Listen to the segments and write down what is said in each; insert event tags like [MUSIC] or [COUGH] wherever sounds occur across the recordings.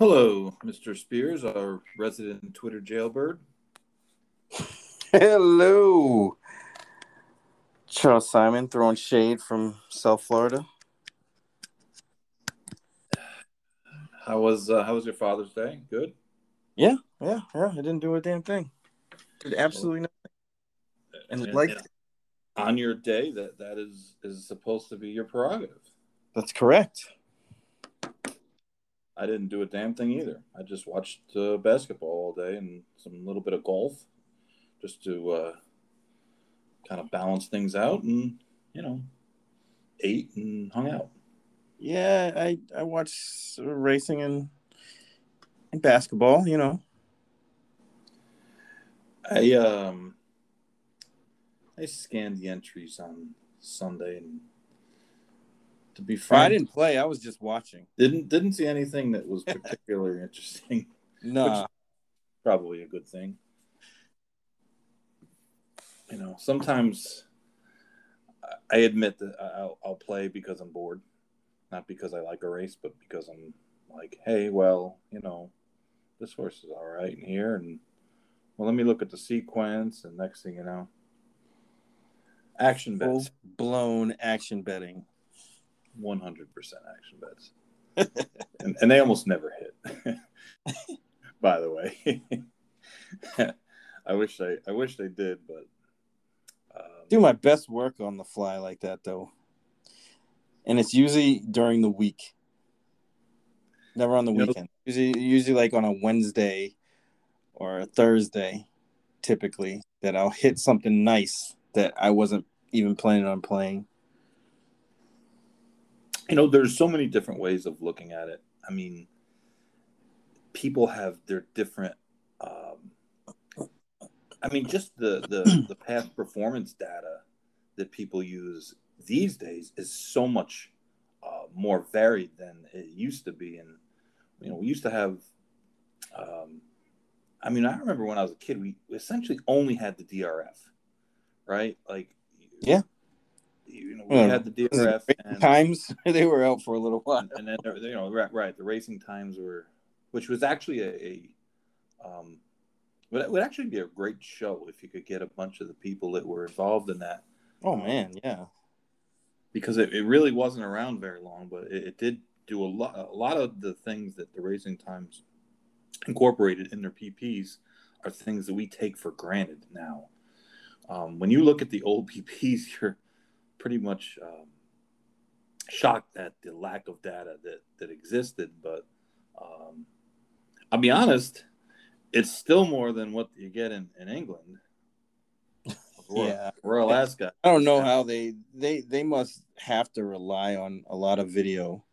Hello, Mr. Spears, our resident Twitter jailbird. Hello. Charles Simon throwing shade from South Florida. How was uh, how was your Father's Day? Good. Yeah, yeah, yeah. I didn't do a damn thing. Did absolutely nothing. And And- like on your day, that that is is supposed to be your prerogative. that's correct. I didn't do a damn thing either. I just watched uh, basketball all day and some little bit of golf, just to uh, kind of balance things out, and you know, ate and hung out. Yeah, I I watched racing and, and basketball. You know, I um I scanned the entries on Sunday and to be fair. I didn't play. I was just watching. didn't didn't see anything that was particularly [LAUGHS] interesting. Nah, Probably a good thing. You know, sometimes I- admit that I'll, I'll play because I'm bored, not because I like a race, but because I'm like, hey, well, you know, this horse is all right in here, and well, let me look at the sequence, and next thing you know, action full bets, blown action betting. One hundred percent action bets, and, and they almost never hit. [LAUGHS] By the way, [LAUGHS] I wish they, I wish they did, but um, do my best work on the fly like that though. And it's usually during the week. Never on the You know- weekend. Usually usually like on a Wednesday or a Thursday, typically, that I'll hit something nice that I wasn't even planning on playing. You know there's so many different ways of looking at it. I mean people have their different um, i mean just the, the [CLEARS THROAT] the past performance data that people use these days is so much uh, more varied than it used to be. And you know we used to have um, i mean i remember when i was a kid we essentially only had the drf right? Like Yeah. You know we Yeah. had the drf and Times [LAUGHS] they were out for a little while. and then you know right, right the racing times were which was actually a, a um but it would actually be a great show if you could get a bunch of the people that were involved in that Oh man, yeah. because it, it really wasn't around very long but it, it did do a lot a lot of the things that the racing times incorporated in their pps are things that we take for granted now um, when you look at the old [LAUGHS] pps you're pretty much um, shocked at the lack of data that that existed but um, i'll be honest it's still more than what you get in, in england. [LAUGHS] Royal, Yeah. Royal Ascot. I don't know how they they they must have to rely on a lot of video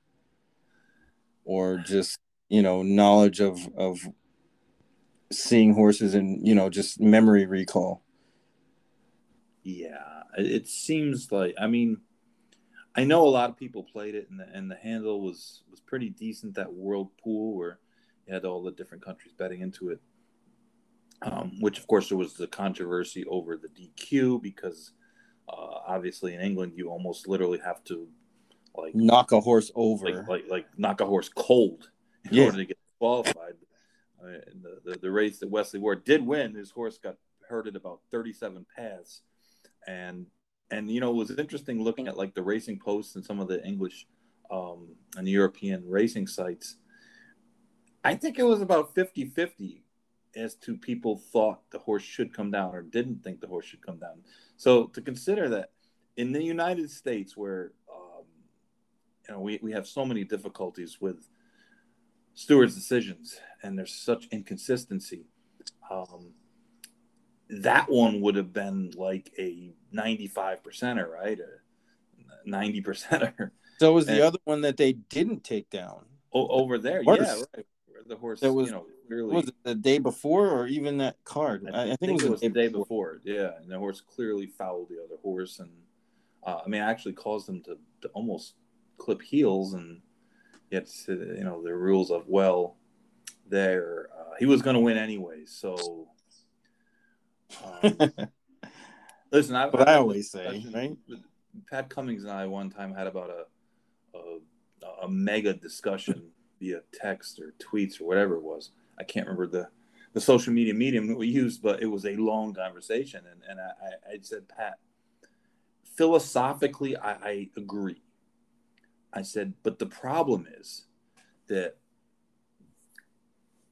or just you know knowledge of of seeing horses and you know just memory recall. Yeah, it, seems like. I mean, I know a lot of people played it, and the, and the handle was was pretty decent. That World Pool where you had all the different countries betting into it. Um, which, of course, there was the controversy over the DQ because uh, obviously in England you almost literally have to like knock a horse over like, like like knock a horse cold in Yeah. order to get qualified. Uh, and the, the the race that Wesley Ward did win, his horse got hurt at about 37 paths, and and you know it was interesting looking at like the Racing posts and some of the English um, and European racing sites. I think it was about 50-50 as to people thought the horse should come down or didn't think the horse should come down. So to consider that in the United States, where um, you know we, we have so many difficulties with stewards' decisions and there's such inconsistency, um, that one would have been like a 95 percenter, right? A 90 percenter so was the other one that they didn't take down o- over there. Horse. Yeah, right. Where the horse, That was- you know, clearly. was it the day before or even that card I, i, I think, it was, the day before. Yeah, and the horse clearly fouled the other horse, and uh, I mean, actually caused them to, to almost clip heels, and yet you know the rules of well, there uh, he was going to win anyway. So, [LAUGHS] listen, I, But I had always say, right? Pat Cummings and I one time had about a a, a mega discussion via text or tweets or whatever it was. I can't remember the the social media medium that we used, but it was a long conversation. And, and I, I said, Pat, philosophically, I, I agree. I said, but the problem is that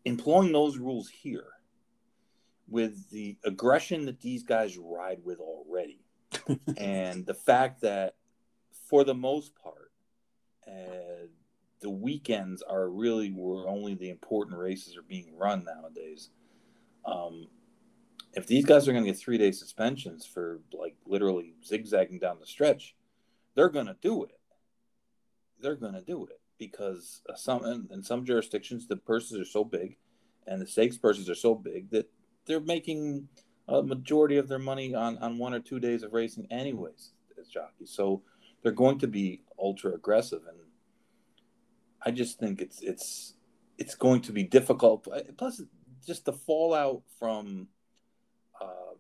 employing those rules here with the aggression that these guys ride with already. [LAUGHS] And the fact that for the most part uh, the weekends are really where only the important races are being run nowadays. Um, if these guys are going to get three day suspensions for like literally zigzagging down the stretch they're going to do it. They're going to do it because some in some jurisdictions the purses are so big and the stakes purses are so big that they're making a majority of their money on, on one or two days of racing anyways as jockeys. So they're going to be ultra aggressive and I just think it's it's it's going to be difficult. Plus, just the fallout from, um,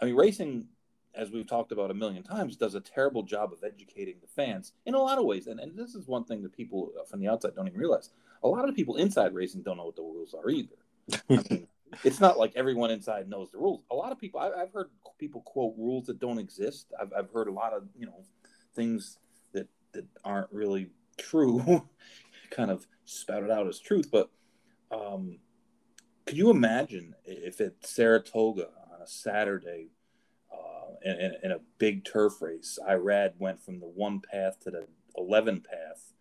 I mean, racing, as we've talked about a million times, does a terrible job of educating the fans in a lot of ways. And, and this is one thing that people from the outside don't even realize. A lot of people inside racing don't know what the rules are either. I [LAUGHS] mean, it's not like everyone inside knows the rules. A lot of people, I, have heard people quote rules that don't exist. I've, I've heard a lot of you know things that that aren't really true, [LAUGHS] kind of spouted out as truth. But um, could you imagine if at Saratoga on a Saturday uh, in, in, a big turf race, Irad went from the one path to the eleven path,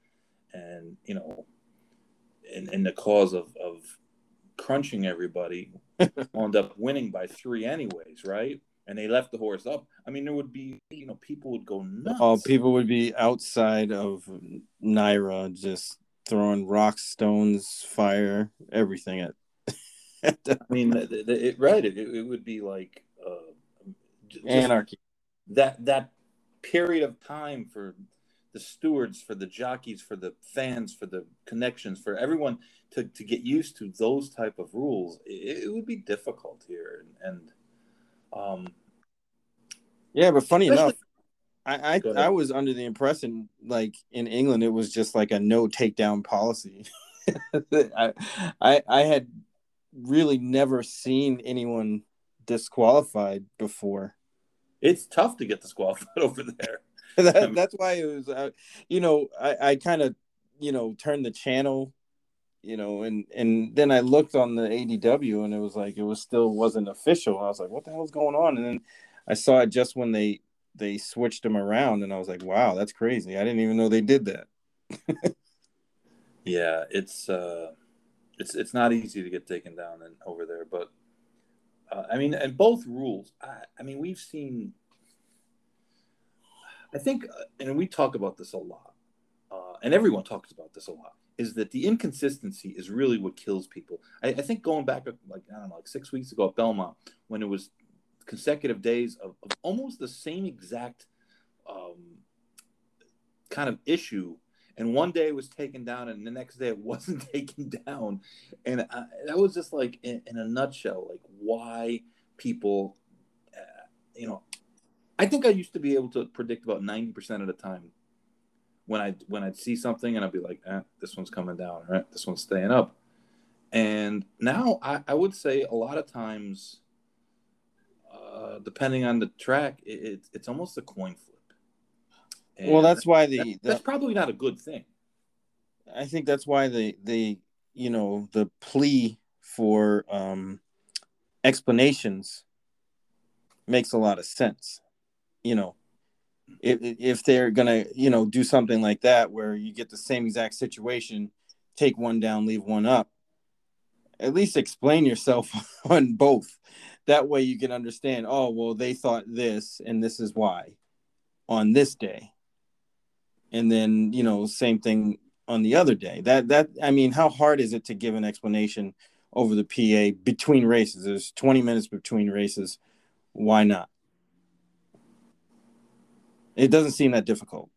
and you know, in, in the cause of, of crunching everybody, [LAUGHS] wound up winning by three anyways, right? And they left the horse up. I mean, there would be, you know, people would go nuts. Oh, people would be outside of NYRA just throwing rocks, stones, fire, everything at. [LAUGHS] at I mean, it, it, right? It, it would be like uh, anarchy. That that period of time for the stewards, for the jockeys, for the fans, for the connections, for everyone to, to get used to those type of rules, it, it would be difficult here. And, and um, yeah, but funny enough, I I, I, was under the impression like in England it was just like a no takedown policy. [LAUGHS] I, I I had really never seen anyone disqualified before. It's tough to get disqualified [LAUGHS] over there. [LAUGHS] that, that's why it was, uh, you know, I, I kind of, you know, turned the channel, you know, and and then I looked on the ADW and it was like it was still wasn't official. I was like, what the hell's going on? And then I saw it just when they they switched them around, and I was like, wow, that's crazy. I didn't even know they did that. [LAUGHS] yeah, it's uh, it's it's not easy to get taken down and over there, but. Uh, I mean, and both rules. I, I mean, we've seen I think, uh, and we talk about this a lot, uh, and everyone talks about this a lot, is that the inconsistency is really what kills people. I, I, think going back, like, I don't know, like six weeks ago at Belmont, when it was consecutive days of, of almost the same exact um, kind of issue. And one day it was taken down, and the next day it [LAUGHS] wasn't taken down. And I, that was just like, in, in a nutshell, like why people, uh, you know, I think I used to be able to predict about ninety percent of the time when I when I'd see something and I'd be like, eh, this one's coming down, right? This one's staying up. And now I, I would say a lot of times, uh, depending on the track, it, it, it's almost a coin flip. And well, that's why the, that, the that's probably not a good thing. I think that's why the the you know the plea for um, explanations makes a lot of sense you know, if if they're gonna you know do something like that where you get the same exact situation, take one down, leave one up. At least explain yourself [LAUGHS] on both. That way you can understand. Oh well, they thought this, and this is why, on this day. And then you know, same thing on the other day. That that I mean, how hard is it to give an explanation over the PA between races? There's 20 minutes between races. Why not? It doesn't seem that difficult.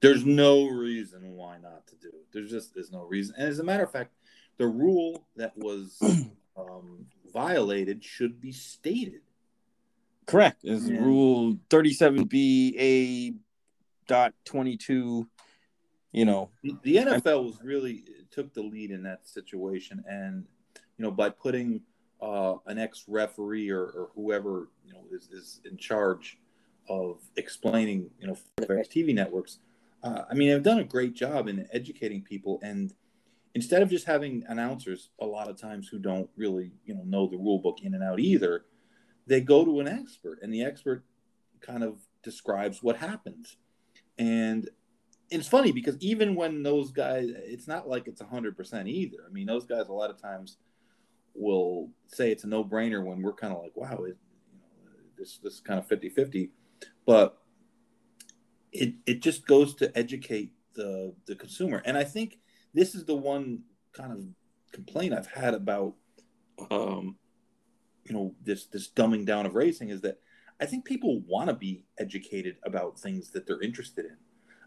There's no reason why not to do it. There's just there's no reason. And as a matter of fact, the rule that was [CLEARS THROAT] um, violated should be stated. Correct. Is rule 37B A dot 22. you know, the, the NFL was really took the lead in that situation, and you know by putting uh, an ex referee or, or whoever you know is, is in charge of explaining you know TV networks. Uh, I mean, they've done a great job in educating people, and instead of just having announcers a lot of times who don't really you know know the rule book in and out either, they go to an expert, and the expert kind of describes what happens. And it's funny because even when those guys, it's not like it's 100% either. I mean, those guys a lot of times will say it's a no brainer when we're kind of like, wow, it, you know, this, this is kind of 50 50. But it, it just goes to educate the, the consumer. And I think this is the one kind of complaint I've had about, um, you know, this, this dumbing down of racing is that I think people want to be educated about things that they're interested in.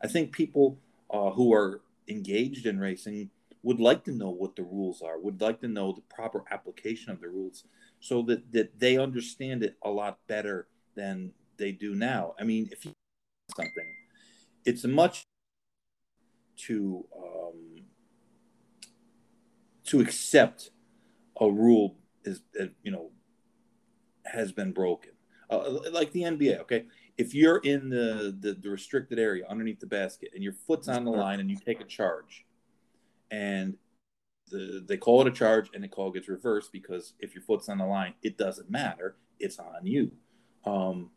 I think people uh, who are engaged in racing would like to know what the rules are, would like to know the proper application of the rules so that, that they understand it a lot better than they do now. I mean, if you something, it's much to um, to accept a rule is you know has been broken uh, like the NBA. Okay, if you're in the, the, the restricted area underneath the basket and your foot's on the line and you take a charge, and the, they call it a charge and the call gets reversed because if your foot's on the line, it doesn't matter. It's on you. Um,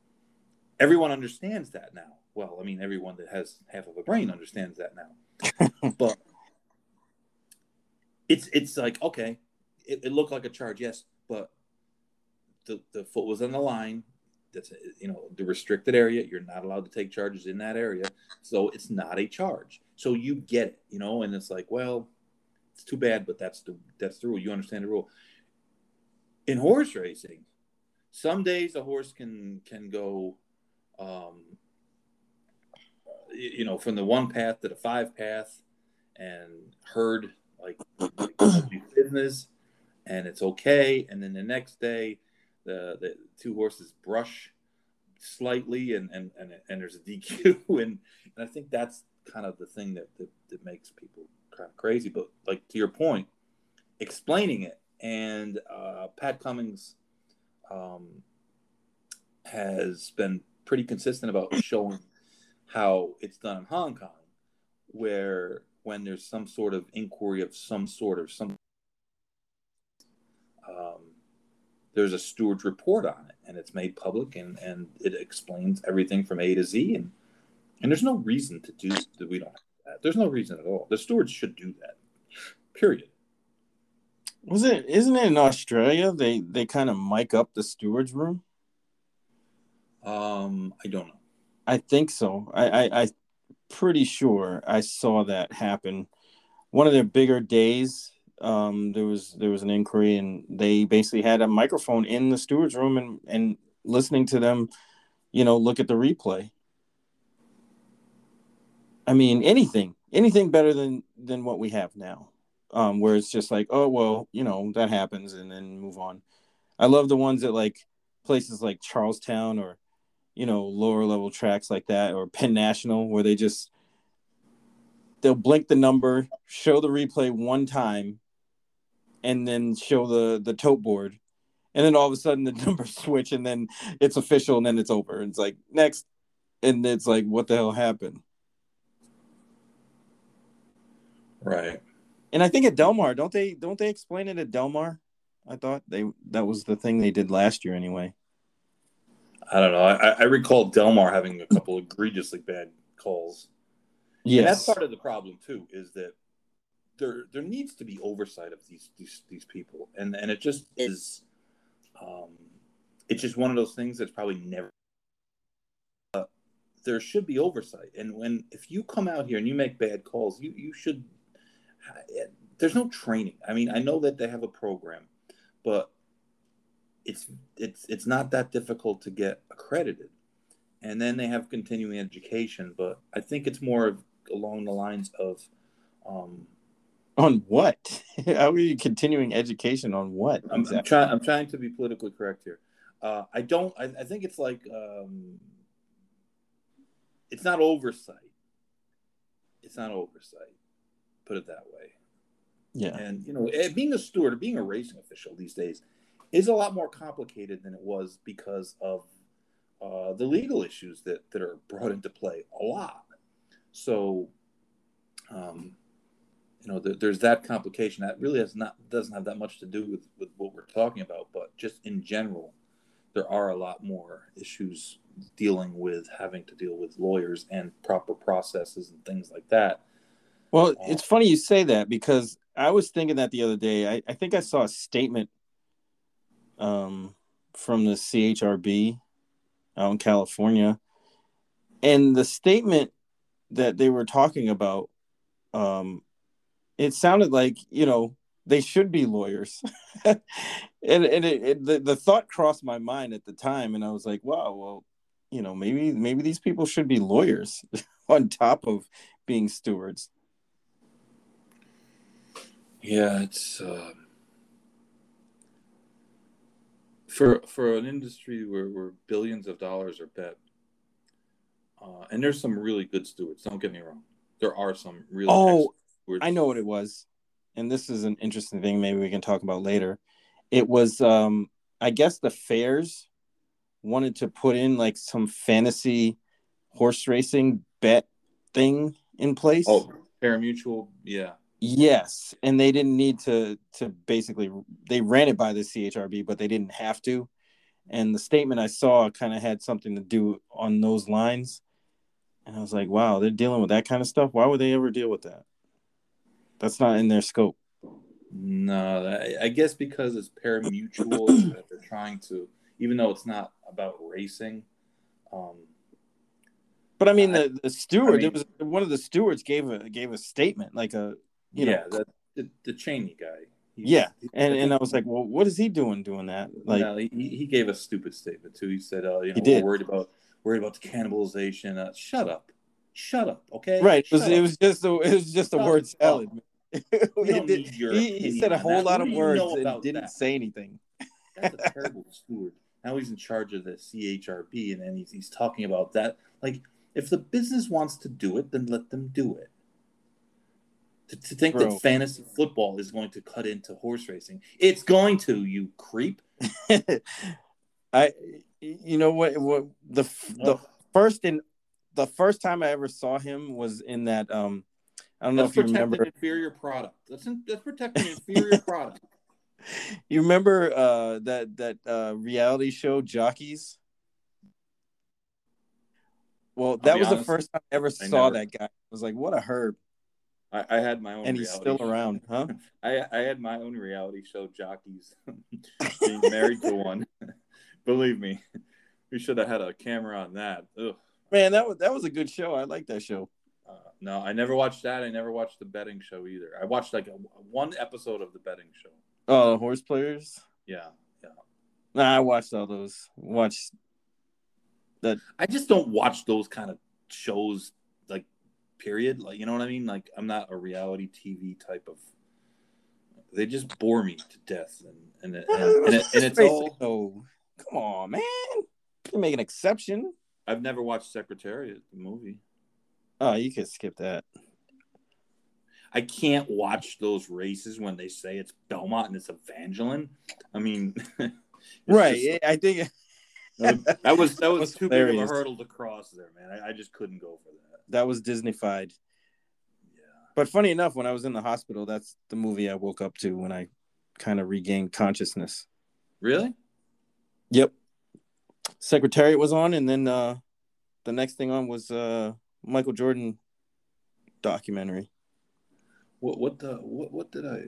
everyone understands that now. Well, I mean, everyone that has half of a brain understands that now. [LAUGHS] but it's it's like okay, it, it looked like a charge, yes, but the the foot was on the line. That's you know the restricted area. You're not allowed to take charges in that area. So it's not a charge. So you get it you know and it's like well it's too bad but that's the that's the rule. You understand the rule. In horse racing some days a horse can can go um you know from the one path to the five path and heard like [CLEARS THROAT] business and it's okay. And then the next day the the two horses brush slightly and and and, and there's a [LAUGHS] DQ and, and I think that's kind of the thing that, that that makes people kind of crazy. But like to your point, explaining it. And uh, Pat Cummings um, has been pretty consistent about [CLEARS THROAT] showing how it's done in Hong Kong, where when there's some sort of inquiry of some sort or some um, there's a steward's report on it and it's made public and, and it explains everything from A to Z and and there's no reason to do that we don't have that. There's no reason at all. The stewards should do that. Period. Was it isn't it in Australia they they kind of mic up the stewards room? Um I don't know. I think so. I, I I pretty sure I saw that happen. One of their bigger days um, there was there was an inquiry, and they basically had a microphone in the stewards room and and listening to them, you know, look at the replay. I mean, anything anything better than than what we have now, um, where it's just like, oh well, you know, that happens, and then move on. I love the ones that like places like Charles Town or you know lower level tracks like that or Penn National where they just they'll blink the number, show the replay one time, and then show the the tote board. And then all of a sudden the [LAUGHS] numbers switch and then it's official and then it's over. And it's like next. And it's like what the hell happened? Right. And i think at Del Mar, don't they don't they explain it at Del Mar? i thought they that was the thing they did last year anyway i don't know i, I recall Del Mar having a couple egregiously bad calls yeah that's part of the problem too is that there there needs to be oversight of these these, these people, and and it just is. Um, it's just one of those things that's probably never. Uh, there should be oversight, and when if you come out here and you make bad calls, you you should. There's no training. I mean, I know that they have a program, but it's it's it's not that difficult to get accredited, and then they have continuing education. But I think it's more along the lines of um, on what? [LAUGHS] How are you continuing education on what? I'm, exactly? I'm trying. I'm trying to be politically correct here. Uh, I don't. I, I, think it's like um, it's not oversight. it's not oversight. Put it that way. Yeah. And you know, eh, being a steward or being a racing official these days is a lot more complicated than it was because of uh, the legal issues that that are brought into play a lot. So, um, you know, there, there's that complication that really has not doesn't have that much to do with with what we're talking about, but just in general, there are a lot more issues dealing with having to deal with lawyers and proper processes and things like that. Well, uh, it's funny you say that because I was thinking that the other day. I, I think I saw a statement um, from the CHRB out in California, and the statement that they were talking about, um, it sounded like you know they should be lawyers, [LAUGHS] and and it, it, the the thought crossed my mind at the time, and I was like, wow, well, you know, maybe maybe these people should be lawyers [LAUGHS] on top of being stewards. Yeah, it's uh, for for an industry where, where billions of dollars are bet, uh, and there's some really good stewards. Don't get me wrong. There are some really. Oh, I know what it was, and this is an interesting thing. Maybe we can talk about later. It was, um, I guess, the fairs wanted to put in like some fantasy horse racing bet thing in place. Oh, pari-mutuel, yeah. Yes, and they didn't need to to basically they ran it by the CHRB, but they didn't have to. And the statement I saw kind of had something to do on those lines. And I was like, wow, they're dealing with that kind of stuff. Why would they ever deal with that? That's not in their scope. No, I guess because it's pari-mutuel that they're trying to, even though it's not about racing. Um, but I mean, the, the steward, I mean, was one of the stewards gave a gave a statement, like a you yeah, know, the, the, the Chaney guy. He, yeah, and and I was like, well, what is he doing doing that? Like, no, he, he gave a stupid statement too. He said, uh, you know, he did. worried about worried about the cannibalization. Uh, shut up, shut up, okay? Right. It was, it was just a it was just a word salad. [LAUGHS] did, he, he, said a whole lot of words and didn't that? say anything. That's a [LAUGHS] terrible steward. Now he's in charge of the CHRB, and then he's, he's talking about that. Like, if the business wants to do it, then let them do it. To, to think Bro. that fantasy football is going to cut into horse racing, it's going to. You creep. [LAUGHS] I, you know what? What the the first in the first time I ever saw him was in that. Um, I don't that's know if you remember. Inferior product. That's in, that's protecting inferior [LAUGHS] product. You remember uh, that that uh, reality show Jockeys? Well, that was honest, the first time I ever saw I that guy. I was like, what a herb. I, I had my own, and he's still show. around, huh? [LAUGHS] I I had my own reality show, jockeys, [LAUGHS] being married to one. [LAUGHS] Believe me, we should have had a camera on that. Ugh. Man, that was that was a good show. I like that show. Uh, no, I never watched that. I never watched the betting show either. I watched like a, one episode of the betting show. Oh, horse players. Yeah, yeah. Nah, I watched all those. Watched that. I just don't watch those kind of shows period. Like, you know what I mean? Like, I'm not a reality TV type of. They just bore me to death, and and and, and, it, and [LAUGHS] it's all. Oh, come on, man! You make an exception. I've never watched Secretariat, the movie. Oh, you could skip that. I can't watch those races when they say it's Belmont and it's Evangeline. I mean, [LAUGHS] right? Just, I think that was that was, [LAUGHS] too hilarious. big of a hurdle to cross there, man. I, I just couldn't go for that that was Disneyfied. Yeah. But funny enough, when I was in the hospital, that's the movie I woke up to when I kind of regained consciousness. Really? Yep. Secretariat was on, and then uh, the next thing on was uh, Michael Jordan documentary. What what the what what did I?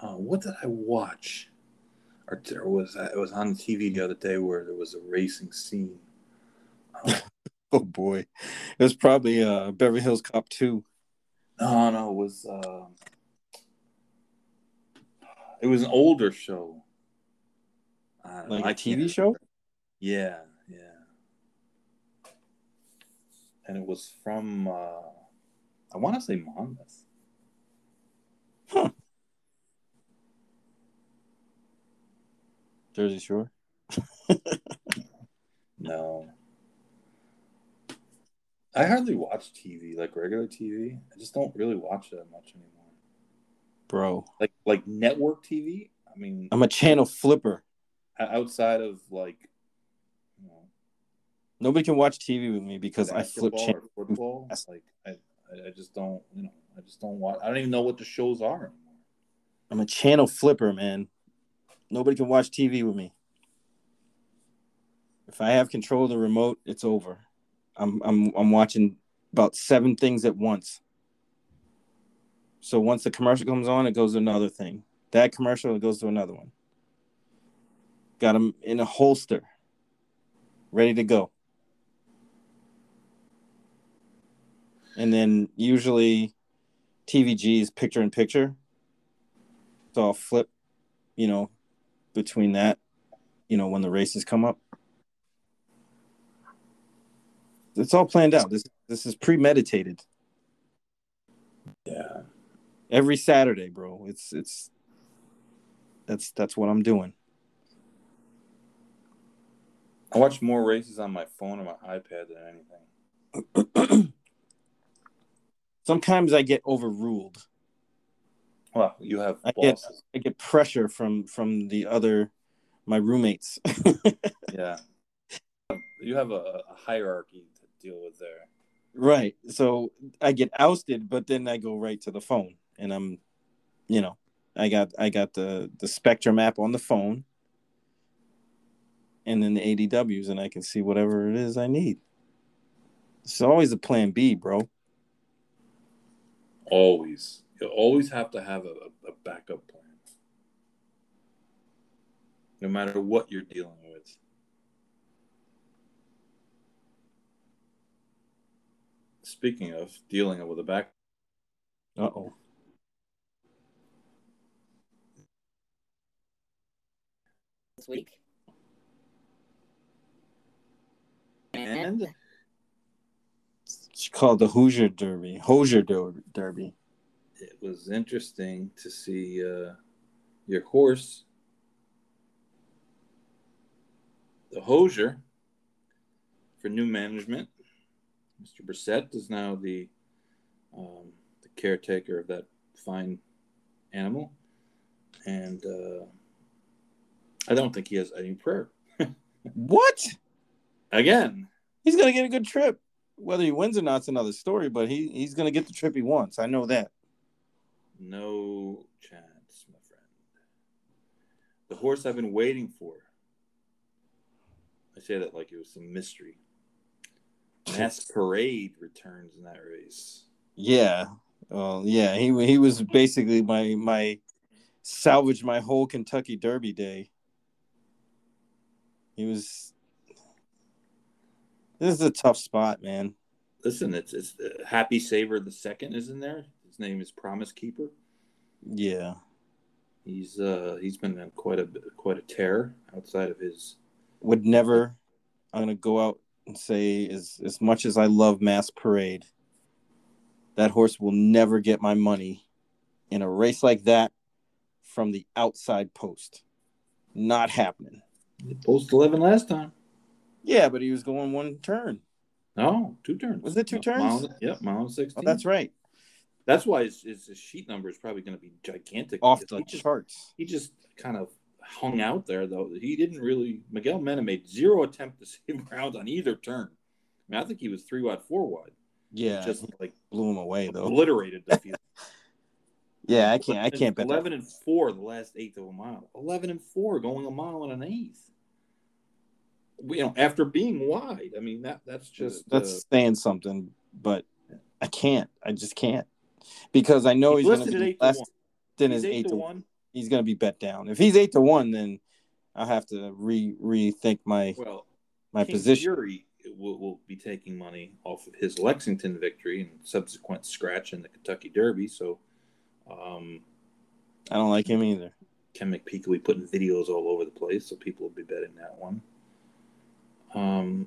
Uh, what did I watch? Or, or was it was on TV the other day where there was a racing scene. Um, [LAUGHS] oh boy, it was probably uh, Beverly Hills Cop two. No, no, it was uh, it was an older show. Like a TV show. Yeah, yeah. And it was from uh, I want to say Monmouth. Huh. Jersey Shore? [LAUGHS] no. I hardly watch TV, like regular TV. I just don't really watch that much anymore. Bro, Like like network TV. I mean, I'm a channel flipper. outside of like, you know, Nobody can watch TV with me because I flip channel. football. Like I, I, I just don't, you know, I just don't watch. I don't even know what the shows are anymore. I'm a channel flipper, man. Nobody can watch TV with me. If I have control of the remote, it's over. I'm I'm I'm watching about seven things at once. So once the commercial comes on, it goes to another thing. That commercial it goes to another one. Got them in a holster, ready to go. And then usually TVG is picture in picture. So I'll flip, you know, between that, you know, when the races come up. It's all planned out. This this is premeditated. Yeah. Every Saturday, bro. It's it's that's that's what I'm doing. I watch more races on my phone or my iPad than anything. [CLEARS THROAT] Sometimes I get overruled. Well, you have I get- I get pressure from from the other my roommates. [LAUGHS] Yeah. You have a, a hierarchy to deal with there. right. So I get ousted, but then I go right to the phone and I'm you know, I got I got the the Spectrum app on the phone and then the ADWs and I can see whatever it is I need. It's always a plan B, bro. Always. You always have to have a, a backup plan. No matter what you're dealing with. Speaking of dealing with a back, Uh-oh. this week. and It's called the Hoosier Derby. Hoosier Derby. It was interesting to see uh, your horse, the Hosier, for new management. Mr. Brissett is now the um, the caretaker of that fine animal, and uh, I don't think he has any prayer. [LAUGHS] What? Again, He's gonna get a good trip. Whether he wins or not not's another story, but he, he's gonna get the trip he wants. I know that. No chance, my friend. The horse I've been waiting for. I say that like it was some mystery. Mass [LAUGHS] Parade returns in that race. Yeah. Well, yeah, he he was basically my my salvage my whole Kentucky Derby day. He was. This is a tough spot, man. Listen, it's it's uh, Happy Saver the second is in there. His name is Promise Keeper. Yeah, He's uh he's been on quite a quite a tear outside of his. would never. I'm gonna go out and say as as much as I love Mass Parade, that horse will never get my money in a race like that from the outside post. Not happening. Post eleven last time. Yeah, but he was going one turn. No, two turns. Was it two turns? Mile, yep, mile and Oh, sixteen. that's right. That's why his, his, his sheet number is probably going to be gigantic. Off the he just, charts. he just kind of hung out there, though. He didn't really. Miguel Mena made zero attempt to [LAUGHS] save rounds on either turn. I mean, I think he was three wide, four wide. Yeah, Just like blew him away though. obliterated the field. [LAUGHS] Yeah, I can't. I can't bet. that. Eleven and four the last eighth of a mile. Eleven and four going a mile and an eighth. You know, after being wide, I mean that that's just That's uh, saying something, but I can't. I just can't because I know he's he's, going to be less than his eight eight to to one. He's going to be bet down. If he's eight to one, then I'll have to re rethink my Well, my King position. Fury will, will be taking money off of his Lexington victory and subsequent scratch in the Kentucky Derby. So, um, I don't like him either. Ken McPeek will be putting videos all over the place, so people will be betting that one. Um,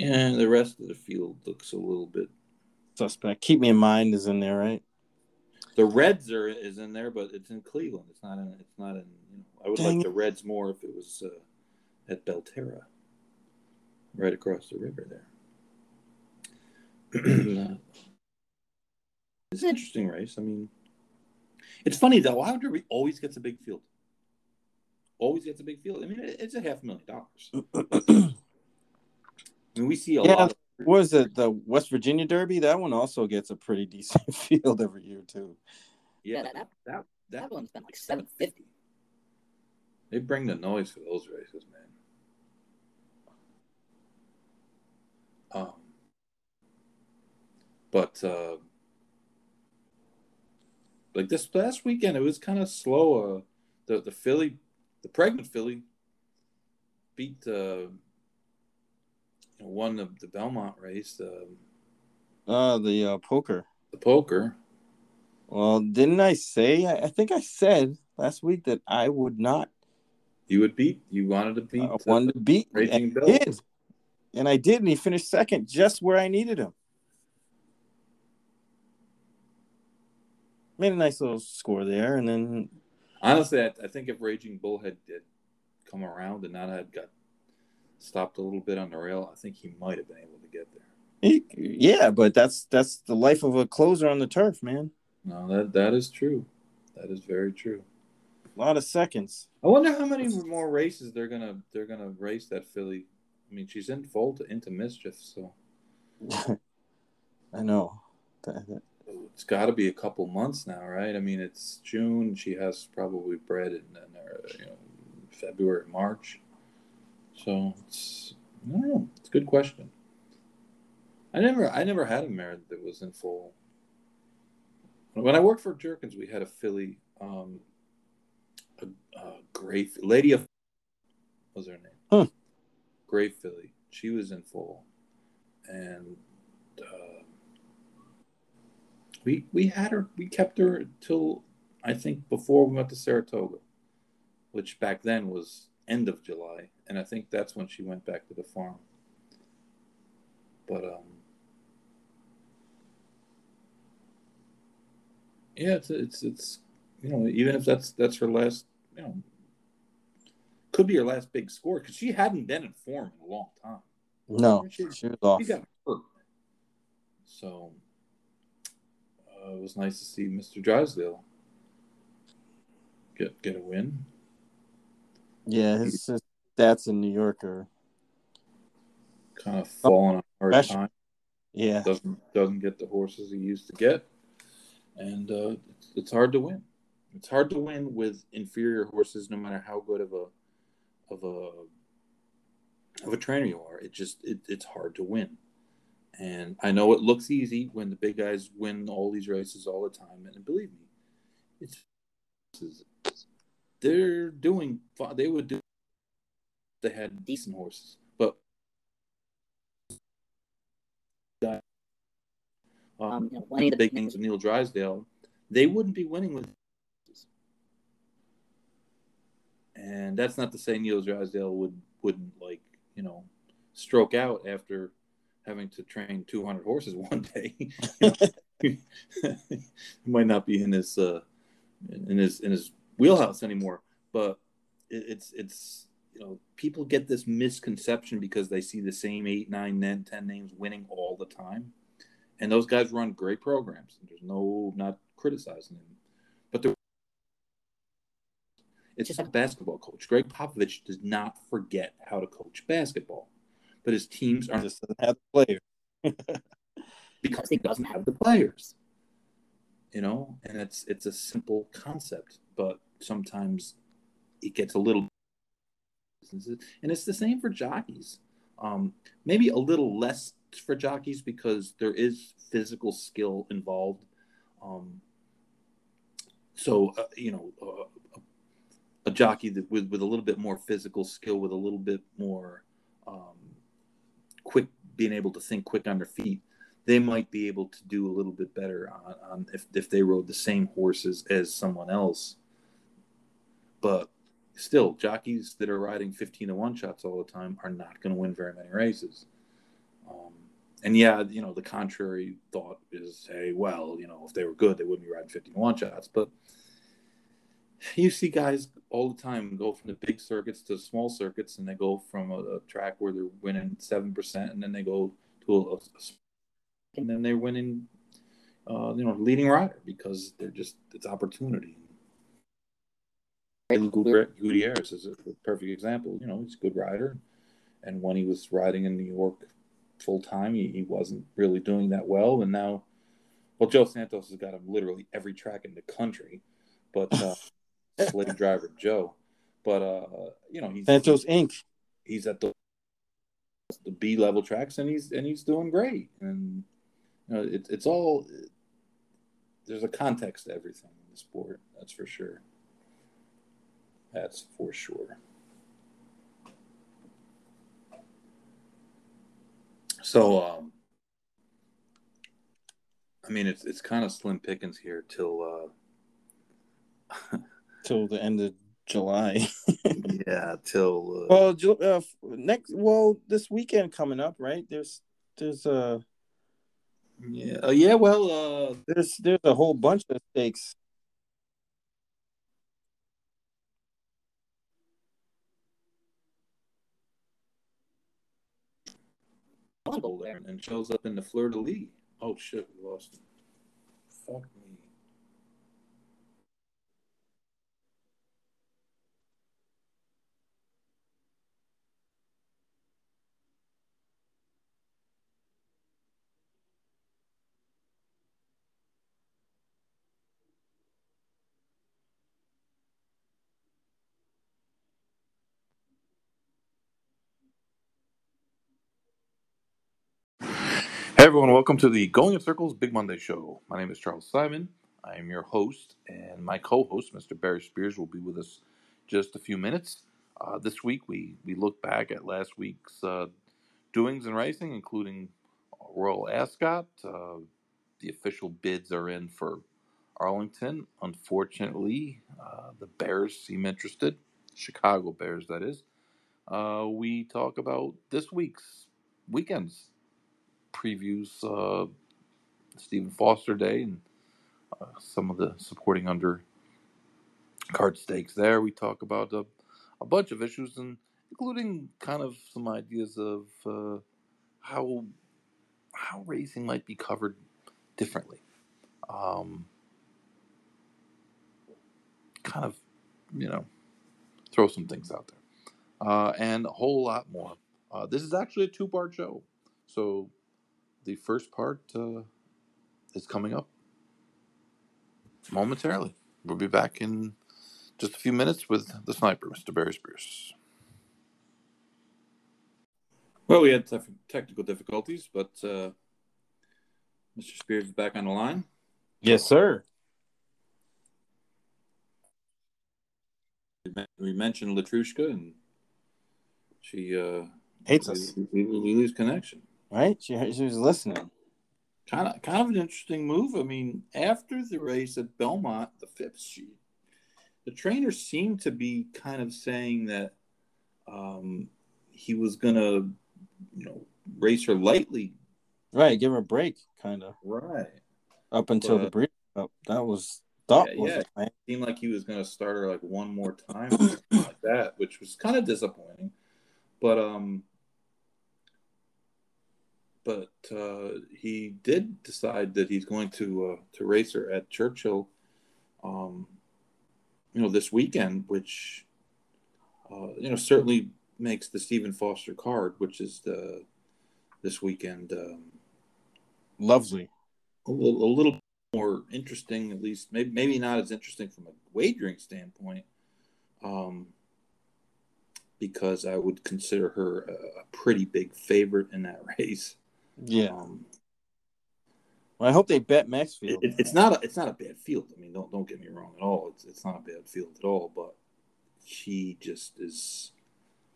and the rest of the field looks a little bit. Suspect. Keep me in mind is in there, right? The Reds are is in there, but it's in Cleveland. It's not in. It's not in. You know, I would Dang like it. the Reds more if it was uh, at Belterra, right across the river there. [CLEARS THROAT] It's an interesting race. I mean, it's funny though. Audrey always gets a big field. Always gets a big field. I mean, it's a half million dollars. [CLEARS THROAT] I mean, we see a Yeah. lot. Of, What is it? The West Virginia Derby? That one also gets a pretty [LAUGHS] decent field every year too. yeah, Yeah, that- that that That one's been like seven fifty. they bring the noise for those races, man. Um, but uh, like this last weekend, it was kind of slow. Uh, the the filly, the pregnant filly, beat uh, you know, won the, the Belmont race, um, Uh the uh, poker. the poker. Well, didn't I say? I, I think I said last week that I would not You would beat. You wanted to beat. uh, uh, want to beat, Raging and Bill. I did, and I did, and he finished second, just where I needed him. Made a nice little score there, and then Honestly, I, I think if Raging Bull had, had come around and not had got stopped a little bit on the rail, I think he might have been able to get there. he, yeah, but that's that's the life of a closer on the turf, man. No, that that is true. That is very true. A lot of seconds. I wonder how many more races they're gonna they're gonna race that filly. I mean, she's in foal to, into mischief, so [LAUGHS] I know. It's got to be a couple months now, right? I mean, it's June. She has probably bred in, in uh, you know February, March. So it's I don't know. It's a good question. I never I never had a mare that was in foal. When I worked for Jerkens, we had a filly, um, a, a gray lady of what was her name? Huh. Gray filly. She was in foal, and. Uh, we we had her we kept her till I think before we went to Saratoga, which back then was end of July, and I think that's when she went back to the farm. But um, yeah, it's it's it's you know even if that's that's her last you know could be her last big score because she hadn't been in form in a long time. No, She- she was off. He got hurt. So uh, it was nice to see Mr. Drysdale get get a win. Yeah, his, his stats in New Yorker. Kind of falling on hard time. yeah. Doesn't doesn't get the horses he used to get, and uh, it's, it's hard to win. It's hard to win with inferior horses, no matter how good of a of a of a trainer you are. It just it, it's hard to win. And I know it looks easy when the big guys win all these races all the time, and believe me, it's they're doing. They would do. They had decent horses, but um, Um, you know, winning the the big names of Neil Drysdale, they wouldn't be winning with. And that's not to say Neil Drysdale would wouldn't like you know stroke out after having to train 200 horses [LAUGHS] one day. [LAUGHS] he might not be in his uh, in his in his wheelhouse anymore, but it, it's it's you know people get this misconception because they see the same eight, nine, ten, ten names winning all the time and those guys run great programs. There's no not criticizing them, but they're, it's just a basketball coach. Gregg Popovich does not forget how to coach basketball, but his teams aren't Just doesn't have the players [LAUGHS] because he doesn't have the players. You know, and it's it's a simple concept, but sometimes it gets a little and it's the same for jockeys. Um, maybe a little less for jockeys because there is physical skill involved. Um, so uh, you know, uh, a jockey that with with a little bit more physical skill, with a little bit more um, quick, being able to think quick on their feet, they might be able to do a little bit better on, on if if they rode the same horses as someone else. But still, jockeys that are riding fifteen to one shots all the time are not going to win very many races. Um, and yeah, you know, the contrary thought is, hey, well, you know, if they were good, they wouldn't be riding 15 to one shots. But you see guys all the time go from the big circuits to small circuits, and they go from a, a track where they're winning seven percent, and then they go to a, a, and then they're winning, uh, you know, leading rider because they're just it's opportunity. Gutierrez is a perfect example. You know, he's a good rider, and when he was riding in New York full time, he, he wasn't really doing that well, and now, well, Joe Santos has got him literally every track in the country, but. Uh, [LAUGHS] slave driver Joe. But uh, you know, he's Santos Inc. He's at the the B level tracks, and he's and he's doing great. And you know, it, it's all there's a context to everything in the sport. That's for sure. That's for sure. So, um, I mean, it's it's kind of slim pickings here till uh, [LAUGHS] till the end of July. [LAUGHS] yeah, till uh... well, uh, next well this weekend coming up, right? There's there's a uh... yeah uh, yeah well uh there's there's a whole bunch of stakes. And shows up in the Fleur de Lis. Oh shit, we lost him. Fuck me. Hey everyone, welcome to the Going in Circles Big Monday Show. My name is Charles Simon. I am your host, and my co-host, Mr. Barry Spears, will be with us just a few minutes. Uh, this week, we we look back at last week's uh, doings in racing, including Royal Ascot. Uh, the official bids are in for Arlington. Unfortunately, uh, the Bears seem interested. Chicago Bears, that is. Uh, we talk about this week's weekends previews uh, Stephen Foster Day and uh, some of the supporting under card stakes there. We talk about a, a bunch of issues, and including kind of some ideas of uh, how how racing might be covered differently. Um, kind of, you know, throw some things out there, uh, and a whole lot more. Uh, this is actually a two-part show, so the first part uh, is coming up momentarily. We'll be back in just a few minutes with the sniper, Mr. Barry Spears. Well, we had technical difficulties, but uh, Mr. Spears is back on the line. Yes, sir. We mentioned Letruska, and she uh, hates us. We, we, we lose connection. Right? She, she was listening. Kind of, kind of an interesting move. I mean, after the race at Belmont, the fifth sheet, the trainer seemed to be kind of saying that um, he was gonna, you know, race her lightly. Right, give her a break, kind of. Right. Up until but, the break up, that was thought. Yeah, was yeah. It seemed like he was gonna start her like one more time, like that, which was kind of disappointing. But um, but uh, he did decide that he's going to uh, to race her at Churchill, um, you know, this weekend, which uh, you know certainly makes the Stephen Foster card, which is the this weekend, um, lovely, a little, a little more interesting, at least maybe maybe not as interesting from a wagering standpoint. Um, because I would consider her a, a pretty big favorite in that [LAUGHS] race. Yeah. Um, well, I hope they bet Maxfield. It, it's not a it's not a bad field. I mean, don't don't get me wrong at all. It's it's not a bad field at all. But she just is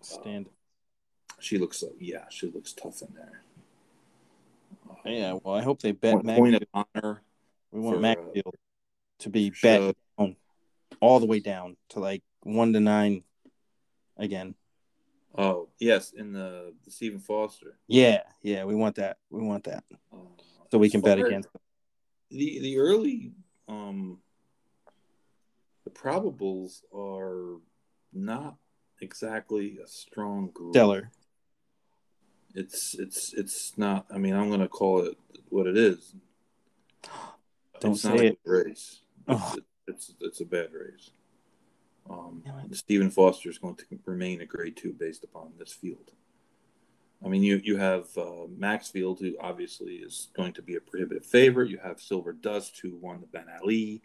uh, stand. Uh, she looks like yeah, she looks tough in there. Uh, yeah, well, I hope they bet point, Maxfield. Point of honor. We want for, Maxfield uh, to be bet all the way down to like one to nine again. Oh yes, in the, the Stephen Foster. Yeah, yeah, we want that. We want that, uh, so we can bet against them. The the early um the probables are not exactly a strong group. Stellar. It's it's it's not. I mean, I'm going to call it what it is. Don't it's say not a it. race. It's, it's it's a bad race. Um. Stephen Foster is going to remain a grade two based upon this field. I mean, you you have uh, Maxfield, who obviously is going to be a prohibitive favorite. You have Silver Dust, who won the Ben Ali.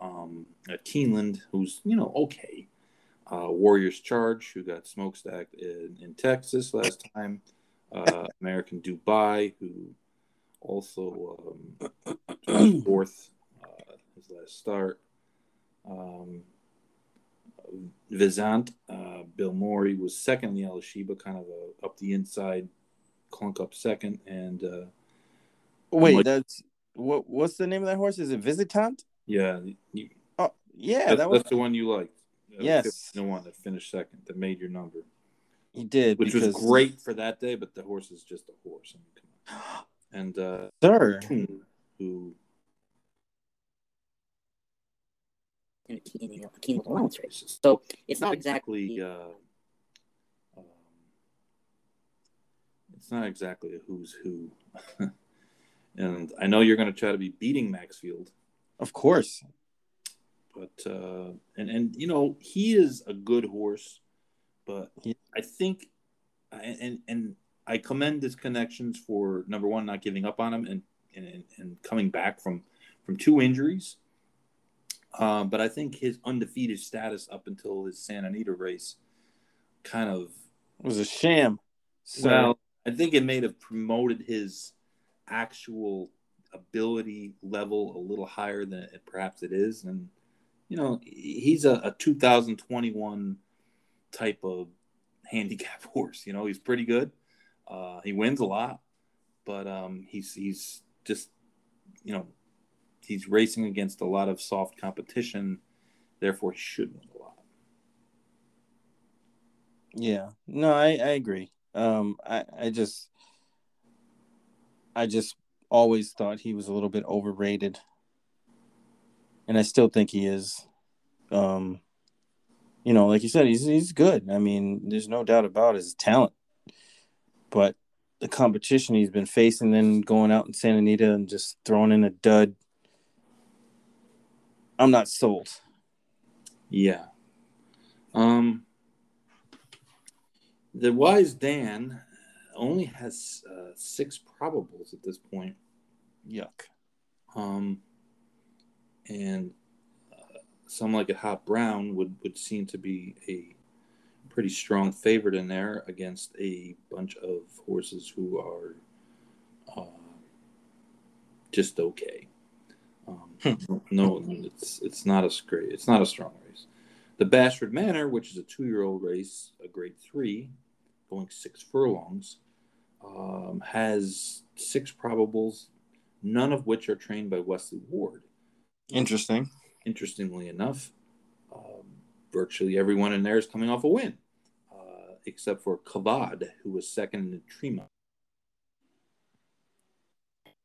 Um, Keeneland, who's you know okay. Uh, Warriors Charge, who got smokestacked in, in Texas last time. Uh, American Dubai, who also um, [CLEARS THROAT] fourth uh, his last start. Um, Vizant, uh, Bill Morey was second in the Alysheba, kind of a, up the inside, clunk up second, and uh, Wait, Like- that's what? What's the name of that horse? Is it Visitant? yeah, you, Oh, yeah, that's, that was that's the one you liked. Yes. the one that finished second, that made your number, he did, which because, was great for that day. But the horse is just a horse. I mean. And uh, sir. Who in a key, in a key allowance races. So it's not exactly exactly. uh, um, it's not exactly a who's who. [LAUGHS] and I know you're going to try to be beating Maxfield, Of course. but uh, and and you know he is a good horse, but Yeah. I think and and, and I commend his connections for number one not giving up on him and and, and coming back from from two injuries. Um, but I think his undefeated status up until his Santa Anita race kind of was a sham. So well, I think it may have promoted his actual ability level a little higher than it, perhaps it is. And, you know, he's a, a 2021 type of handicap [LAUGHS] horse. You know, he's pretty good. Uh, he wins a lot, but um, he's, he's just, you know, he's racing against a lot of soft competition. Therefore, he should win a lot. yeah. No, I, I agree. Um I, I just I just always thought he was a little bit overrated. And I still think he is. Um you know, like you said, he's he's good. I mean, there's no doubt about his talent. But the competition he's been facing, then going out in Santa Anita and just throwing in a dud. I'm not sold. Yeah. Um, the wise Dan only has uh, six probables at this point. Yuck. Um, and uh, Somelikeithotbrown would, would seem to be a pretty strong favorite in there against a bunch of horses who are uh, just okay. Um, no, it's it's not a great. It's not a strong race. The Bashford Manor, which is a two-year-old race, a grade three, going six furlongs, um, has six probables, none of which are trained by Wesley Ward. Interesting. Interestingly enough, um, virtually everyone in there is coming off a win, uh, except for Kavad, who was second in the Tremont.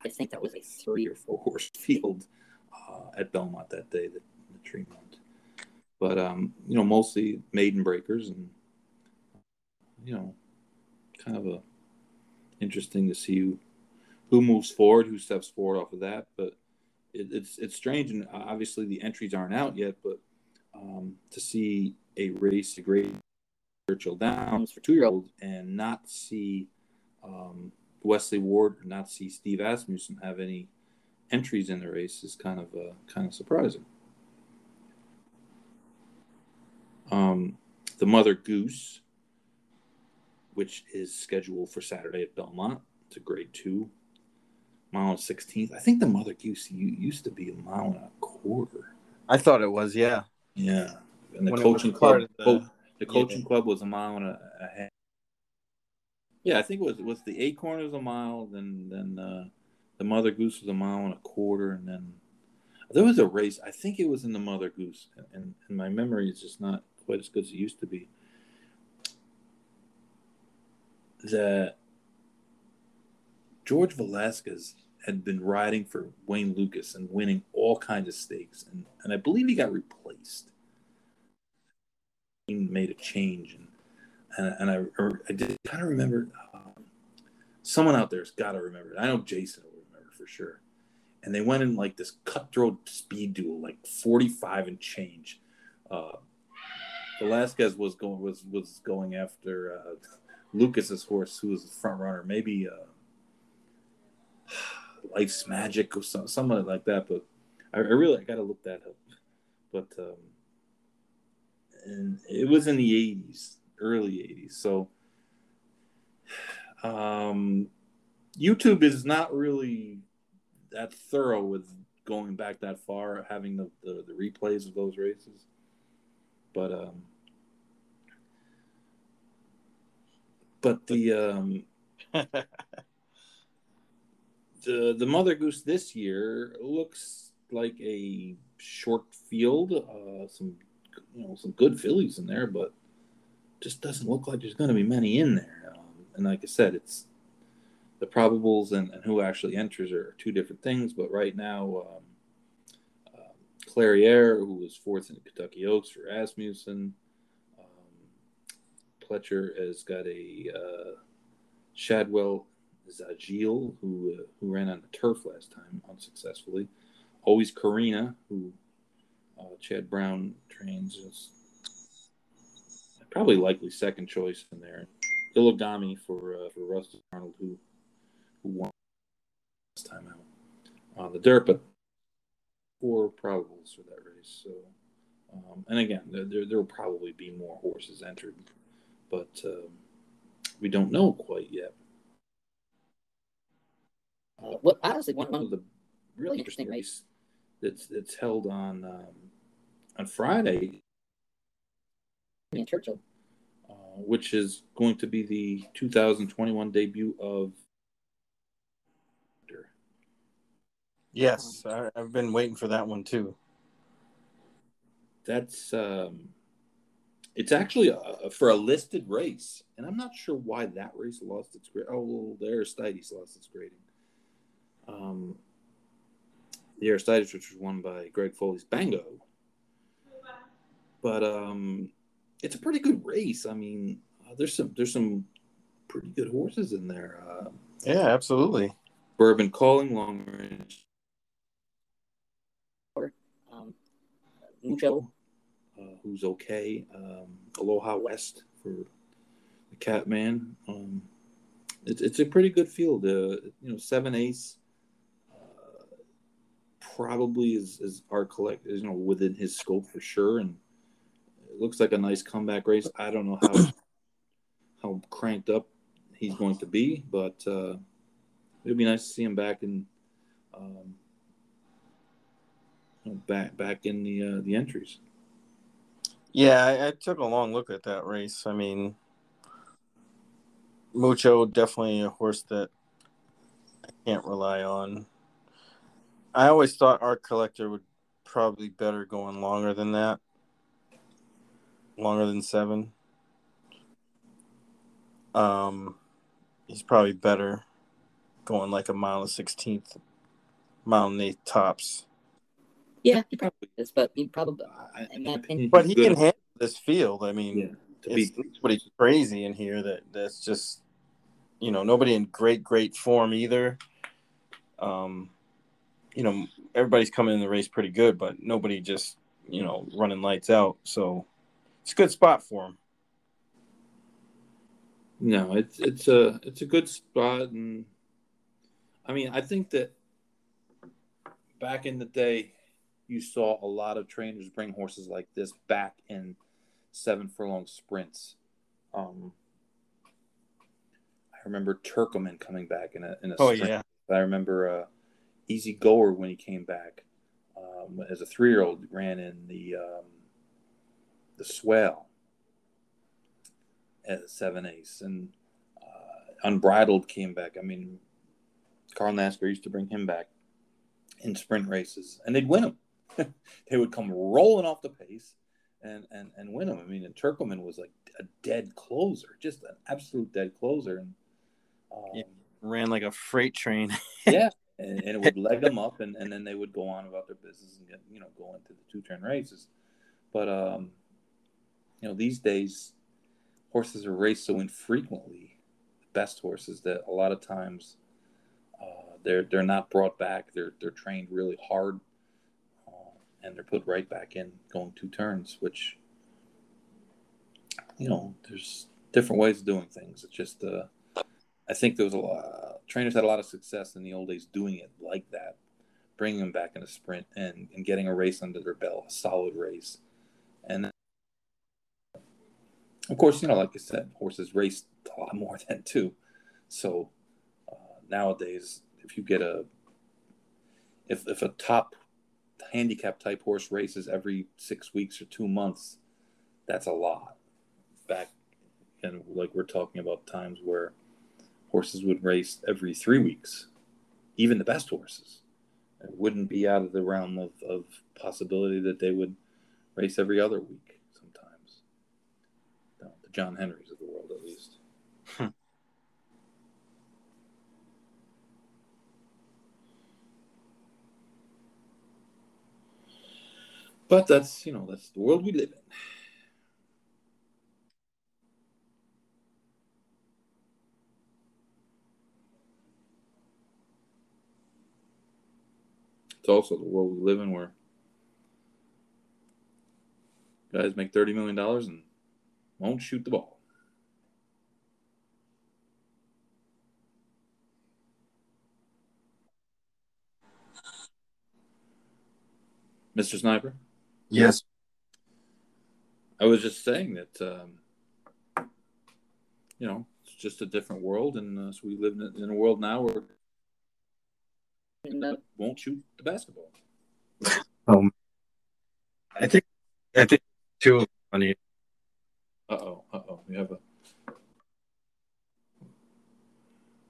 I think that was a three or four horse [LAUGHS] field uh, at Belmont that day, the, the Tremont. But um, you know, mostly maiden breakers, and you know, kind of a interesting to see who, who moves forward, who steps forward off of that. But it, it's it's strange, and obviously the entries aren't out yet. But um, to see a race, a great Churchill Downs for two year old, and not see um, Wesley Ward or not see Steve Asmussen have any entries in the race is kind of uh, kind of surprising. Um, the Mother Goose, which is scheduled for Saturday at Belmont, it's a grade two, mile and sixteenth. I think the Mother Goose used to be a mile and a quarter. I thought it was, yeah. Yeah, and the When coaching club, the- the coaching club was a mile and a, a half. Yeah, I think it was was the Acorn was a mile, then then uh, the Mother Goose was a mile and a quarter, and then there was a race. I think it was in the Mother Goose, and, and my memory is just not quite as good as it used to be. That George Velasquez had been riding for Wayne Lukas and winning all kinds of stakes, and, and I believe he got replaced. He made a change, and and, and I, I did kind of remember um, someone out there's got to remember. It. I know Jason will remember for sure. And they went in like this cutthroat speed duel, like 45 and change. Uh, Velasquez was going was was going after uh, Lukas's horse, who was the front runner. Maybe uh, [SIGHS] Life's Magic or some, something like that. But I, I really I got to look that up. But um, and it was in the 80s, early 80s. So um, YouTube is not really that thorough with going back that far, having the, the, the replays of those races. But um, but the um, [LAUGHS] the the Mother Goose this year looks like a short field. Uh, some you know some good fillies in there, but just doesn't look like there's going to be many in there. Um, and like I said, it's the probables and, and who actually enters are two different things. But right now, um, uh, Clairiere, who was fourth in the Kentucky Oaks for Asmussen, um, Pletcher has got a uh, Shadwell Zagil, who uh, who ran on the turf last time unsuccessfully. Always Karina, who uh, Chad Brown trains, is probably likely second choice in there. Illigami for uh, for Rusty Arnold, who who won last time out on the dirt, but four probables for that race. So, um, and again, there there will probably be more horses entered, but um, we don't know quite yet. Uh, what honestly one, one of the really interesting race that's that's held on um, on Friday in Churchill, uh, which is going to be the 2021 debut of. Yes, I, I've been waiting for that one too. That's um, it's actually a, for a listed race, and I'm not sure why that race lost its grade. Oh, well, the Aristides lost its grading. Um, the Aristides, which was won by Greg Foley's Bango, but um, it's a pretty good race. I mean, uh, there's some there's some pretty good horses in there. Uh, yeah, absolutely. Bourbon Calling, Long Range. Um, Mucho. Uh, who's okay. Um, Aloha West for the Catman. Um, it's it's a pretty good field. Uh, you know, seven ace uh, probably is, is our collect is you know within his scope for sure, and it looks like a nice comeback race. I don't know how [COUGHS] how cranked up he's going to be, but uh, it'd be nice to see him back in um, back back in the uh, the entries. Yeah, I, I, took a long look at that race. I mean, Mucho definitely a horse that I can't rely on. I always thought Art Collector would probably better going longer than that, longer than seven. Um, he's probably better going like a mile and sixteenth, mile and eighth tops. Yeah, he probably is, but he probably, in my opinion, but he can handle this field. I mean, yeah, it's pretty crazy in here that that's just, you know, nobody in great great form either. Um, you know, everybody's coming in the race pretty good, but nobody just, you know, running lights out. So it's a good spot for him. No, it's it's a it's a good spot, and I mean, I think that back in the day, you saw a lot of trainers bring horses like this back in seven furlong sprints. Um, I remember Turkoman coming back in a in a oh sprint. yeah. I remember uh, Easy Goer when he came back um, as a three year old ran in the um, the Swale at seven ace and uh, Unbridled came back. I mean, Carl Nafzger used to bring him back in sprint races, and they'd win them. [LAUGHS] they would come rolling off the pace and and and win them. I mean, and Turkoman was like a dead closer, just an absolute dead closer, and um, yeah, ran like a freight train. [LAUGHS] yeah, and, and it would leg them up, and, and then they would go on about their business and get you know go into the two turn races. But um, you know these days horses are raced so infrequently, The best horses that a lot of times uh, they're they're not brought back. They're they're trained really hard, uh, and they're put right back in going two turns, which you know there's different ways of doing things. It's just uh, I think there was a lot trainers had a lot of success in the old days doing it like that, bringing them back in a sprint and, and getting a race under their belt, a solid race, and of course, you know, like I said, horses race a lot more [LAUGHS] than two. So uh, nowadays, if you get a if if a top handicap type horse races every six weeks or two months, that's a lot. Back and like we're talking about times where horses would race every three weeks, even the best horses. It wouldn't be out of the realm of, of possibility that they would race every other week the John Henrys of the world, at least. Hmm. but that's, you know, that's the world we live in. It's also the world we live in where guys make $30 million and won't shoot the ball. Mr. Sniper? Yes. I was just saying that, um, you know, it's just a different world, and uh, so we live in, in a world now where won't shoot the basketball. Um, I think I think too funny. Uh oh, uh oh, we have a.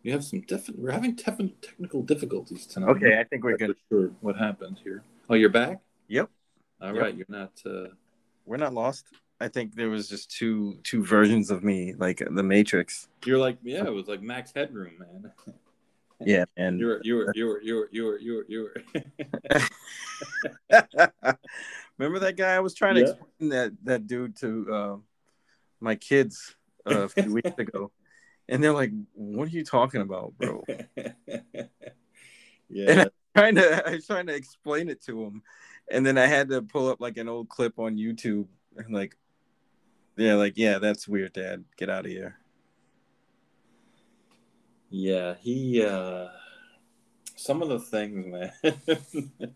We have some definite. We're having tef- technical difficulties tonight. Okay, I think we're good. Sure, what happened here? Oh, you're back. Yep, All Yep. right, you're not. Uh, we're not lost. I think there was just two two versions of me, like the Matrix. you're like, yeah, it was like Max Headroom, man. [LAUGHS] Yeah, and You were, you were, you were, you were, you were, you were, you were. [LAUGHS] remember that guy? I was trying to explain that that dude to uh, my kids uh, a few weeks [LAUGHS] ago, and they're like, "What are you talking about, bro?" [LAUGHS] yeah, trying to I was trying to explain it to them, and then I had to pull up like an old clip on YouTube, and like, yeah, like yeah, that's weird, Dad. Get out of here. yeah. He. uh Some of the things, man. [LAUGHS]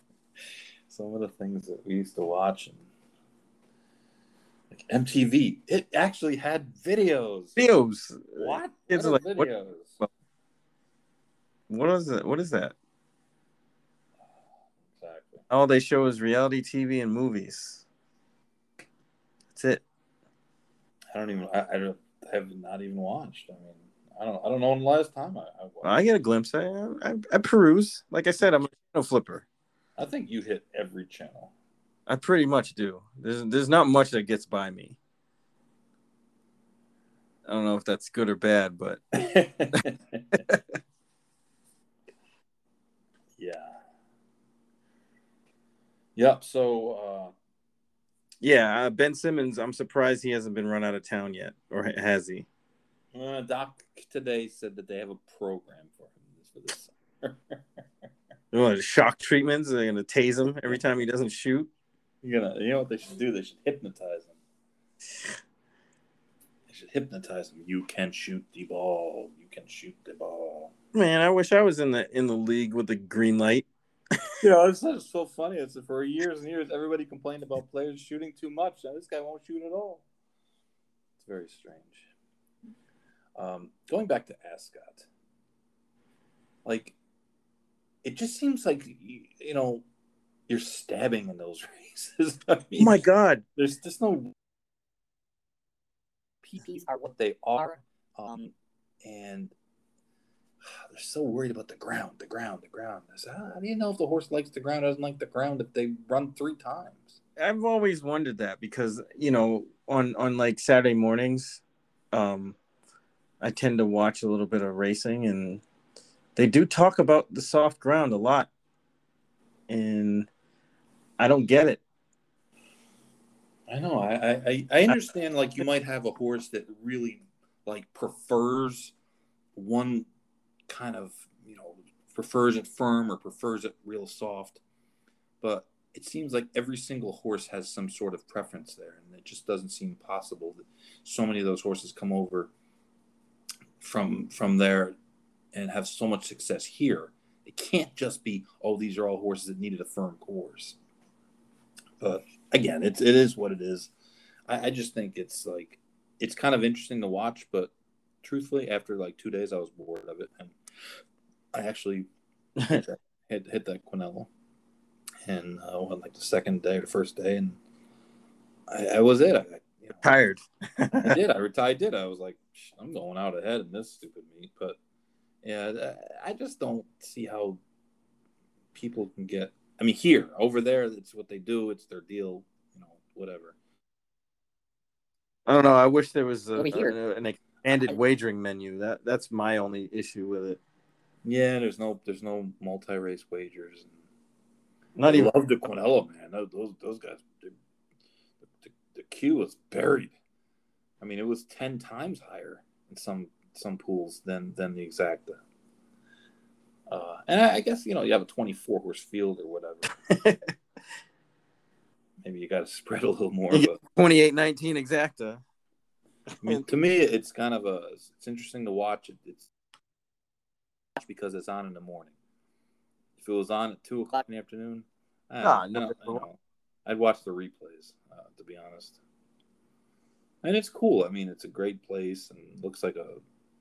some of the things that we used to watch and MTV, it actually had videos. Videos. What? Kids What are are like, what- What is it? What is that? Exactly. All they show is reality TV and movies. That's it. I don't even. I, I don't- have not even watched. I mean, I don't. I don't know when the last time I. I, watched. I get a glimpse. I, I, I peruse. Like I said, I'm a channel flipper. I think you hit every channel. I pretty much do. There's there's not much that gets by me. I don't know if that's good or bad, but [LAUGHS] yeah. Yep. So uh, yeah, uh, Ben Simmons. I'm surprised he hasn't been run out of town yet, or has he? uh, Doc today said that they have a program for him for this summer. [LAUGHS] What, shock treatments? They're gonna tase him every time he doesn't shoot. You're gonna, you know what they should do? They should hypnotize him. They should hypnotize him. You can shoot the ball. You can shoot the ball. Man, I wish I was in the in the league with the green light. You know, it's just so funny. It's for years and years, everybody complained about players shooting too much. Now this guy won't shoot at all. It's very strange. Um, going back to Ascot, like it just seems like you, you know you're stabbing in those [LAUGHS] races. [LAUGHS] I Oh my god! there's just no PPs are what they are, um, and [SIGHS] they're so worried about the ground, the ground, the ground. I said, how do you know if the horse likes the ground, doesn't like the ground if they run three times? I've always wondered that because you know on on like Saturday mornings, um, I tend to watch a little bit of racing and they do talk about the soft ground a lot, and I don't get it. I know. I, I I understand. Like you might have a horse that really like prefers one kind of you know prefers it firm or prefers it real soft, but it seems like every single horse has some sort of preference there, and it just doesn't seem possible that so many of those horses come over from from there and have so much success here. It can't just be oh these are all horses that needed a firm course. But again, it's it is what it is. I, I just think it's like it's kind of interesting to watch, but truthfully, after like two days, I was bored of it, and I actually hit, [LAUGHS] that, hit, hit that Quinella, and uh, on like the second day or the first day, and I, I was it. I, you know, Tired. I did. I [LAUGHS] retired. Did I was like, I'm going out ahead in this stupid meet, but yeah, I just don't see how people can get. I mean, here, over there, it's what they do. It's their deal. You know, whatever. I don't know. I wish there was a, Over here. a- an expanded wagering menu. That that's my only issue with it. Yeah, there's no there's no multi race wagers. Not I even love the Quinella man. Those those, those guys, the, the, the queue was buried. I mean, it was ten times higher in some some pools than than the exacta. Uh, and I, I guess you know you have a 24 horse field or whatever. [LAUGHS] Maybe you got to spread a little more. But 28-19 exacta. I mean, to me, it's kind of a it's interesting to watch. It, it's because it's on in the morning. If it was on at two o'clock in the afternoon, I, Nah, no, don't- I know. I'd watch the replays. Uh, to be honest, and it's cool. I mean, it's a great place and looks like a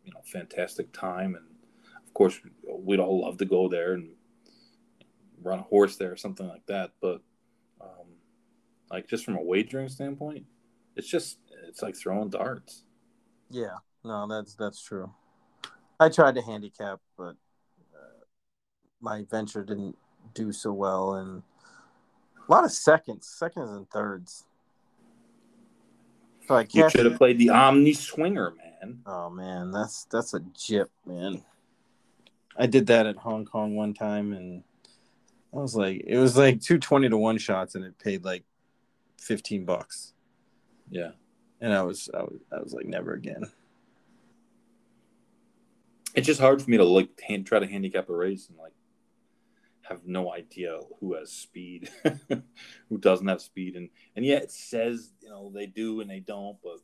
you know fantastic time. And of course, we'd all love to go there and run a horse there or something like that. But um, like just from a wagering standpoint, it's just it's like throwing darts. Yeah, no, that's that's true. I tried to handicap, but uh, my venture didn't do so well, and a lot of seconds, seconds and thirds. So I You should have played the Omni Swinger, man. Oh man, that's that's a jip, man. I did that at Hong Kong one time, and I was like, it was like two twenty to one shots, and it paid like fifteen bucks, Yeah. and I was I was I was like, never again. It's just hard for me to like hand, try to handicap a race and like have no idea who has speed, [LAUGHS] who doesn't have speed, and and yeah, it says you know they do and they don't, but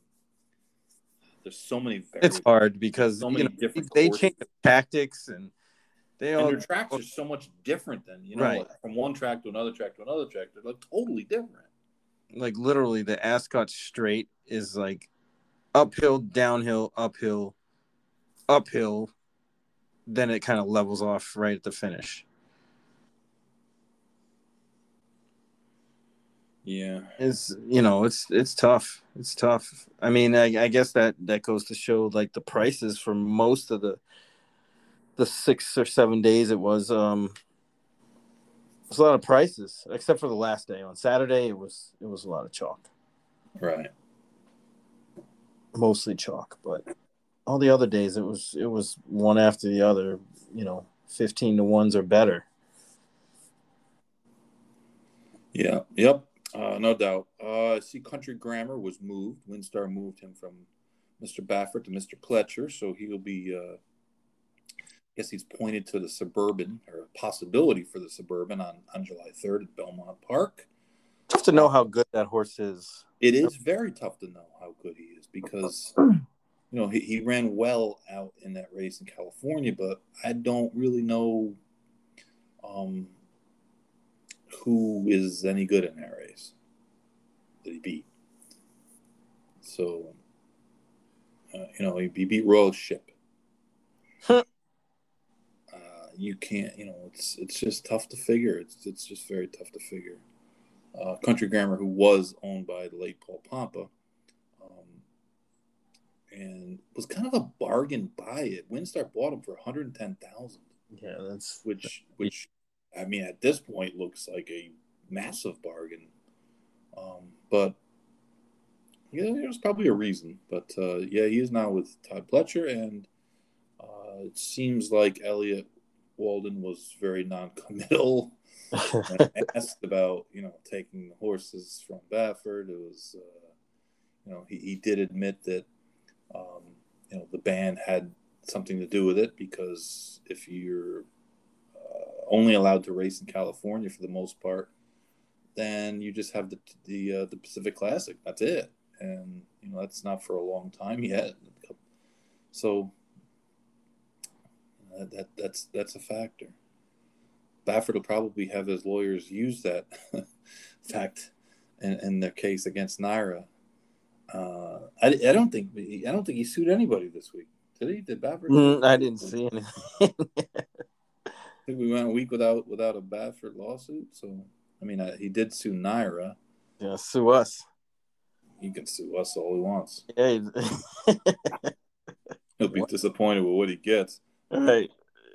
there's so many. It's hard because So you many know, they courses. change the tactics and they and all their tracks are so much different than you know Right. like, from one track to another track to another track. They're like totally different. like literally the Ascot straight is like uphill, downhill, uphill, uphill. Then it kind of levels off right at the finish. Yeah. It's you know it's it's tough. It's tough. I mean, I, I guess that that goes to show like the prices for most of the the six or seven days it was. Um, it's a lot of prices, except for the last day. On Saturday, it was it was a lot of chalk. Right. mostly chalk, but all the other days it was it was one after the other. You know, fifteen to ones or better. Yeah. Yep. Uh, no doubt. Uh, I see Country Grammar was moved. WinStar moved him from Mr. Baffert to Mr. Pletcher, so he'll be. Uh, I guess he's pointed to the suburban or possibility for the suburban on, on July 3rd at Belmont Park. Tough to know how good that horse is. It is very tough to know how good he is because you know he, he ran well out in that race in California, but I don't really know um, who is any good in that race that he beat. So uh, you know he, he beat Royal Ship. You can't, you know, it's it's just tough to figure. It's it's just very tough to figure uh, Country Grammar, who was owned by the late Paul Pompa, um, and was kind of a bargain buy. It WinStar bought him for one hundred ten thousand, Yeah, that's which which I mean at this point looks like a massive bargain. Um, but yeah, there's probably a reason. But uh, yeah, he is now with Todd Pletcher, and uh, it seems like Elliot Walden was very non-committal. [LAUGHS] asked about you know taking the horses from Baffert. It was uh, you know he, he did admit that um, you know the ban had something to do with it because if you're uh, only allowed to race in California for the most part, then you just have the the uh, the Pacific Classic. That's it, and you know that's not for a long time yet. So that, that that's that's a factor. Baffert will probably have his lawyers use that [LAUGHS] fact in, in their case against NYRA. Uh, I, I don't think I don't think he sued anybody this week. Did he? Did Baffert? Mm, I didn't see anything. I think we went a week without without a Baffert lawsuit. So I mean, I, he did sue NYRA. Yeah, sue us. He can sue us all he wants. Yeah. [LAUGHS] He'll be disappointed with what he gets. All right.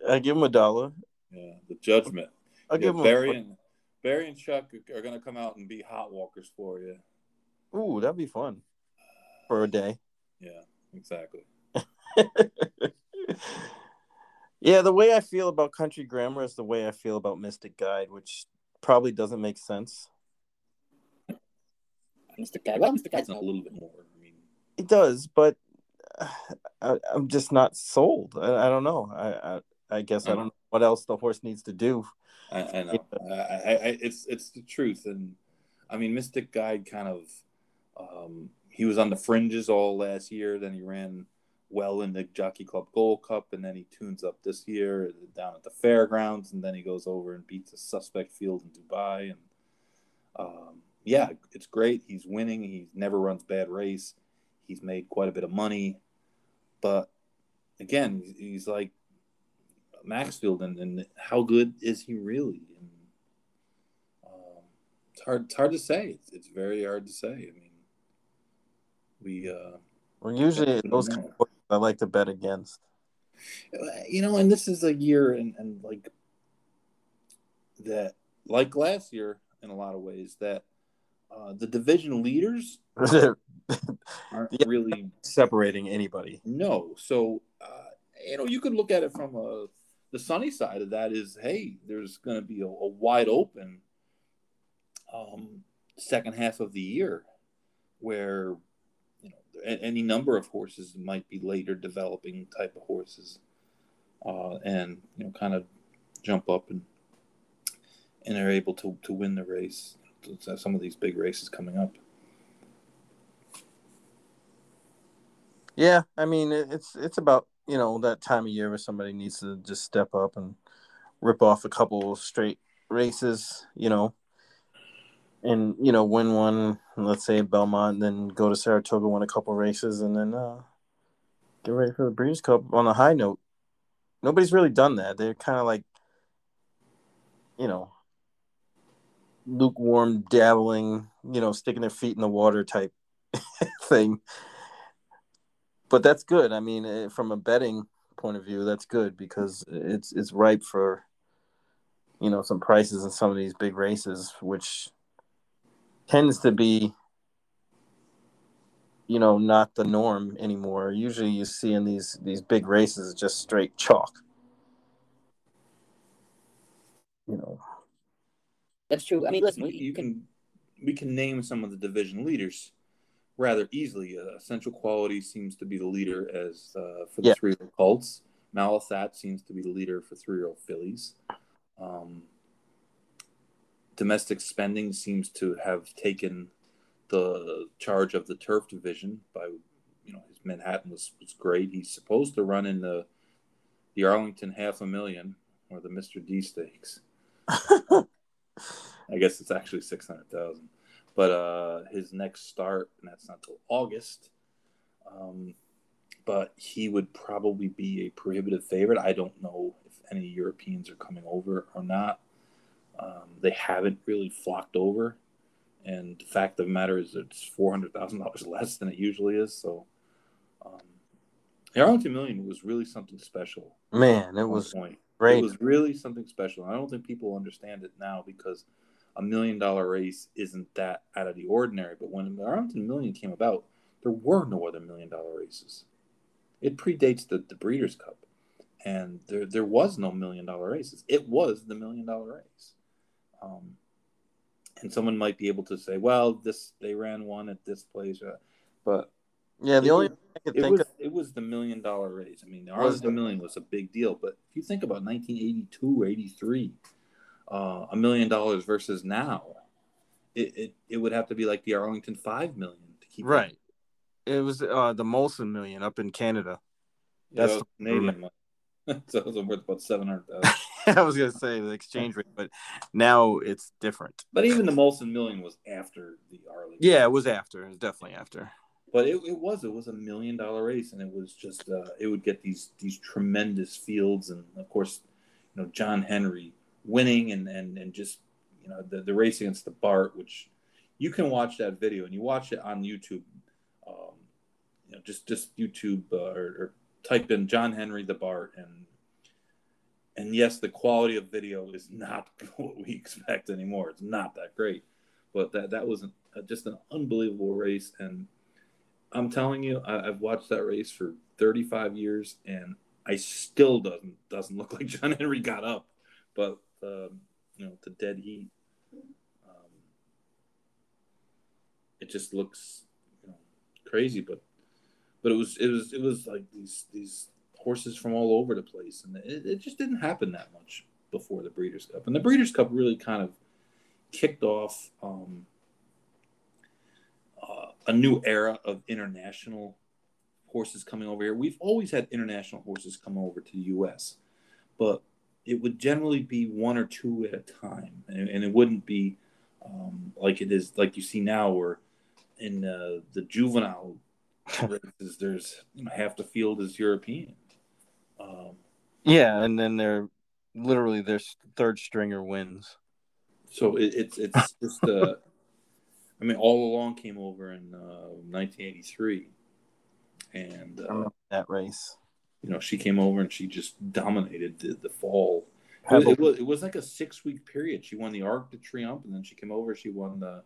I give him a dollar. Yeah, the judgment. I'll yeah, give him Barry a, and Barry and Chuck are going to come out and be hot walkers for you. Ooh, that'd be fun for a day. Yeah, exactly. [LAUGHS] yeah, the way I feel about country grammar is the way I feel about Mystic Guide, which probably doesn't make sense. Mystic Guide. Well, Mystic Guide's It's a little bit more. I mean, It does, but [SIGHS] I, I'm just not sold. I, I don't know. I, I I guess I don't know what else the horse needs to do. I, I know. I, I, I, it's it's the truth, and I mean, Mystic Guide kind of. Um, he was on the fringes all last year. Then he ran well in the Jockey Club Gold Cup, and then he tunes up this year down at the fairgrounds, and then he goes over and beats a suspect field in Dubai. And um, yeah, it's great. He's winning. He never runs bad race. He's made quite a bit of money, but again, he's like Maxfield, and, and how good is he really? And, um, it's hard. It's hard to say. It's, it's very hard to say. I mean, we. Uh, Well, usually those kind of I like to bet against. you know, and this is a year, and, and like that, like last year, in a lot of ways, that uh, the division leaders [LAUGHS] aren't Yeah. really separating anybody. no. So uh, you know, you could look at it from a the sunny side of that is, hey, there's going to be a, a wide open um, second half of the year where you know any number of horses might be later developing type of horses, uh, and you know, kind of jump up and and are able to to win the race. Some of these big races coming up. Yeah, I mean it's it's about you know that time of year where somebody needs to just step up and rip off a couple straight races, you know, and you know win one. Let's say Belmont, then go to Saratoga, win a couple races, and then uh, get ready for the Breeders' Cup on a high note. Nobody's really done that. They're kind of like, you know, lukewarm, dabbling, you know, sticking their feet in the water type [LAUGHS] thing but that's good. I mean, eh, from a betting point of view, that's good because it's it's ripe for you know some prices in some of these big races, which tends to be you know not the norm anymore. Usually, you see in these these big races just straight chalk. You know, That's true. I mean, listen, you, we, you can we can name some of the division leaders rather easily. Uh, Essential Quality seems to be the leader as uh, for the Yeah. three-year Colts. Malathaat seems to be the leader for three-year-old fillies. Um, domestic spending seems to have taken the charge of the turf division by you know his Manhattan was, was great. He's supposed to run in the the Arlington half a million or the Mr. D stakes. [LAUGHS] I guess it's actually six hundred thousand. But uh, his next start, and that's not till August. Um, but he would probably be a prohibitive favorite. I don't know if any Europeans are coming over or not. Um, they haven't really flocked over, and the fact of the matter is, it's four hundred thousand dollars [LAUGHS] less than it usually is. So, um, the Arlington Million was really something special. man, it was point. It was really something special. I don't think people understand it now because a million dollar race isn't that out of the ordinary. But when the Arlington Million came about, there were no other million dollar races. It predates the, the Breeders' Cup. and there there was no million dollar races. It was the million dollar race. Um, and someone might be able to say, well, this they ran one at this place, uh, but Yeah, the it only thing I could it think was was the million dollar raise. I mean, the Arlington the- Million was a big deal, but if you think about 1982 or 83, uh, a million dollars versus now, it, it it would have to be like the Arlington Five Million to keep right. It was uh the Molson million up in Canada. That's That's- Canadian money. [LAUGHS] so it was worth about seven hundred thousand. [LAUGHS] I was gonna say the exchange rate, but now it's different. But even the Molson Million was after the Arlington. Yeah, it was after. It was definitely after. But it, it was it was a million dollar race, and it was just uh, it would get these these tremendous fields, and of course, you know John Henry winning, and and and just you know the the race against the Bart, which you can watch that video, and you watch it on YouTube. Um, you know, just just YouTube uh, or, or type in John Henry the Bart, and and yes, the quality of video is not [LAUGHS] what we expect anymore. It's not that great, but that that was an, uh, just an unbelievable race, and I'm telling you, I, I've watched that race for 35 years, and I still doesn't doesn't look [LAUGHS] like John Henry got up, but um, you know, the dead heat. Um, it just looks you know, crazy, but but it was it was it was like these these horses from all over the place, and it, it just didn't happen that much before the Breeders' Cup, and the Breeders' Cup really kind of kicked off. Um, a new era of international horses coming over here. We've always had international horses come over to the U.S., but it would generally be one or two at a time, and, and it wouldn't be um, like it is like you see now, where in uh, the juvenile [LAUGHS] races, there's you know, half the field is European. Um, Yeah, and then they're literally their third stringer wins. so it, it's it's just uh, [LAUGHS] I mean, all along came over in uh, 1983, and uh, that race. you know she came over and she just dominated the, the fall. It, was- it was it was like a six week period. She won the Arc de Triomphe, and then she came over. She won the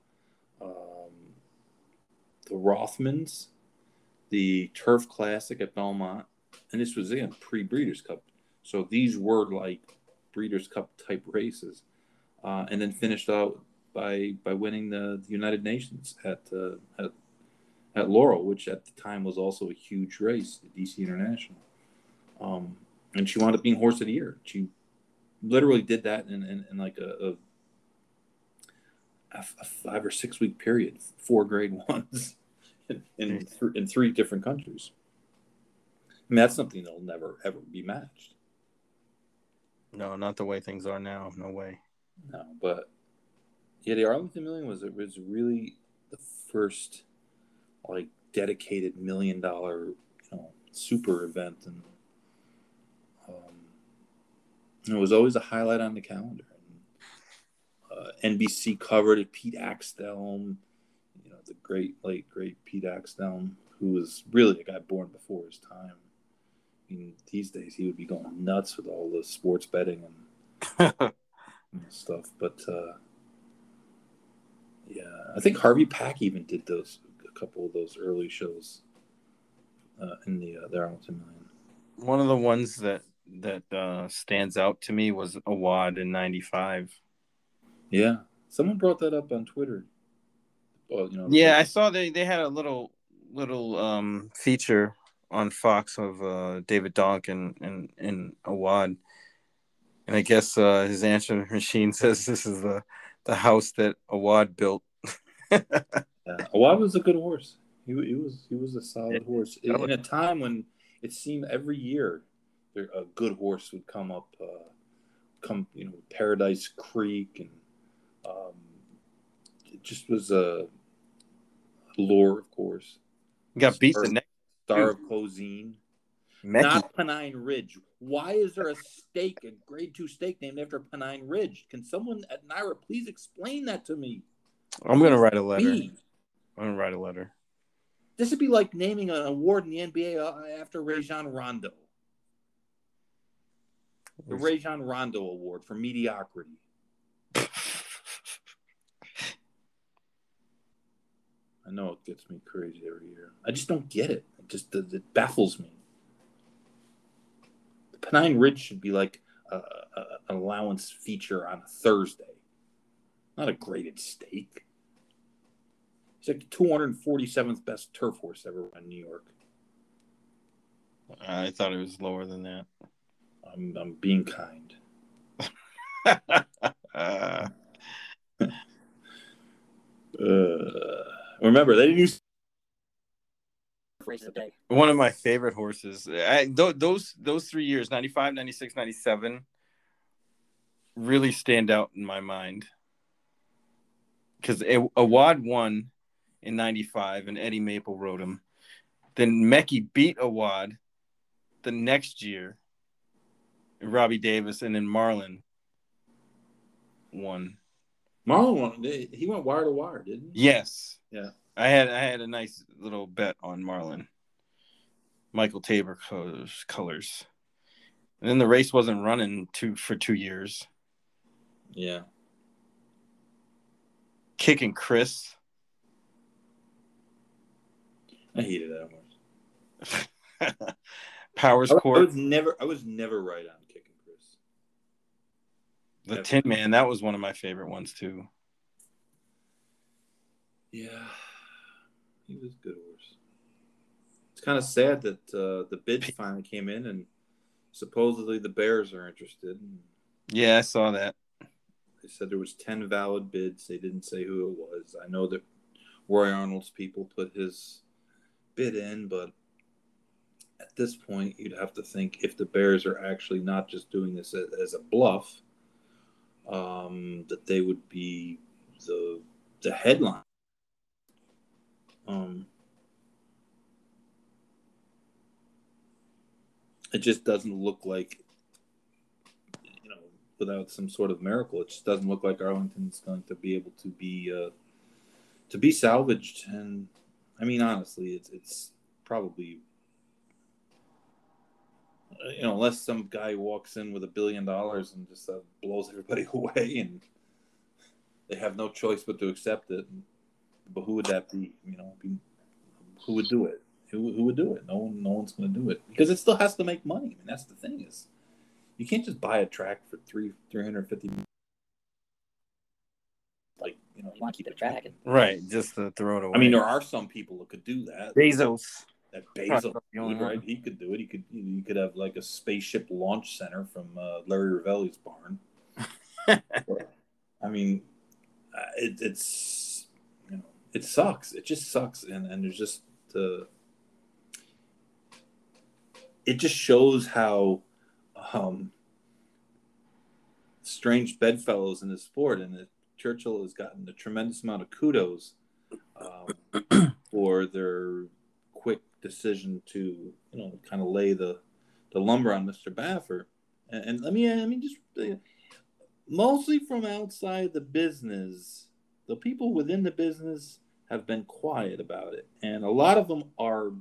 um, the Rothmans, the Turf Classic at Belmont, and this was again pre Breeders' Cup. So these were like Breeders' Cup type races, uh, and then finished out by by winning the, the United Nations at, uh, at at Laurel, which at the time was also a huge race, the DC International. Um, and she wound up being Horse of the Year. She literally did that in, in, in like a, a, a five or six week period, four grade [LAUGHS] ones in, in, th- in three different countries. I mean, that's something that'll never, ever be matched. No, not the way things are now. No way. No, but yeah, the Arlington Million was it was really the first like dedicated million dollar you know super event, and um, it was always a highlight on the calendar. And, uh, NBC covered it. Pete Axthelm, you know the great late great Pete Axthelm, who was really a guy born before his time. I mean, these days he would be going nuts with all the sports betting and [LAUGHS] and stuff. But uh, yeah, I think Harvey Pack even did those a couple of those early shows uh, in the uh, the Arlington Million. One of the ones that that uh, stands out to me was Awad in '95. Yeah, someone brought that up on Twitter. Well, you know, Yeah, I saw they they had a little little um feature on Fox of uh David Donk and and and Awad. And I guess uh his answer [LAUGHS] machine says this is the the house that Awad built. [LAUGHS] Yeah. Awad was a good horse. He, he was he was a solid horse in, in a time when it seemed every year there, a good horse would come up, uh, come you know Paradise Creek, and um, it just was a lure, of course. Got beat the next Star of Cozzene, Mecke. not Pennine Ridge. Why is there a stake, a Grade Two stake named after Pennine Ridge? Can someone at NYRA please explain that to me? I'm gonna write a letter. I'm gonna write a letter. This would be like naming an award in the NBA uh, after Rajon Rondo, the Rajon Rondo Award for mediocrity. I know it gets me crazy every year. I just don't get it. It just it, it baffles me. Pennine Ridge should be like a, a, an allowance feature on a Thursday, not a graded stake. He's like the 247th best turf horse ever run in New York. I thought it was lower than that. I'm, I'm being kind. [LAUGHS] Uh, remember, they didn't use Race of the day. one of my favorite horses. I, th- those those three years, 95, 96, 97, really stand out in my mind. Because Awad won in 95 and Eddie Maple rode him. Then Mecke beat Awad the next year. Robbie Davis and then Marlin won. Marlon. won- He went wire to wire, didn't he? Yes. Yeah. I had I had a nice little bet on Marlin. Michael Tabor colors. And then the race wasn't running two for two years. Yeah. Kicken Kris. I hated that horse. [LAUGHS] Powers I, I Court. was never, I was never right on Kicken Kris. The Tin Man, that was one of my favorite ones too. Yeah, he was a good horse. It's kind of sad that uh, the bid finally came in, and supposedly the Bears are interested. Yeah, I saw that. they said there was ten valid bids. They didn't say who it was. I know that Roy Arnold's people put his bid in, but at this point, you'd have to think if the Bears are actually not just doing this as, as a bluff, um, that they would be the the headline. Um, it just doesn't look like you know without some sort of miracle it just doesn't look like arlington's going to be able to be uh to be salvaged. And i mean honestly it's it's probably you know unless some guy walks in with a billion dollars and just uh, blows everybody [LAUGHS] away and they have no choice but to accept it but who would that be you know be, who would do it who, who would do it? No one, no one's going to do it because it still has to make money. I mean, that's the thing is, you can't just buy a track for three three hundred fifty. Like you know, You want to keep it attractive. Right, just to throw it away. I mean, there are some people that could do that. Bezos. That Probably Basil, the only would, right? He could do it. He could. You could have like a spaceship launch center from uh, Larry Rivelli's barn. [LAUGHS] I mean, uh, it, it's you know, it sucks. It just sucks, and and there's just the. It just shows how um, strange bedfellows in this sport, and that Churchill has gotten a tremendous amount of kudos um, [CLEARS THROAT] for their quick decision to you know kind of lay the the lumber on Mr. Baffert. And, and let me let me just uh, mostly from outside the business, the people within the business have been quiet about it, and a lot of them are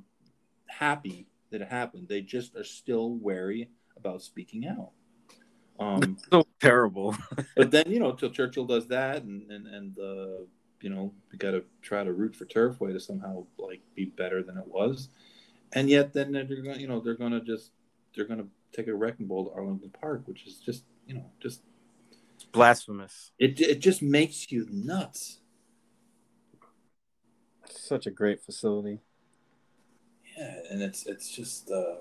happy that it happened. They just are still wary about speaking out. Um, [LAUGHS] So terrible. [LAUGHS] but then you know, till Churchill does that, and and and uh, you know, we got to try to root for Turfway to somehow like be better than it was, and yet then they're going to, you know, they're going to just they're going to take a wrecking ball to Arlington Park, which is just you know just It's blasphemous. it it just makes you nuts. Such a great facility. Yeah, and it's it's just. uh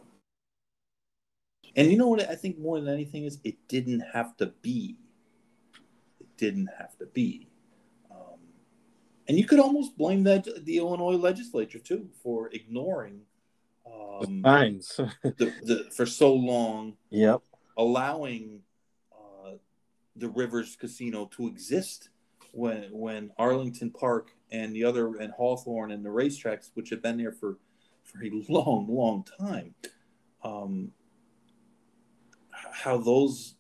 and you know what I think more than anything is it didn't have to be. It didn't have to be. Um, and you could almost blame that the Illinois legislature too for ignoring um, Fines. [LAUGHS] the, the, for so long, yep. allowing uh, the Rivers Casino to exist when when Arlington Park and the other and Hawthorne and the racetracks, which have been there for for a long, long time, um, how those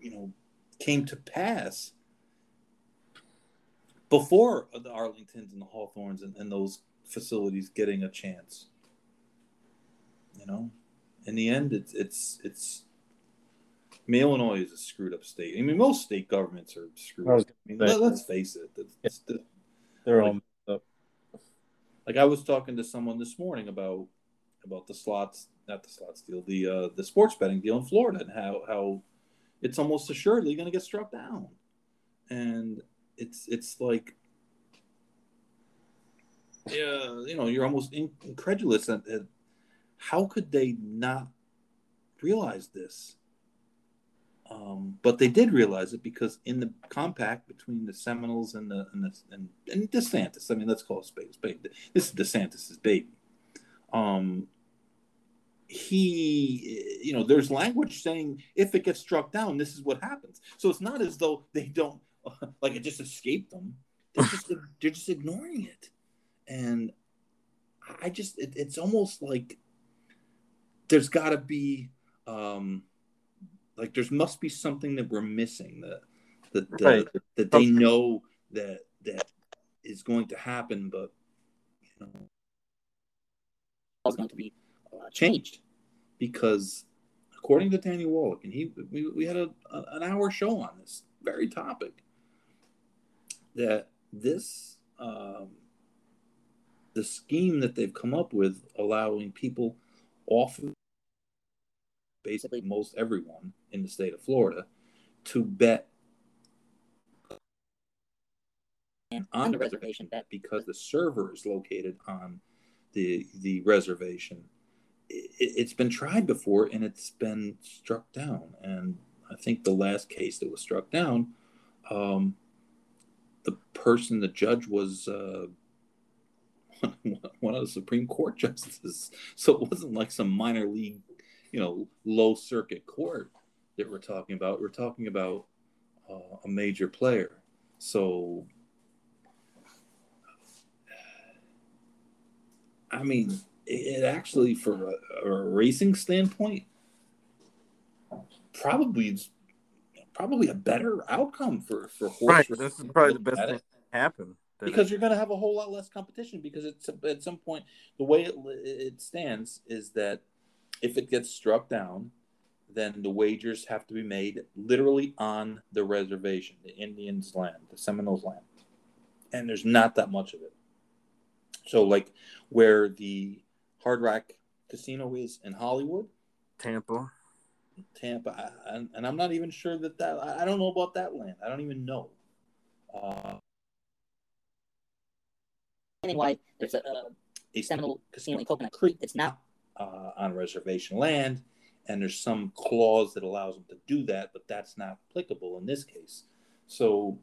you know came to pass before the Arlingtons and the Hawthorns and, and those facilities getting a chance. You know, in the end, it's it's it's. I mean, Illinois is a screwed up state. I mean, most state governments are screwed up. I mean, let, us face it. It's, it's the, They're Like- all like I was talking to someone this morning about about the slots, not the slots deal, the uh, the sports betting deal in Florida, and how how it's almost assuredly going to get struck down, and it's it's like. Yeah, you know, you're almost incredulous at, at how could they not realize this? Um, but they did realize it because in the compact between the Seminoles and the and the, and, and DeSantis, I mean, let's call it spade spade. This is DeSantis's baby. Um, he, you know, there's language saying if it gets struck down, this is what happens. So it's not as though they don't [LAUGHS] like it just escaped them. They're just [LAUGHS] they're just ignoring it, and I just it, it's almost like there's got to be um, like there's must be something that we're missing that that right. that, that they know that that is going to happen, but you know, it's going to be uh, changed because according to Danny Wallach, and he we, we had a, a, an hour show on this very topic that this um, the scheme that they've come up with allowing people off of basically most everyone in the state of Florida to bet and on the reservation bet because the server is located on the the reservation. It, has been tried before and it's been struck down. And I think the last case that was struck down, um, the person, the judge was uh, [LAUGHS] one of the Supreme Court [LAUGHS] justices. So it wasn't like some minor league you know low circuit court that we're talking about. We're talking about uh, a major player. So, I mean, it, actually, for a, a, racing standpoint, probably it's probably a better outcome for for horse. Right, this is probably the best thing to happen because you're going to have a whole lot less competition. Because it's at some point the way it, it stands is that if it gets struck down, then the wagers have to be made literally on the reservation, the Indians' land, the Seminoles' land. And there's not that much of it. So, like where the Hard Rock Casino is in Hollywood, Tampa, Tampa, and, and I'm not even sure that that I don't know about that land. I don't even know. Uh, anyway, there's a, a Seminole casino in Coconut Creek that's not uh, on reservation land, and there's some clause that allows them to do that, but that's not applicable in this case. So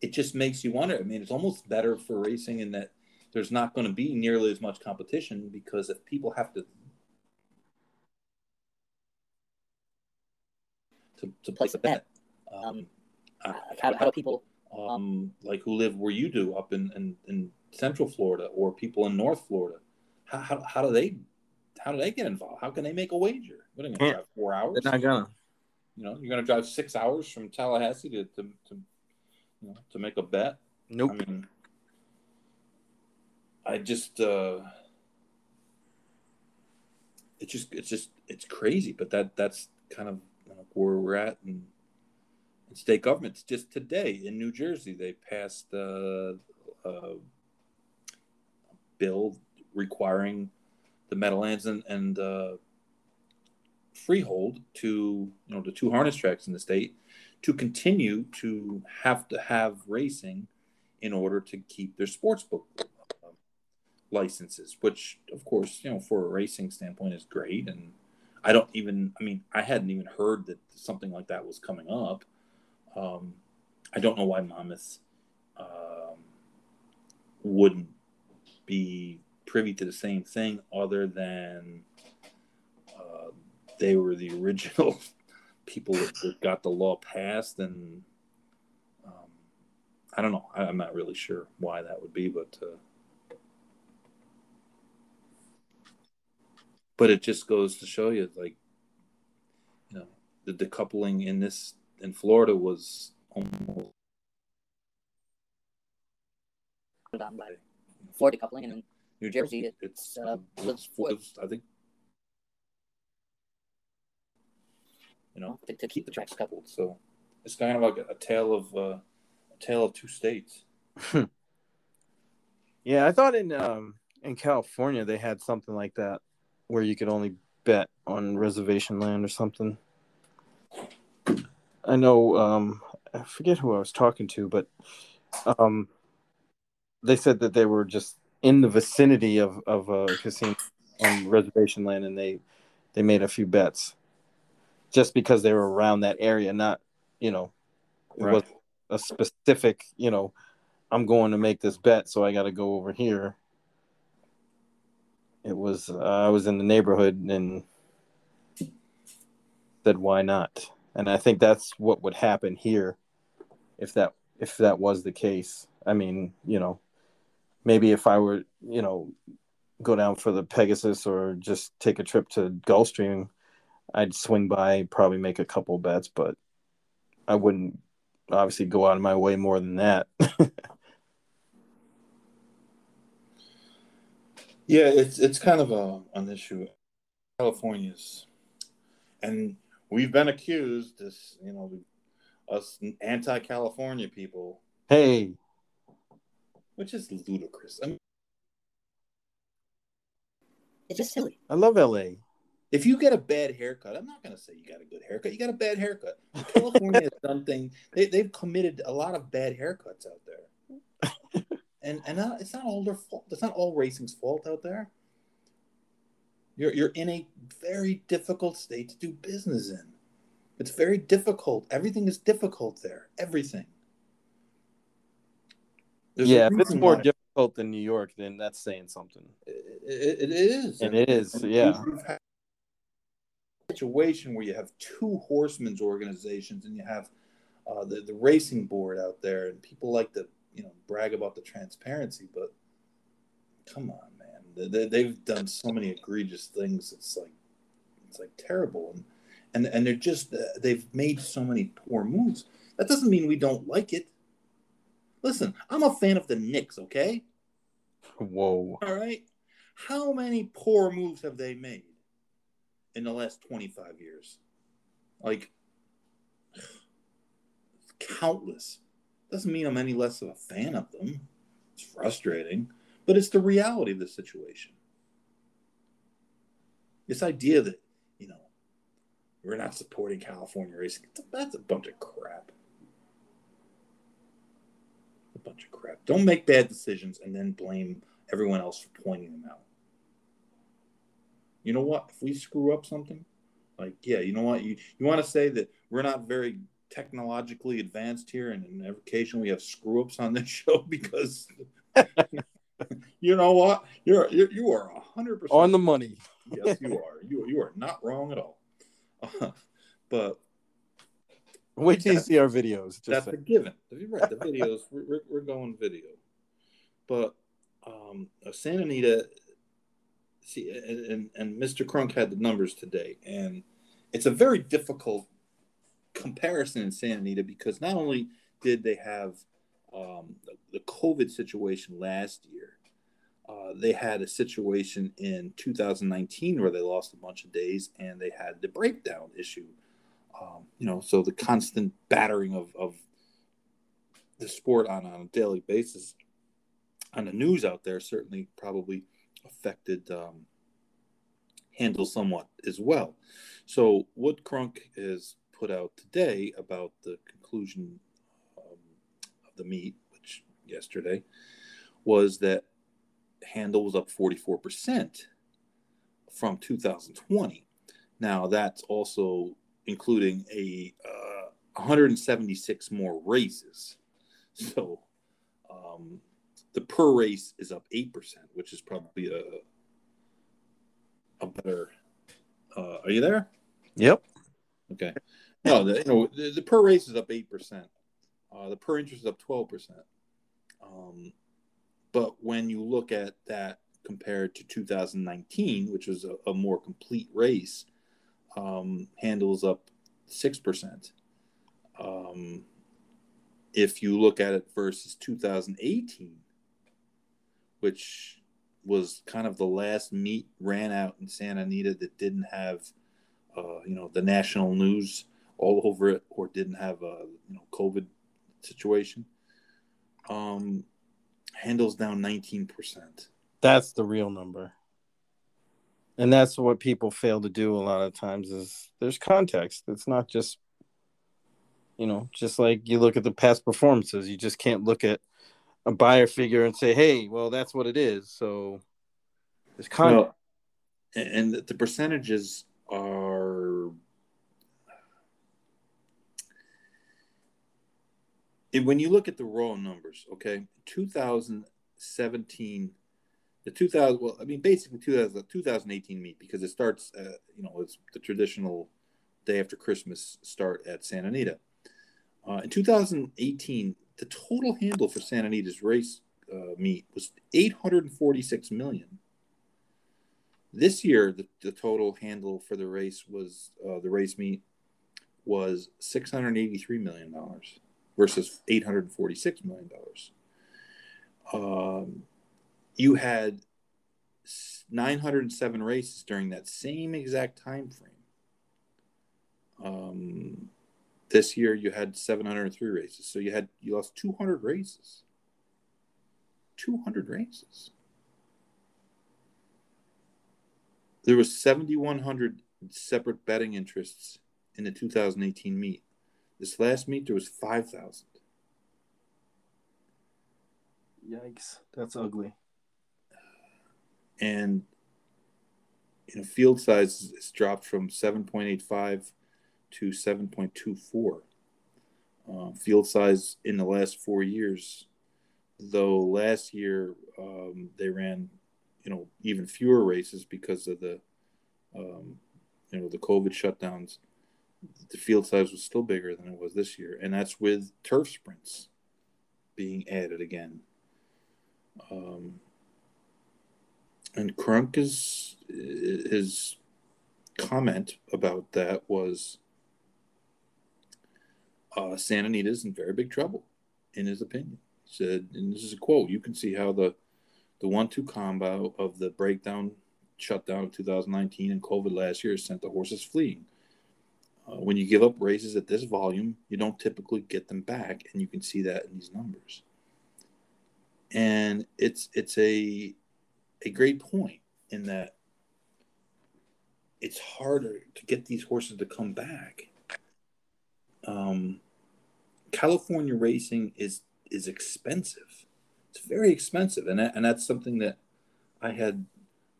it just makes you wonder. I mean, it's almost better for racing in that there's not going to be nearly as much competition because if people have to to, to place a bet, um, um, how, how do people um, like who live where you do up in, in, in Central Florida or people in North Florida? How, how, how do they how do they get involved? How can they make a wager? What are going to drive four hours? They're not gonna. You know, you're going to drive six hours from Tallahassee to to, to you know to make a bet. Nope. I mean, I just uh, it's just it's just it's crazy, but that that's kind of where we're at and in state governments. Just today in New Jersey, they passed uh, a bill requiring the Meadowlands and, and uh, Freehold to, you know, the two harness tracks in the state to continue to have to have racing in order to keep their sports book uh, licenses, which, of course, you know, for a racing standpoint is great. And I don't even, I mean, I hadn't even heard that something like that was coming up. Um, I don't know why Monmouth um, wouldn't be privy to the same thing other than uh, they were the original [LAUGHS] people that, that, got the law passed and um, i don't know. I, am not really sure why that would be but uh, but it just goes to show you like you know the decoupling in this in florida was almost Florida decoupling and New Jersey, it's uh, it's, it's, I think you know to, to, keep the tracks coupled. So it's kind of like a, a tale of uh, a tale of two states. [LAUGHS] yeah, I thought in um, in California they had something like that where you could only bet on reservation land or something. I know um I forget who I was talking to, but um they said that they were just in the vicinity of of a casino on reservation land and they they made a few bets just because they were around that area not you know it Right. was a specific you know i'm going to make this bet so i got to go over here. It was uh, i was in the neighborhood and said why not? And i think that's what would happen here if that if that was the case. I mean you know maybe if i were you know go down for the pegasus or just take a trip to gulfstream i'd swing by probably make a couple bets but i wouldn't obviously go out of my way more than that [LAUGHS] Yeah, it's it's kind of a an issue. California's, and we've been accused, this you know, us anti-California people, hey which is ludicrous. I mean, It's just silly. i love la if you get a bad haircut, I'm not going to say you got a good haircut. You got a bad haircut. California has done [LAUGHS] things. They, they've committed a lot of bad haircuts out there, [LAUGHS] and and not, it's not all their fault. It's not all racing's fault out there. You're you're in a very difficult state to do business in. It's very difficult. Everything is difficult there. Everything. There's yeah if it's more why- difficult than new york then that's saying something it, it, it is. It is, And yeah. situation where you have two horsemen's organizations and you have uh, the, the racing board out there, and people like to, you know, brag about the transparency, but come on, man. They, they, they've done so many egregious things. It's like, it's like terrible. And, and, and they're just, uh, they've made so many poor moves. That doesn't mean we don't like it. Listen, I'm a fan of the Knicks, okay? whoa All right. How many poor moves have they made in the last 25 years? Like, countless. Doesn't mean I'm any less of a fan of them. It's frustrating, but it's the reality of the situation. This idea that, you know, we're not supporting California racing, that's a bunch of crap. A bunch of crap. Don't make bad decisions and then blame everyone else for pointing them out. You know what? If we screw up something, like yeah, you know what? You you want to say that we're not very technologically advanced here, and, and occasionally we have screw ups on this [LAUGHS] show because [LAUGHS] you know what? You're, you're you are a hundred percent on the money yes, you are. You you are not wrong at all. [LAUGHS] but wait till you see our videos just that's say. a given. Right. The videos, we're, we're, going video. But um, uh, Santa Anita, see, and, and, and Mr. Crunk had the numbers today, and it's a very difficult comparison in Santa Anita because not only did they have um, the, the COVID situation last year, uh, they had a situation in 2019 where they lost a bunch of days and they had the breakdown issue. Um, you know, so the constant battering of, of the sport on, on a daily basis on the news out there certainly probably affected um, handle somewhat as well. So what Crunk has put out today about the conclusion um, of the meet, which yesterday was that handle was up 44% from 2020. Now that's also including a uh, 176 more races. So um, the per race is up 8%, which is probably a, a better. Uh, are you there? yep Okay. No, the, you know, the, the per race is up 8%. Uh, the per interest is up 12%. Um, but when you look at that compared to 2019, which was a, a more complete race, um, handles up 6%. Um, if you look at it versus 2018, which was kind of the last meet ran out in Santa Anita that didn't have, uh, you know, the national news all over it or didn't have a you know COVID situation. Um, handles down 19%. That's the real number. And that's what people fail to do a lot of times is there's context. It's not just you know, just like you look at the past performances, you just can't look at a Beyer figure and say, "Hey, well, that's what it is." So there's context. Well, and the percentages are when you look at the raw numbers, okay, 2017, the 2000, well, I mean, basically 2000, 2018 meet because it starts, uh, you know, it's the traditional day after Christmas start at Santa Anita. Uh, in 2018, the total handle for Santa Anita's race uh, meet was 846 million. This year, the, the total handle for the race was uh, the race meet was 683 million dollars versus 846 million dollars. Um, you had 907 races during that same exact time frame. Um, this year you had 703 races, so you had you lost 200 races. 200 races. There was 7,100 separate betting interests in the 2018 meet. This last meet, there was 5,000. Yikes. That's ugly. And you know, field size has dropped from 7.85 to 7.24. Uh, field size in the last four years, though last year um, they ran, you know, even fewer races because of the, um, you know, the COVID shutdowns the field size was still bigger than it was this year, and that's with turf sprints being added again. Um, and Crunk is his comment about that was uh, Santa Anita's in very big trouble, in his opinion. He said, and this is a quote: "You can see how the the one-two combo of the breakdown shutdown of 2019 and COVID last year sent the horses fleeing." Uh, when you give up races at this volume, you don't typically get them back, and you can see that in these numbers. And it's it's a a great point in that it's harder to get these horses to come back. Um, California racing is is expensive. It's very expensive, and that, and that's something that I had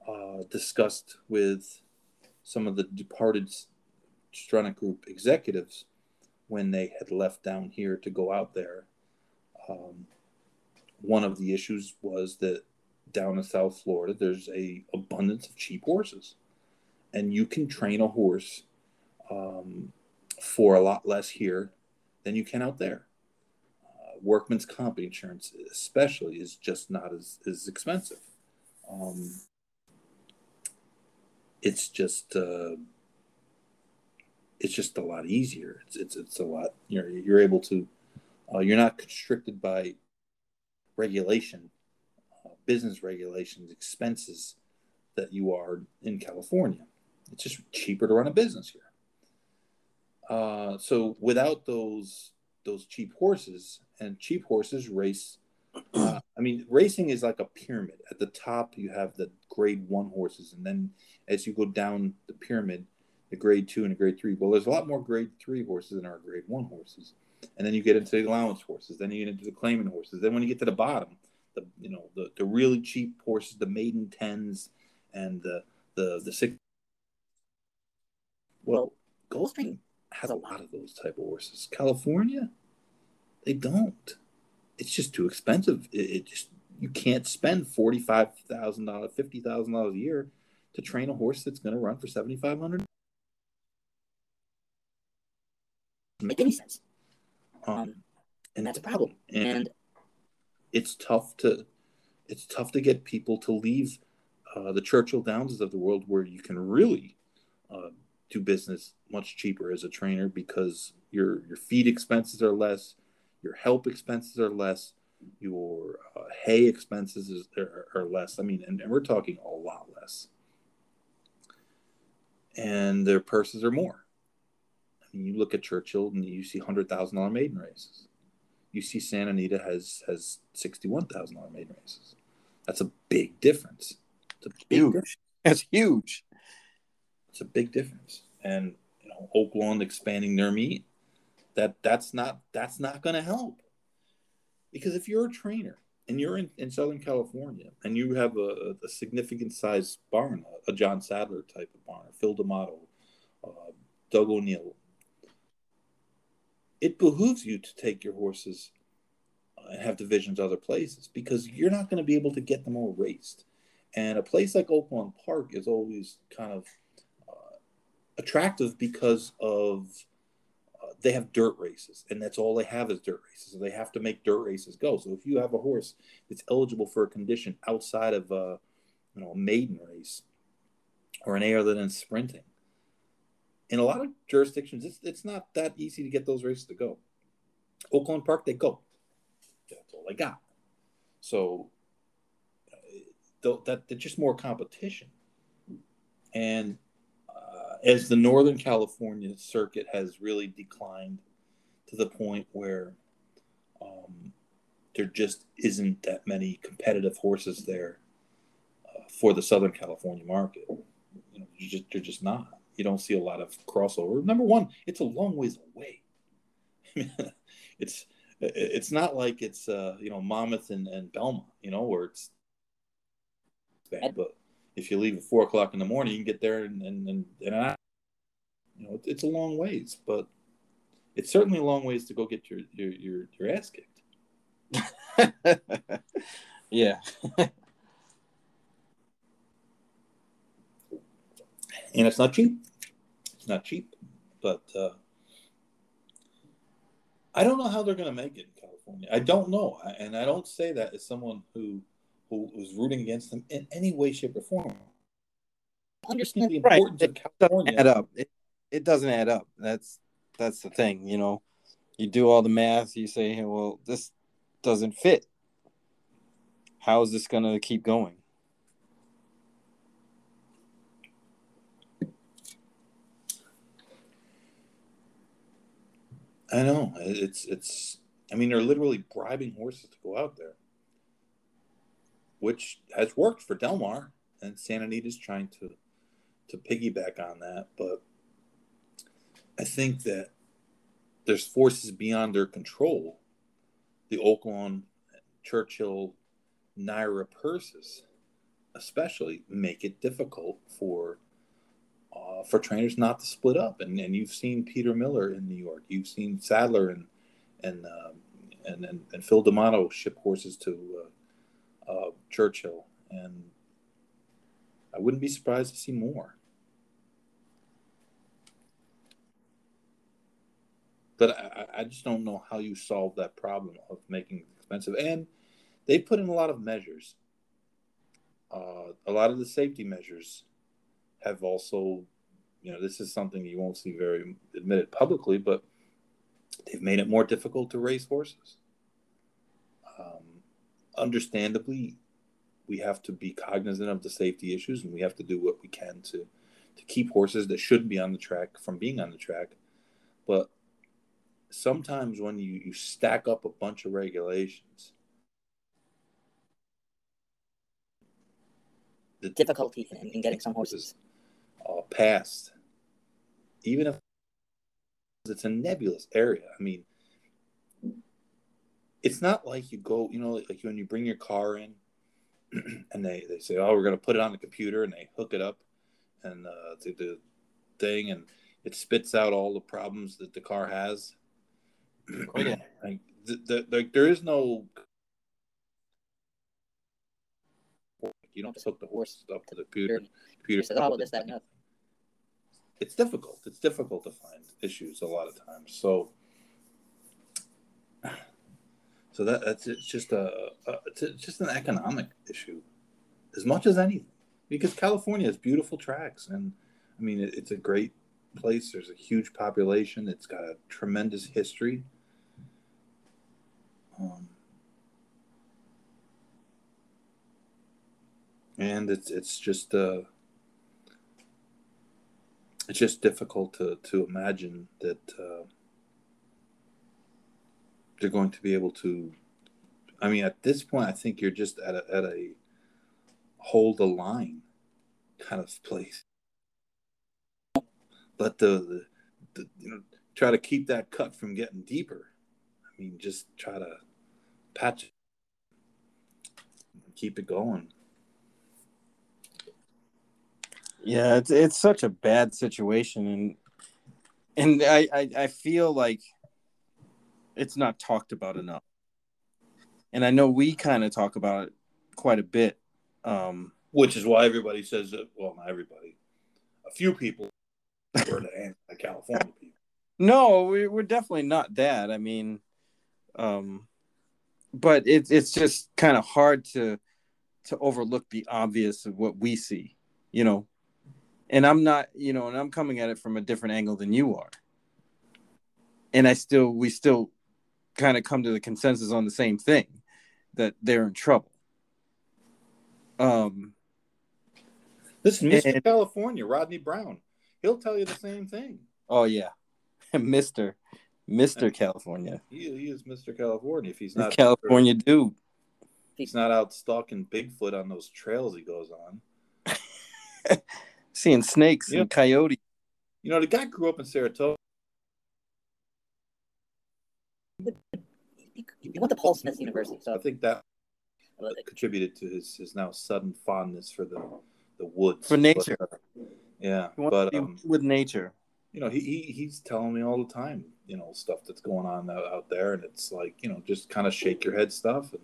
uh, discussed with some of the departed Stronach Group executives when they had left down here to go out there. Um, one of the issues was that down in South Florida, there's a abundance of cheap horses, and you can train a horse um, for a lot less here than you can out there. Uh, workman's comp insurance, especially, is just not as, as expensive. Um, it's just uh, it's just a lot easier. It's it's, it's a lot. You're you're able to. Uh, you're not constricted by regulation, business regulations, expenses that you are in California. It's just cheaper to run a business here. Uh, so without those those cheap horses, and cheap horses race. Uh, I mean, racing is like a pyramid. At the top, you have the grade one horses, and then as you go down the pyramid, the grade two and the grade three. Well, there's a lot more grade three horses than our grade one horses. And then you get into the allowance horses. Then you get into the claimant horses. Then when you get to the bottom, the you know the, the really cheap horses, the maiden tens, and the the the six. Well, Gulfstream has a lot of those type of horses. California, they don't. It's just too expensive. It, it just you can't spend forty five thousand dollars, fifty thousand dollars a year to train a horse that's going to run for seventy five hundred. make any sense. Um, and that's a problem. And, And it's tough to it's tough to get people to leave uh, the Churchill Downs of the world where you can really uh, do business much cheaper as a trainer because your your feed expenses are less, your help expenses are less, your uh, hay expenses is, are, are less. I mean, and, and we're talking a lot less, and their purses are more. I mean, you look at Churchill and you see hundred thousand dollar maiden races. You see Santa Anita has has sixty one thousand dollar maiden races. That's a big difference. It's a big Huge. difference. That's huge. It's a big difference. And you know, Oaklawn expanding their meet, that that's not that's not going to help. Because if you're a trainer and you're in, in Southern California and you have a, a significant size barn, a, a John Sadler type of barn, Phil D'Amato, uh, Doug O'Neill, it behooves you to take your horses and have divisions other places because you're not going to be able to get them all raced. And a place like Oaklawn Park is always kind of uh, attractive because of uh, they have dirt races, and that's all they have is dirt races. So they have to make dirt races go. So if you have a horse that's eligible for a condition outside of uh, you know a maiden race or an other than sprinting, in a lot of jurisdictions, it's it's not that easy to get those races to go. Oaklawn Park, they go. That's all they got. So uh, that that's just more competition. And uh, as the Northern California circuit has really declined to the point where um, there just isn't that many competitive horses there uh, for the Southern California market. You know, you just, you're just not. You don't see a lot of crossover. Number one, it's a long ways away. [LAUGHS] it's it's not like it's uh, you know Monmouth and, and Belmont, you know, where it's bad. But if you leave at four o'clock in the morning, you can get there and and, and, and you know it's a long ways, but it's certainly a long ways to go get your your your, your ass kicked. [LAUGHS] yeah. [LAUGHS] and it's not cheap. Not cheap, but uh, I don't know how they're going to make it in California. I don't know, and I don't say that as someone who who was rooting against them in any way, shape, or form. Understand the importance right. of California. It doesn't add up. It, it doesn't add up. That's that's the thing. You know, you do all the math. You say, hey, well, this doesn't fit. How is this going to keep going? I know it's it's. I mean, they're literally bribing horses to go out there, which has worked for Del Mar, and Santa Anita's trying to to piggyback on that. But I think that there's forces beyond their control. The Oaklawn, Churchill, NYRA purses, especially, make it difficult for uh, for trainers not to split up. And and you've seen Peter Miller in New York. You've seen Sadler and and um, and, and, and Phil D'Amato ship horses to uh, uh, Churchill, and I wouldn't be surprised to see more. But I, I just don't know how you solve that problem of making it expensive. And they put in a lot of measures. Uh, a lot of the safety measures have also, you know, this is something you won't see very admitted publicly, but they've made it more difficult to race horses. Um, understandably, we have to be cognizant of the safety issues, and we have to do what we can to to keep horses that shouldn't be on the track from being on the track. But sometimes when you, you stack up a bunch of regulations, the difficulty in, in getting some horses uh, past, even if it's a nebulous area. I mean, it's not like you go, you know, like when you bring your car in [CLEARS THROAT] and they, they say, oh, we're going to put it on the computer and they hook it up and uh, to the thing and it spits out all the problems that the car has. Oh, yeah. [CLEARS THROAT] like, the, the, like there is no you don't just hook the horse up to the computer. computer Says, oh, this, that, and that. It's difficult. It's difficult to find issues a lot of times. So, so that that's it's just a, a it's just an economic issue, as much as anything, because California has beautiful tracks, and I mean it, it's a great place. There's a huge population. It's got a tremendous history. Um, and it's it's just uh, it's just difficult to to imagine that uh, they're going to be able to. I mean, at this point, I think you're just at a at a hold the line kind of place. Let the, the, the you know try to keep that cut from getting deeper. I mean, just try to patch it, keep it going. Yeah, it's it's such a bad situation, and and I I, I feel like it's not talked about enough. And I know we kind of talk about it quite a bit. Um, Which is why everybody says that. Well, not everybody. A few people were the anti-California people. No, we, we're definitely not that. I mean, um, but it's it's just kind of hard to to overlook the obvious of what we see, you know. And I'm not, you know, and I'm coming at it from a different angle than you are. And I still, we still kind of come to the consensus on the same thing that they're in trouble. Um, Listen, Mr. And- California, Rodney Brown, he'll tell you the same thing. oh yeah, [LAUGHS] Mister, Mister California, He, he is Mr. California. If he's not California dude. he's not out stalking Bigfoot on those trails he goes on. [LAUGHS] Seeing snakes Yeah. and coyotes. You know, the guy grew up in Saratoga. He, he went to Paul Smith University, so I think that contributed to his, his now sudden fondness for the the woods For nature. But, uh, yeah, He wants but to be um, with nature. you know, he, he he's telling me all the time, you know, stuff that's going on out, out there, and it's like, you know, just kind of shake your head stuff. And,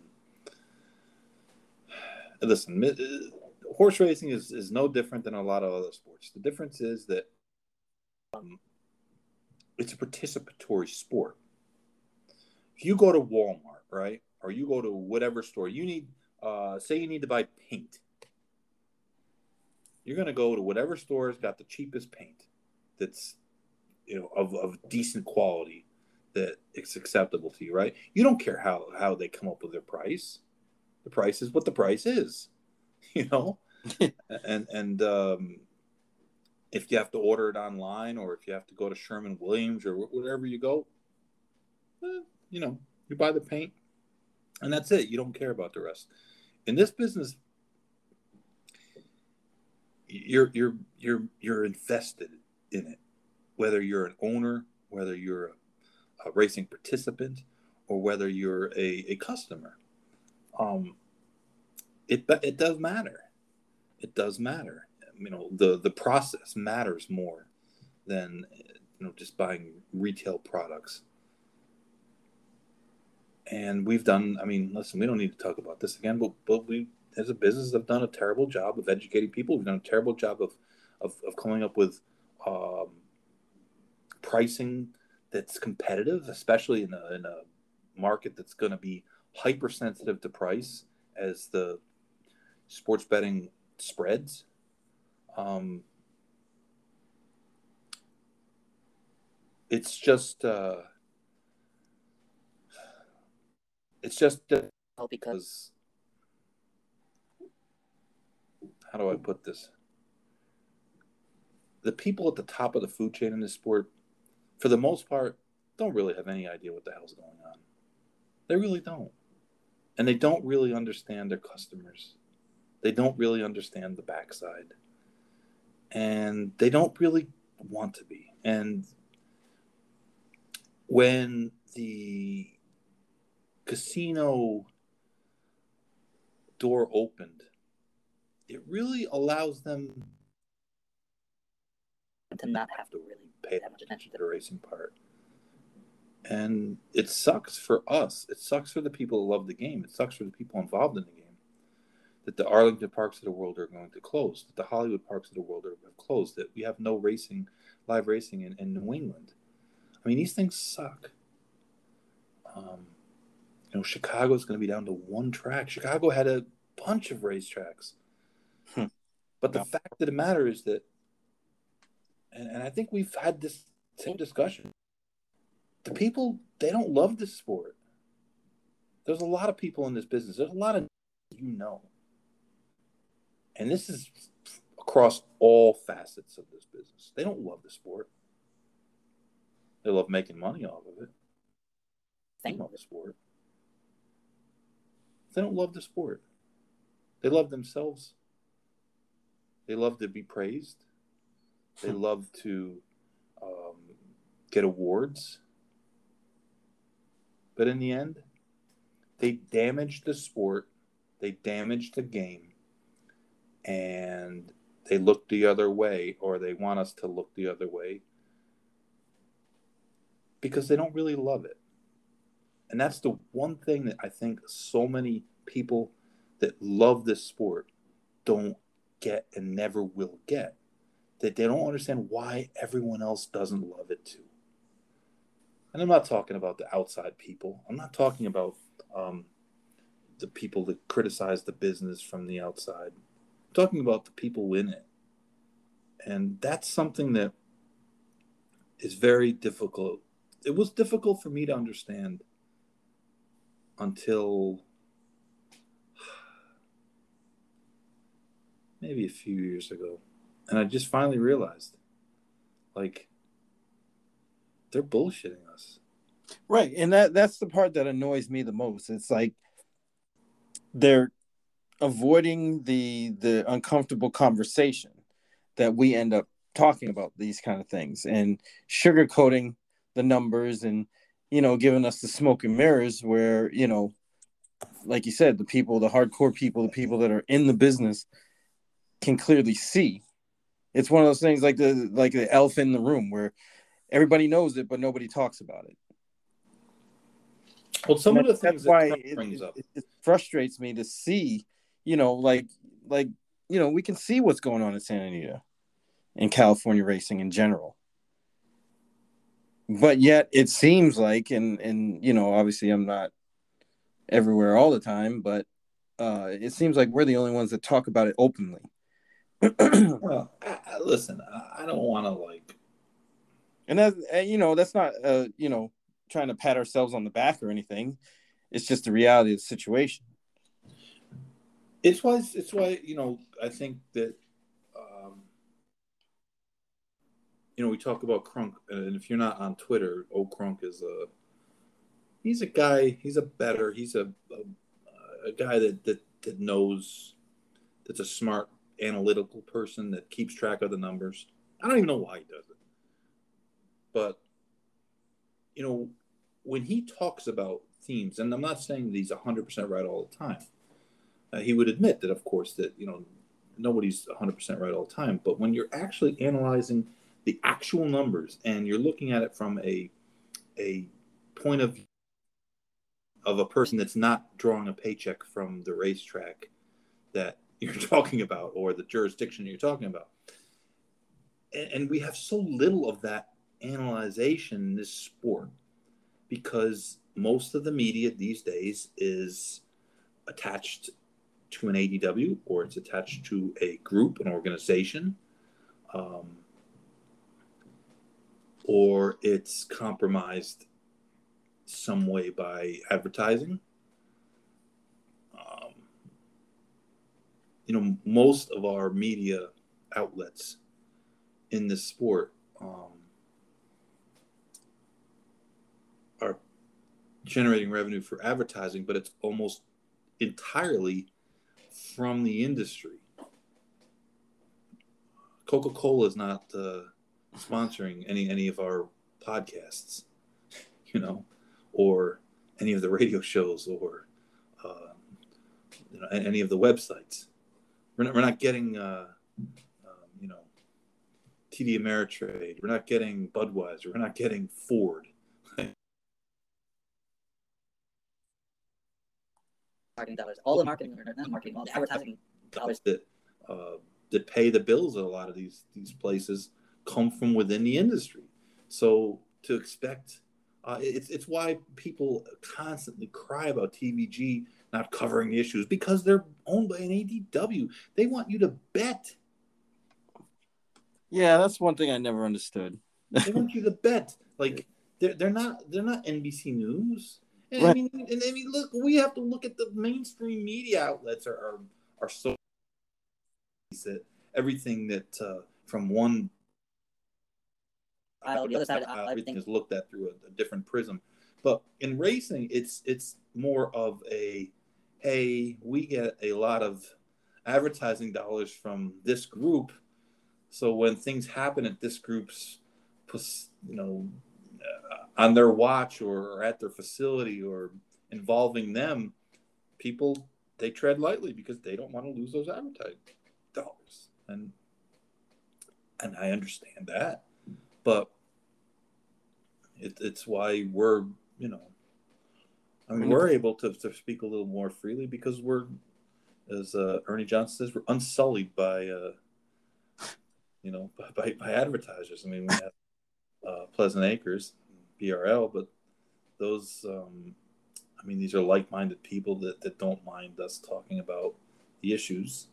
and [SIGHS] listen, mi- uh, horse racing is is no different than a lot of other sports. The difference is that um, it's a participatory sport. If you go to Walmart, right, or you go to whatever store, you need, uh, say, you need to buy paint. You're going to go to whatever store has got the cheapest paint that's you know of, of decent quality that it's acceptable to you right you don't care how how they come up with their price the price is what the price is [LAUGHS] you know? And and um if you have to order it online or if you have to go to sherman williams or wherever you go eh, you know you buy the paint and that's it. You don't care about the rest. In this business you're you're you're you're invested in it whether you're an owner whether you're a, a racing participant or whether you're a, a customer. Um it it does matter. It does matter. You know the the process matters more than you know just buying retail products. And we've done i mean listen we don't need to talk about this again but but we as a business have done a terrible job of educating people. We've done a terrible job of of, of coming up with um, pricing that's competitive especially in a, in a market that's going to be hypersensitive to price as the sports betting spreads um, it's just uh, it's just because how do I put this? The people at the top of the food chain in this sport, for the most part, don't really have any idea what the hell's going on. They really don't. And they don't really understand their customers. They don't really understand the backside. And they don't really want to be. And when the casino door opened, it really allows them to not have to really pay that much attention to the racing part. And it sucks for us. It sucks for the people who love the game. It sucks for the people involved in the game. That the Arlington parks of the world are going to close. That the Hollywood parks of the world are closed. That we have no racing, live racing in, in New England. I mean, these things suck. Um, you know, Chicago's going to be down to one track. Chicago had a bunch of racetracks. Hmm. But the Yeah. fact of the matter is that, and, and I think we've had this same discussion the people they don't love this sport. There's a lot of people in this business. There's a lot of you know, and this is across all facets of this business. They don't love the sport. They love making money off of it. They love the sport. They don't love the sport. They love themselves They love to be praised. They love to um, get awards. But in the end, they damage the sport, they damage the game, and they look the other way, or they want us to look the other way because they don't really love it. And that's the one thing that I think so many people that love this sport don't get and never will get. That they don't understand why everyone else doesn't love it too. And I'm not talking about the outside people. I'm not talking about um, the people that criticize the business from the outside. Talking about the people in it. And that's something that is very difficult. It was difficult for me to understand until maybe a few years ago. And I just finally realized like they're bullshitting us. Right. And that that's the part that annoys me the most. It's like they're avoiding the the uncomfortable conversation that we end up talking about these kind of things and sugarcoating the numbers and you know giving us the smoke and mirrors where you know like you said the people the hardcore people the people that are in the business can clearly see. It's one of those things like the like the elf in the room where everybody knows it but nobody talks about it. Well some And of the things that why it, brings up it, it frustrates me to see you know like like you know we can see what's going on in santa anita in california racing in general. But yet it seems like and and you know obviously i'm not everywhere all the time but uh it seems like we're the only ones that talk about it openly. [CLEARS THROAT] Well I, I, listen I, don't want to like and that you know that's not uh you know trying to pat ourselves on the back or anything. It's just the reality of the situation it's why it's why you know i think that um you know we talk about crunk and if you're not on twitter oh crunk is a he's a guy he's a better he's a a, a guy that, that that knows that's a smart analytical person that keeps track of the numbers. I don't even know why he does it. But you know when he talks about themes and i'm not saying that he's 100% right all the time uh, he would admit that, of course, that you know nobody's 100% right all the time. But when you're actually analyzing the actual numbers and you're looking at it from a a point of of a person that's not drawing a paycheck from the racetrack that [LAUGHS] you're talking about or the jurisdiction you're talking about, and, and we have so little of that analyzation in this sport because most of the media these days is attached to an ADW or it's attached to a group, an organization, um, or it's compromised some way by advertising. Um, you know, most of our media outlets in this sport um, are generating revenue for advertising, but it's almost entirely from the industry. Coca Cola is not uh, sponsoring any any of our podcasts, you know, or any of the radio shows, or uh, you know, any of the websites. We're not, we're not getting, uh, um, you know, TD Ameritrade. We're not getting Budweiser. We're not getting Ford. Marketing dollars, all the marketing, or not marketing, all the advertising dollars. that uh, that pay the bills at a lot of these these places come from within the industry. So to expect, uh, it's it's why people constantly cry about TVG not covering the issues because they're owned by an ADW. They want you to bet. yeah that's one thing i never understood They want you to bet. [LAUGHS] Like they're they're not they're not NBC News. And I mean, and I mean, look, we have to look at the mainstream media outlets are are, are so that everything that uh, from one Uh, the other side, uh, everything everything. is looked at through a, a different prism. But in racing, it's it's more of a hey, we get a lot of advertising dollars from this group. So when things happen at this group's, you know, on their watch or at their facility or involving them, people they tread lightly because they don't want to lose those advertising dollars. And and I understand that, but it, it's why we're you know, I mean we're able to, to speak a little more freely because we're, as uh, Ernie Johnson says, we're unsullied by, uh, you know, [LAUGHS] by, by advertisers. I mean we have uh, Pleasant Acres, BRL, but those um, I mean, these are like-minded people that, that don't mind us talking about the issues.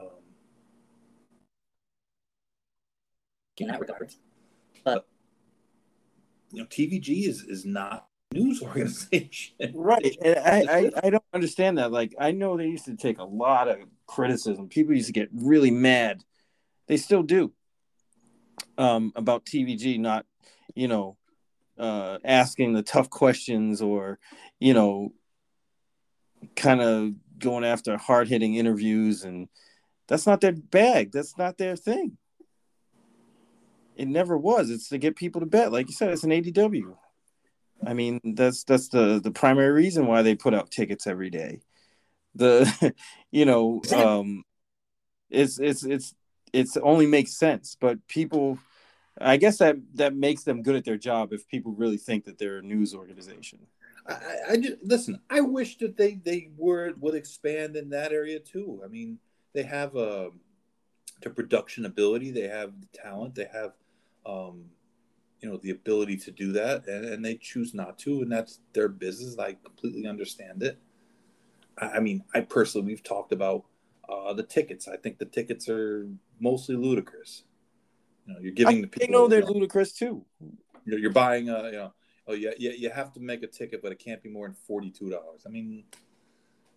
Um, in that regard, but you know, TVG is is not a news [LAUGHS] organization, right? And I, I I don't understand that. Like, I know they used to take a lot of criticism. People used to get really mad. They still do. Um, about TVG not, you know, uh, asking the tough questions or you know kind of going after hard hitting interviews and that's not their bag. That's not their thing. It never was. It's to get people to bet. Like you said it's an adw i mean that's that's the the primary reason why they put out tickets every day. The [LAUGHS] you know [LAUGHS] um it's it's it's it's only makes sense but people I guess that that makes them good at their job if people really think that they're a news organization. I, I just listen. I wish that they they were would expand in that area too. I mean, they have a um, the production ability, they have the talent, they have um, you know the ability to do that, and, and they choose not to, and that's their business. I completely understand it. I, I mean, I personally we've talked about uh, the tickets. I think the tickets are mostly ludicrous. You know, you're giving I, the people. They know they're you know, ludicrous too. You're, you're buying a, you know, oh yeah, yeah, you have to make a ticket, but it can't be more than forty two dollars. I mean,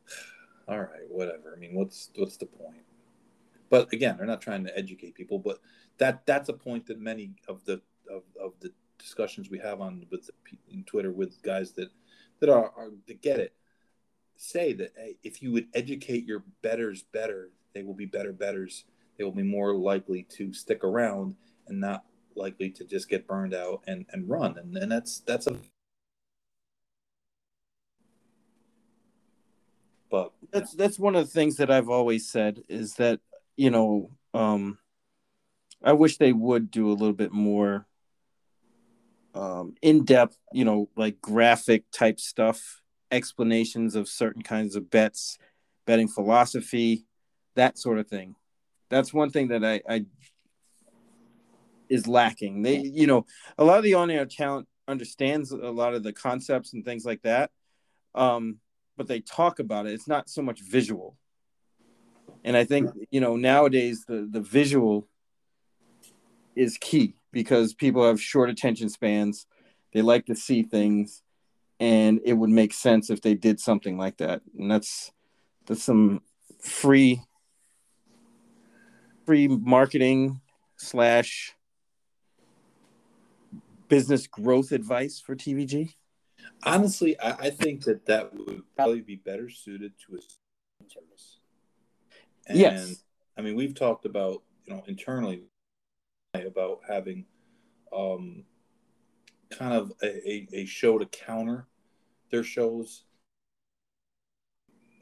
[SIGHS] all right, whatever. I mean, what's what's the point? But again, they're not trying to educate people, but that that's a point that many of the of, of the discussions we have on with the, in Twitter with guys that that are, are that get it say that hey, if you would educate your betters better, they will be better betters they will be more likely to stick around and not likely to just get burned out and, and run. And, and that's that's a but that's that's one of the things that I've always said is that you know um, I wish they would do a little bit more um, in depth, you know, like graphic type stuff, explanations of certain kinds of bets, betting philosophy, that sort of thing. That's one thing that I, I is lacking. They, you know, a lot of the on-air talent understands a lot of the concepts and things like that, um, but they talk about it. It's not so much visual. And I think you know nowadays the the visual is key because people have short attention spans. They like to see things, and it would make sense if they did something like that. And that's that's some free free marketing slash business growth advice for TVG? Honestly, I, I, think that that would probably be better suited to a service. And, yes. I mean, we've talked about, you know, internally about having um, kind of a, a, a show to counter their shows.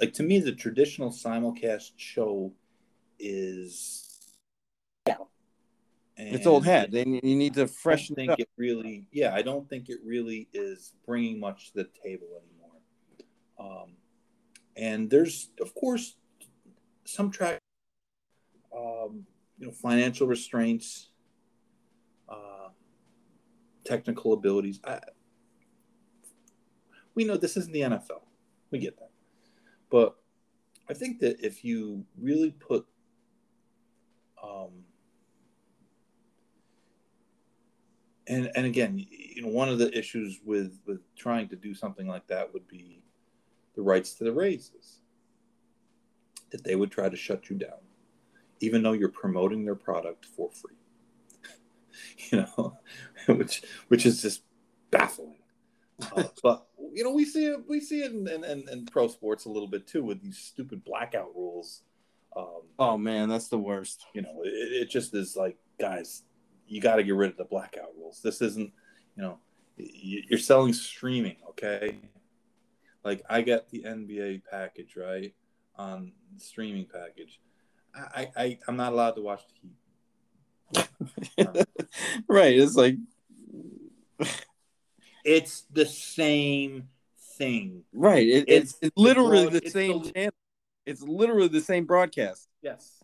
Like, to me, the traditional simulcast show is and it's old hat. Then you need to freshen. I think it, it really, yeah, I don't think it really is bringing much to the table anymore. Um, and there's, of course, some track, um, you know, financial restraints, uh, technical abilities. I, we know this isn't the NFL. We get that, but I think that if you really put um, and and again, you know, one of the issues with with trying to do something like that would be the rights to the races. That they would try to shut you down, even though you're promoting their product for free. [LAUGHS] you know, [LAUGHS] which which is just baffling. Uh, [LAUGHS] but you know, we see it we see it in, in, in, in pro sports a little bit too with these stupid blackout rules Um, Oh man, that's the worst. you know, it, it just is like, guys, you got to get rid of the blackout rules. This isn't, you know, you're selling streaming, okay? Like I get the NBA package, right, on streaming package. I, I, I I'm not allowed to watch the Heat. [LAUGHS] right. It's like [LAUGHS] It's the same thing. right. It, It's it's, it's literally broad- the it's same the- channel. It's literally the same broadcast. Yes.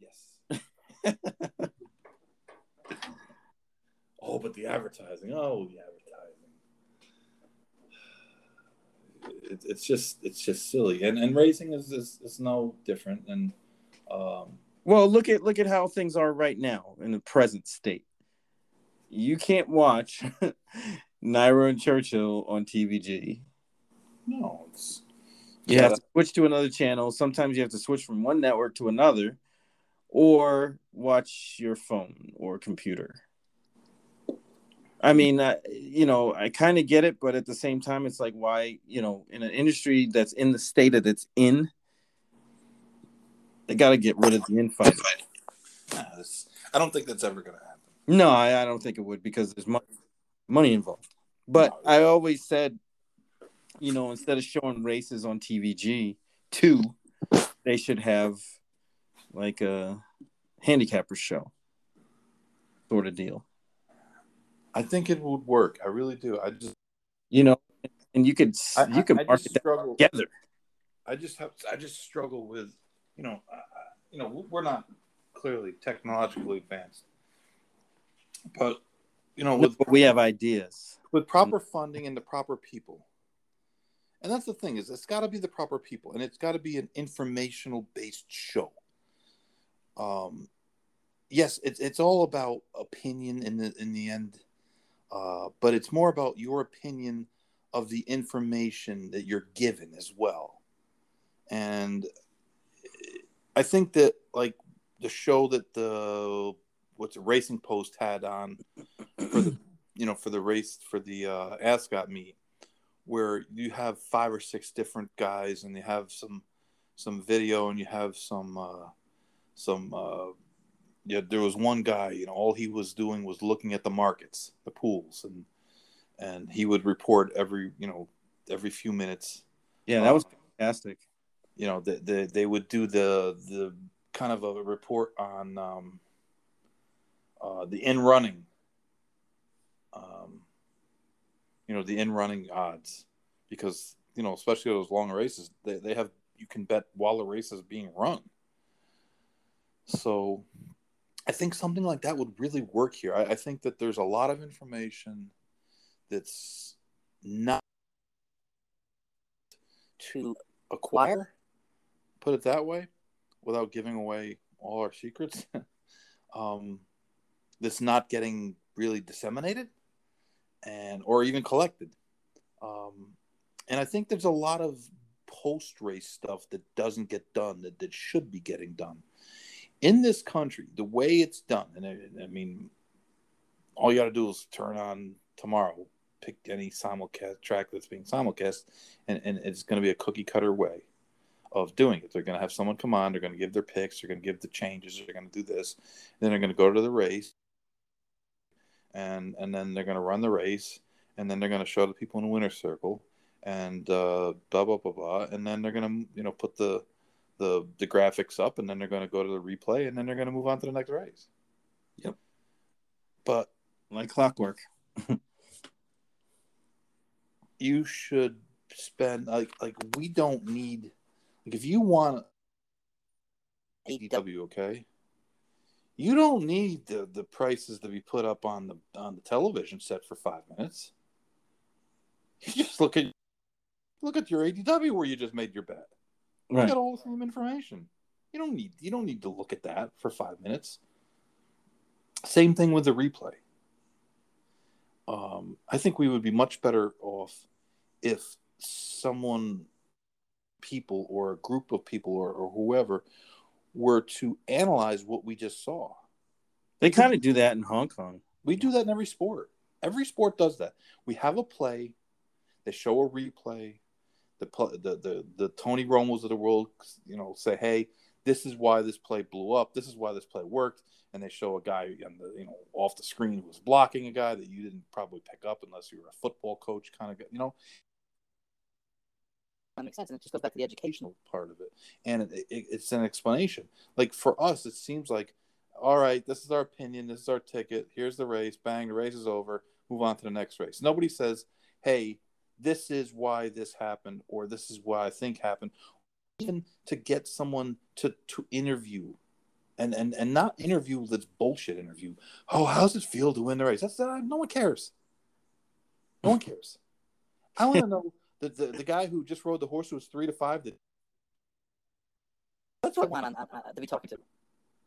Yes. [LAUGHS] oh, but the advertising. Oh, the advertising. It, it's just it's just silly, and and racing is is, is no different. And um, Well, look at look at how things are right now in the present state. You can't watch [LAUGHS] NYRA and Churchill on TVG. no, it's You have to switch to another channel. Sometimes you have to switch from one network to another, or watch your phone or computer. I mean, uh, you know, I kind of get it, but at the same time, it's like, why, you know, in an industry that's in the state that it's in, they got to get rid of the infighting. nah, I don't think that's ever going to happen. No, I, I don't think it would because there's money, money involved. But No. I always said, you know, instead of showing races on TVG, two, they should have like a handicapper show sort of deal. I think it would work. I really do. I just You know, and you could I, you could I, I market just that struggle. together. I just have I just struggle with you know I- you know we're not clearly technologically advanced, but you know with But we have ideas. with proper funding and the proper people, and that's the thing is it's got to be the proper people and it's got to be an informational based show. Um, yes, it's it's all about opinion in the in the end, uh, but it's more about your opinion of the information that you're given as well. And I think that like the show that the what's it, Racing Post had on for the [CLEARS THROAT] you know for the race for the uh, Ascot meet, where you have five or six different guys and you have some some video and you have some uh, some uh, yeah there was one guy you know all he was doing was looking at the markets the pools and and he would report every you know every few minutes Yeah, that was fantastic. you know the, the, they would do the the kind of a report on um, uh, the in running um, you know the in running odds because you know especially those long races they, they have you can bet while the race is being run so i think something like that would really work here. I, I think that there's a lot of information that's not to acquire put it that way without giving away all our secrets [LAUGHS] um, that's not getting really disseminated and or even collected. Um, and i think there's a lot of post race stuff that doesn't get done that, that should be getting done in this country the way it's done and i, I mean all you got to do is turn on tomorrow pick any simulcast track that's being simulcast and, and it's going to be a cookie cutter way of doing it. They're going to have someone come on. They're going to give their picks. They're going to give the changes. They're going to do this. Then they're going to go to the race, and and then they're going to run the race, and then they're going to show the people in the winner's circle, and uh, blah blah blah blah. And then they're going to you know put the the the graphics up, and then they're going to go to the replay, and then they're going to move on to the next race. Yep. But Like clockwork. [LAUGHS] you should spend like like we don't need like if you want ADW, okay, you don't need the the prices to be put up on the on the television set for five minutes. You just look at look at your ADW where you just made your bet. You Right. got all the same information. You don't need you don't need to look at that for five minutes. Same thing with the replay. Um, I think we would be much better off if someone, people, or a group of people, or, or whoever, were to analyze what we just saw. They kind of do that in Hong Kong. We do that in every sport. Every sport does that. We have a play. They show a replay. The the the, the Tony Romos of the world, you know, say, "Hey, this is why this play blew up. This is why this play worked. And they show a guy on the you know off the screen who was blocking a guy that you didn't probably pick up unless you were a football coach kind of guy, you know That makes sense, and it just goes back to the educational. educational part of it, and it, it, it's an explanation. Like for us, it seems like, all right, this is our opinion, this is our ticket. Here's the race. Bang, the race is over. Move on to the next race. Nobody says, hey, this is why this happened, or this is why I think happened. Even to get someone to to interview, and and and not interview this bullshit interview. Oh, how does it feel to win the race? That's uh, no one cares. No one [LAUGHS] cares. I want to know the, the the guy who just rode the horse who was three to five. That That's what one on, on, uh, to be talking to.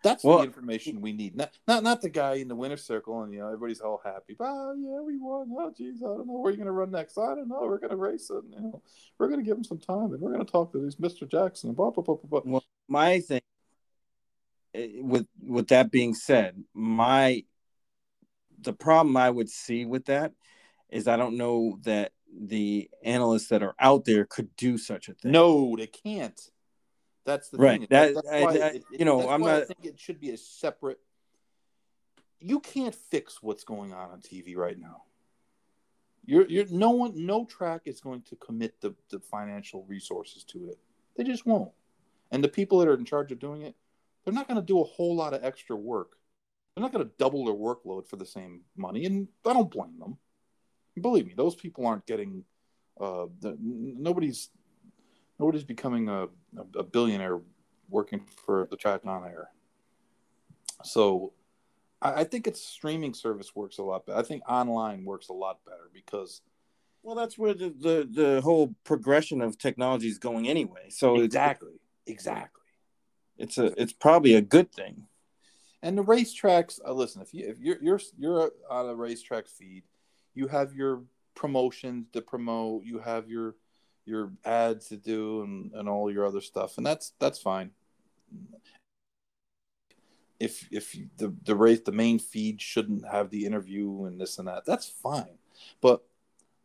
That's Well- the information we need. Not not not the guy in the winner's circle and you know everybody's all happy. Oh yeah, we won. Oh geez, I don't know where you're gonna run next. I don't know. We're gonna race it. You know, we're gonna give him some time and we're gonna talk to these Mr. Jackson. Blah blah blah blah. blah. Well, my thing eh, with with that being said my the problem i would see with that is i don't know that the analysts that are out there could do such a thing No, they can't. That's the Right. thing. That- that's I- why I- it- you know, I'm why I not- think it should be a separate. You can't fix what's going on on TV right now. You're, you're no one, no track is going to commit the, the financial resources to it. They just won't. And the people that are in charge of doing it, they're not going to do a whole lot of extra work. They're not going to double their workload for the same money, and I don't blame them. Believe me, those people aren't getting. Uh, the, n- nobody's nobody's becoming a, a, billionaire working for the track on air. So I, I think its streaming service works a lot better. I think online works a lot better because well that's where the, the the whole progression of technology is going anyway so it's- exactly, exactly. it's a it's probably a good thing And the racetracks, uh, listen, if you if you're you're you're on a racetrack feed, you have your promotions to promote, you have your your ads to do, and and all your other stuff, and that's that's fine. If if the the race the main feed shouldn't have the interview and this and that, that's fine. But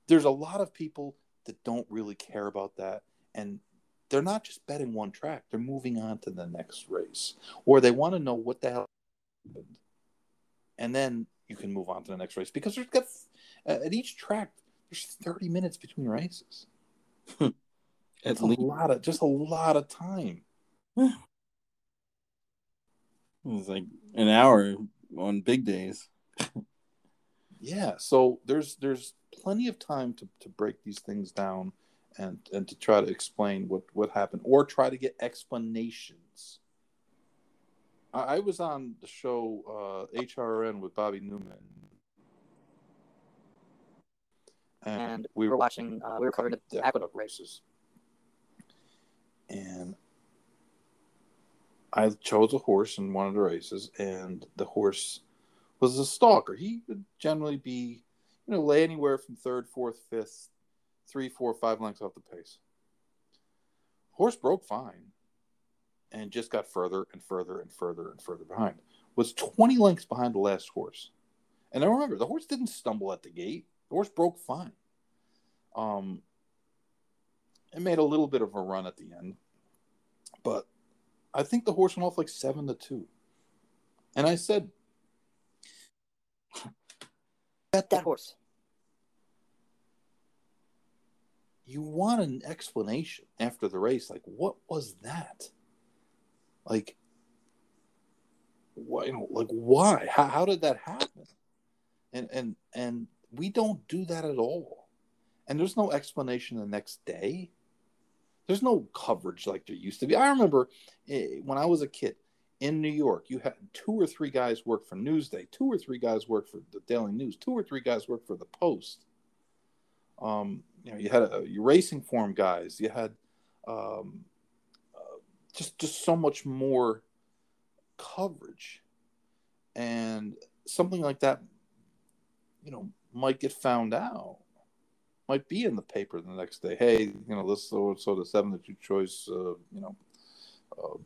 there's a lot of people that don't really care about that, and they're not just betting one track; they're moving on to the next race, or they want to know what the hell happened. and then you can move on to the next race because there's got at each track there's 30 minutes between races at it's a least. lot of just a lot of time it's like an hour on big days. Yeah so there's there's plenty of time to, to break these things down and and to try to explain what what happened or try to get explanations. I, I was on the show uh hrn with bobby newman And we were watching, uh, we were covering the the aqueduct races. And I chose a horse in one of the races, and the horse was a stalker. He would generally be, you know, lay anywhere from third, fourth, fifth, three, four, five lengths off the pace. Horse broke fine and just got further and further and further and further behind. Was 20 lengths behind the last horse. And I remember the horse didn't stumble at the gate. Horse broke fine. Um, it made a little bit of a run at the end, but I think the horse went off like seven to two. And I said, Bet that horse. you want an explanation after the race. Like, what was that? Like, why? You know, like why? How, how did that happen? And and and we don't do that at all. And there's no explanation the next day. There's no coverage like there used to be. I remember eh, when I was a kid in New York, you had two or three guys work for Newsday, two or three guys work for the Daily News, two or three guys work for the Post. Um, you know, you had a, your racing form guys, you had um, uh, just just so much more coverage, and something like that, you know, might get found out, might be in the paper the next day. Hey, you know, this so so the seven that you choice, uh, you know, uh,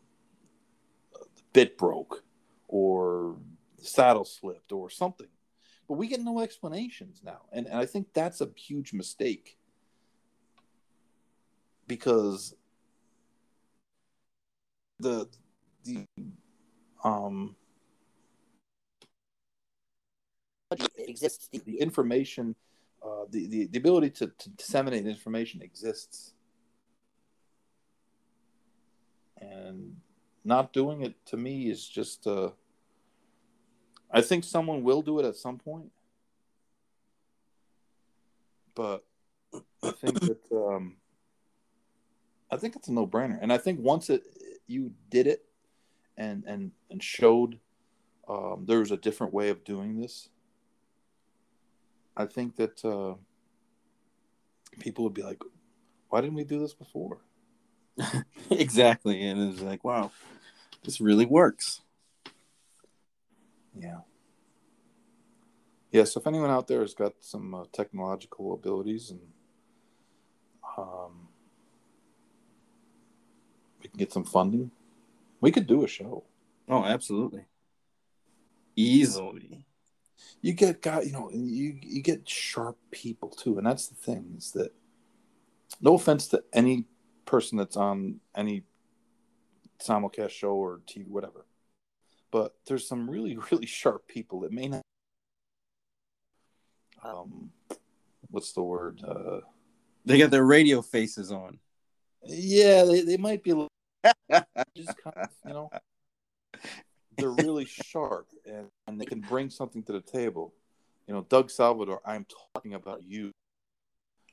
bit broke, or saddle slipped, or something. But we get no explanations now, and, and I think that's a huge mistake because the the um It exists. The, the information, uh, the, the the ability to, to disseminate information exists, and not doing it to me is just. Uh, I think someone will do it at some point, but I think that um, I think it's a no brainer, and I think once it you did it, and and and showed um, there was a different way of doing this. I think that uh, people would be like, "Why didn't we do this before?" [LAUGHS] exactly, and it's like, wow, this really works. Yeah. Yeah. So if anyone out there has got some uh, technological abilities and um, we can get some funding, we could do a show. Oh, absolutely, easily. You get guy, you know, you you get sharp people too, and that's the thing is that. No offense to any person that's on any simulcast show or TV, whatever, but there's some really [LAUGHS] really sharp people that may not. Um, what's the word? Uh, They got their radio faces on. yeah, they, they might be a little, [LAUGHS] just kind of, you know, they're really sharp and, and they can bring something to the table. You know, Doug Salvador, I'm talking about you.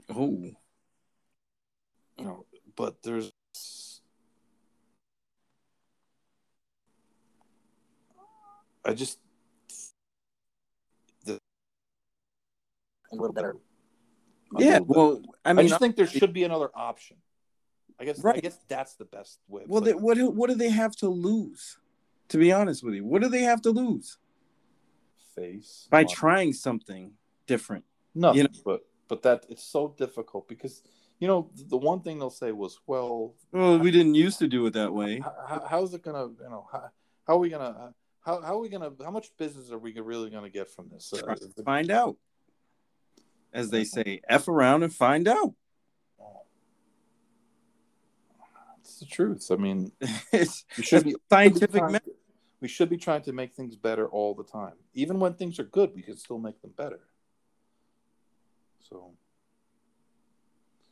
Oh, You know, but there's I just a little better. a yeah. little. Well, I I, mean, just think there should be another option. I guess right. I guess that's the best way. well, they, what what do they have to lose? To be honest with you, what do they have to lose face by Wow. trying something different? Nothing, You know- but but that it's so difficult because you know the one thing they'll say was, well, Well, we didn't used to do it that way. how, how's it gonna, you know, how, how are we gonna, how, how are we gonna, how much business are we really gonna get from this? Uh, find out, as they say, f around and find out. It's the truth. I mean, [LAUGHS] it's we should be scientific to- we should be trying to make things better all the time. Even when things are good, we can still make them better. So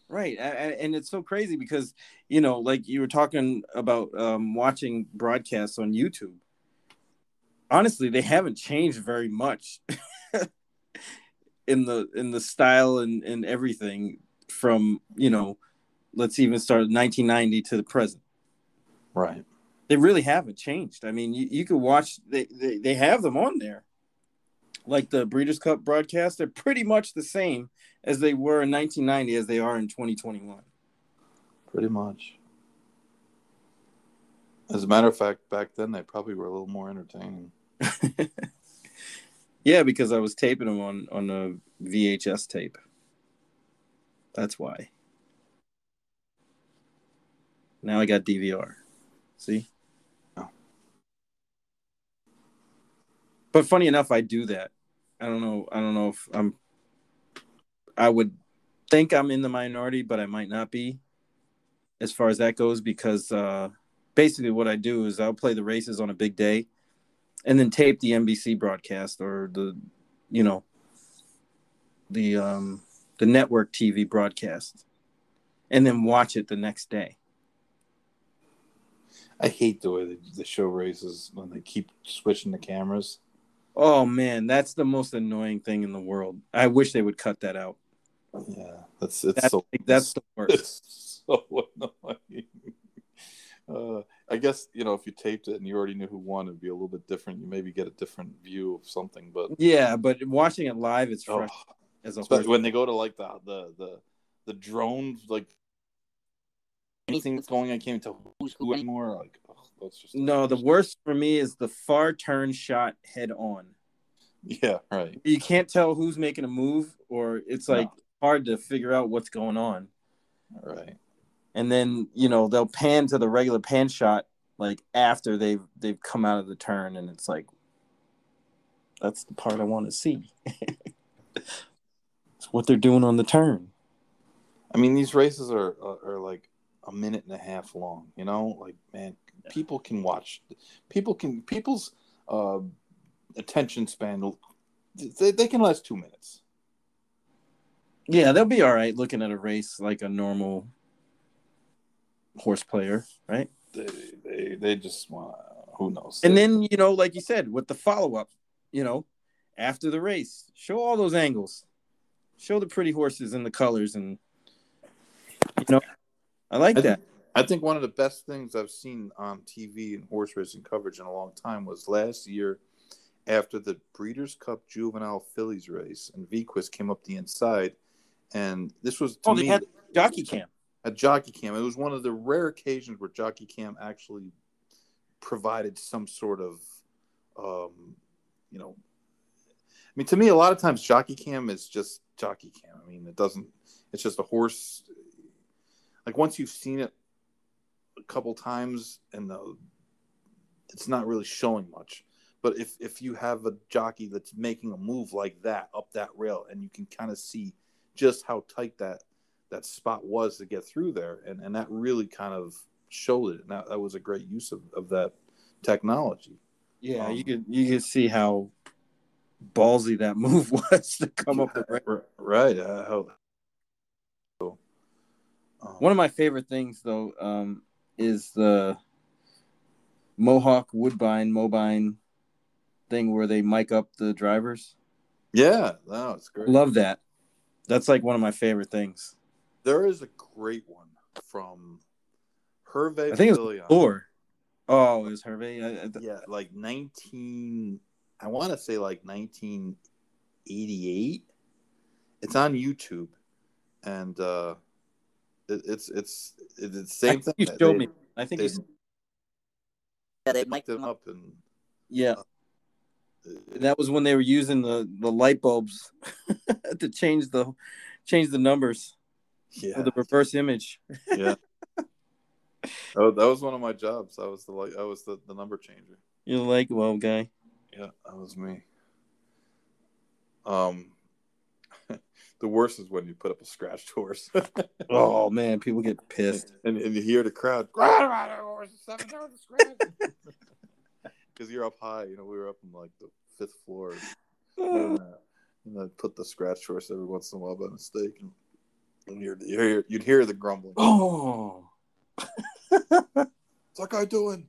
Right, and it's so crazy because you know, like you were talking about um, watching broadcasts on YouTube. Honestly, they haven't changed very much [LAUGHS] in the in the style and and everything from you know, let's even start 1990 to the present. right, They really haven't changed. I mean, you, you could watch they, they they have them on there, like the Breeders' Cup broadcast. They're pretty much the same as they were in 1990 as they are in 2021. pretty much. As a matter of fact, back then they probably were a little more entertaining. [LAUGHS] Yeah, because I was taping them on on a VHS tape. That's why. Now I got DVR. See? Oh. But funny enough, I do that. I don't know. I don't know if I'm. I would think I'm in the minority, but I might not be, as far as that goes, because uh, basically what I do is I'll play the races on a big day, and then tape the NBC broadcast or the, you know, the um the network TV broadcast, and then watch it the next day. I hate the way the, the show races when they keep switching the cameras. Oh man, that's the most annoying thing in the world. I wish they would cut that out. Yeah, that's it's That's, so that's the [LAUGHS] worst. it's so annoying. Uh, I guess you know if you taped it and you already knew who won, it'd be a little bit different. You maybe get a different view of something, but Yeah, but watching it live, it's oh, fresh as a especially when they go to like the the the the drones, like anything that's going, on, I can't even tell who's who anymore. Like, oh, that's just No, the worst for me is the far turn shot head on. yeah, right. You can't tell who's making a move, or it's like hard to figure out what's going on. Right. And then you know they'll pan to the regular pan shot like after they've they've come out of the turn, and it's like that's the part I want to see. [LAUGHS] it's what they're doing on the turn. I mean, these races are are, are like a minute and a half long. You know, like man, people can watch. People can people's uh, attention span. They, they can last two minutes. Yeah, they'll be all right looking at a race like a normal horse player, right? They they, they just want. Who knows? And then you know, like you said, with the follow up, you know, after the race, show all those angles, show the pretty horses and the colors, and you know, I like I that. think, I think one of the best things I've seen on TV and horse racing coverage in a long time was last year after the Breeders' Cup Juvenile Fillies race, and Vequist came up the inside, and this was to Oh, they me had jockey cam. a jockey cam. It was one of the rare occasions where jockey cam actually provided some sort of, um, you know, I mean, to me, a lot of times jockey cam is just jockey cam. I mean, it doesn't. It's just a horse. Like once you've seen it a couple times, and the, it's not really showing much. But if if you have a jockey that's making a move like that up that rail, and you can kind of see just how tight that that spot was to get through there, and and that really kind of showed it. And that, that was a great use of, of that technology. Yeah, Um, you could you could see how ballsy that [LAUGHS] move was to come up the [LAUGHS] Right. Right. Uh, how, um, One of my favorite things though um, is the Mohawk Woodbine Mobine thing where they mic up the drivers. yeah, no, it's great. Love that. That's like one of my favorite things. There is a great one from Hervé I think it was. Or oh, it was I, Yeah, like 19, I want to say like 1988. It's on YouTube. And uh, it, it's, it's, it's the I same think thing. you showed They- me. I think They, you, Yeah, they they mic it them up. up and yeah. uh, That was when they were using the the light bulbs [LAUGHS] to change the change the numbers yeah, for the reverse image. yeah. [LAUGHS] Oh, that was one of my jobs. I was the like, I was the, the number changer. You're like, well, guy. Yeah, that was me. Um, the worst is when you put up a scratched [LAUGHS] horse, Oh man, people get pissed. and, and you hear the crowd. Because [LAUGHS] [LAUGHS] you're up high, you know. We were up in like the fifth floor, [SIGHS] and, uh, and I put the scratch horse every once in a while by mistake, and, and you'd, you hear you'd hear the grumbling. Oh, What's that guy doing?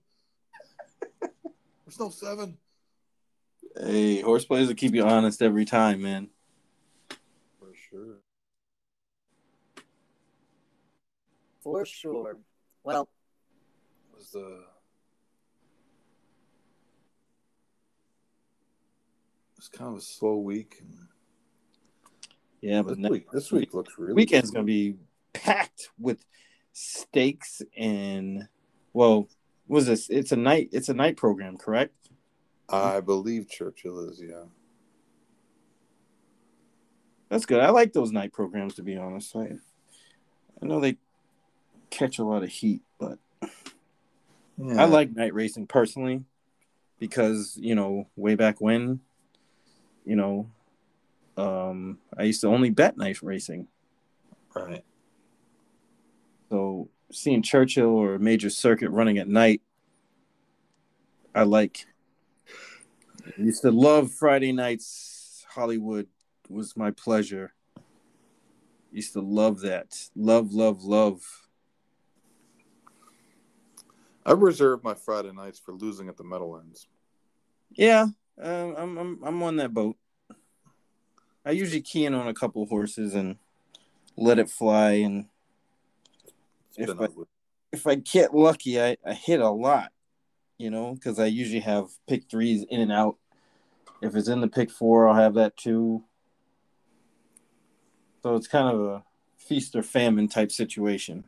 There's no seven. hey, horse plays will keep you honest every time, man. For sure. For sure. Well, It was the it was kind of a slow week. And Yeah, this but next week, this week looks really weekend's gonna be packed with stakes and well, was this? It's a night. It's a night program, correct? I believe Churchill is, yeah. That's good. I like those night programs, to be honest. I, I know they catch a lot of heat, but yeah. I like night racing personally because you know way back when, you know, um, I used to only bet night racing. right. So seeing Churchill or a major circuit running at night, I like. I used to love Friday nights. Hollywood was my pleasure. Used to love that. Love, love, love. I reserve my Friday nights for losing at the Meadowlands. Yeah, uh, I'm, I'm I'm on that boat. I usually key in on a couple horses and let it fly, and If I- if I get lucky, I, I hit a lot, you know, because I usually have pick threes in and out. If it's in the pick four, I'll have that too. So it's kind of a feast or famine type situation.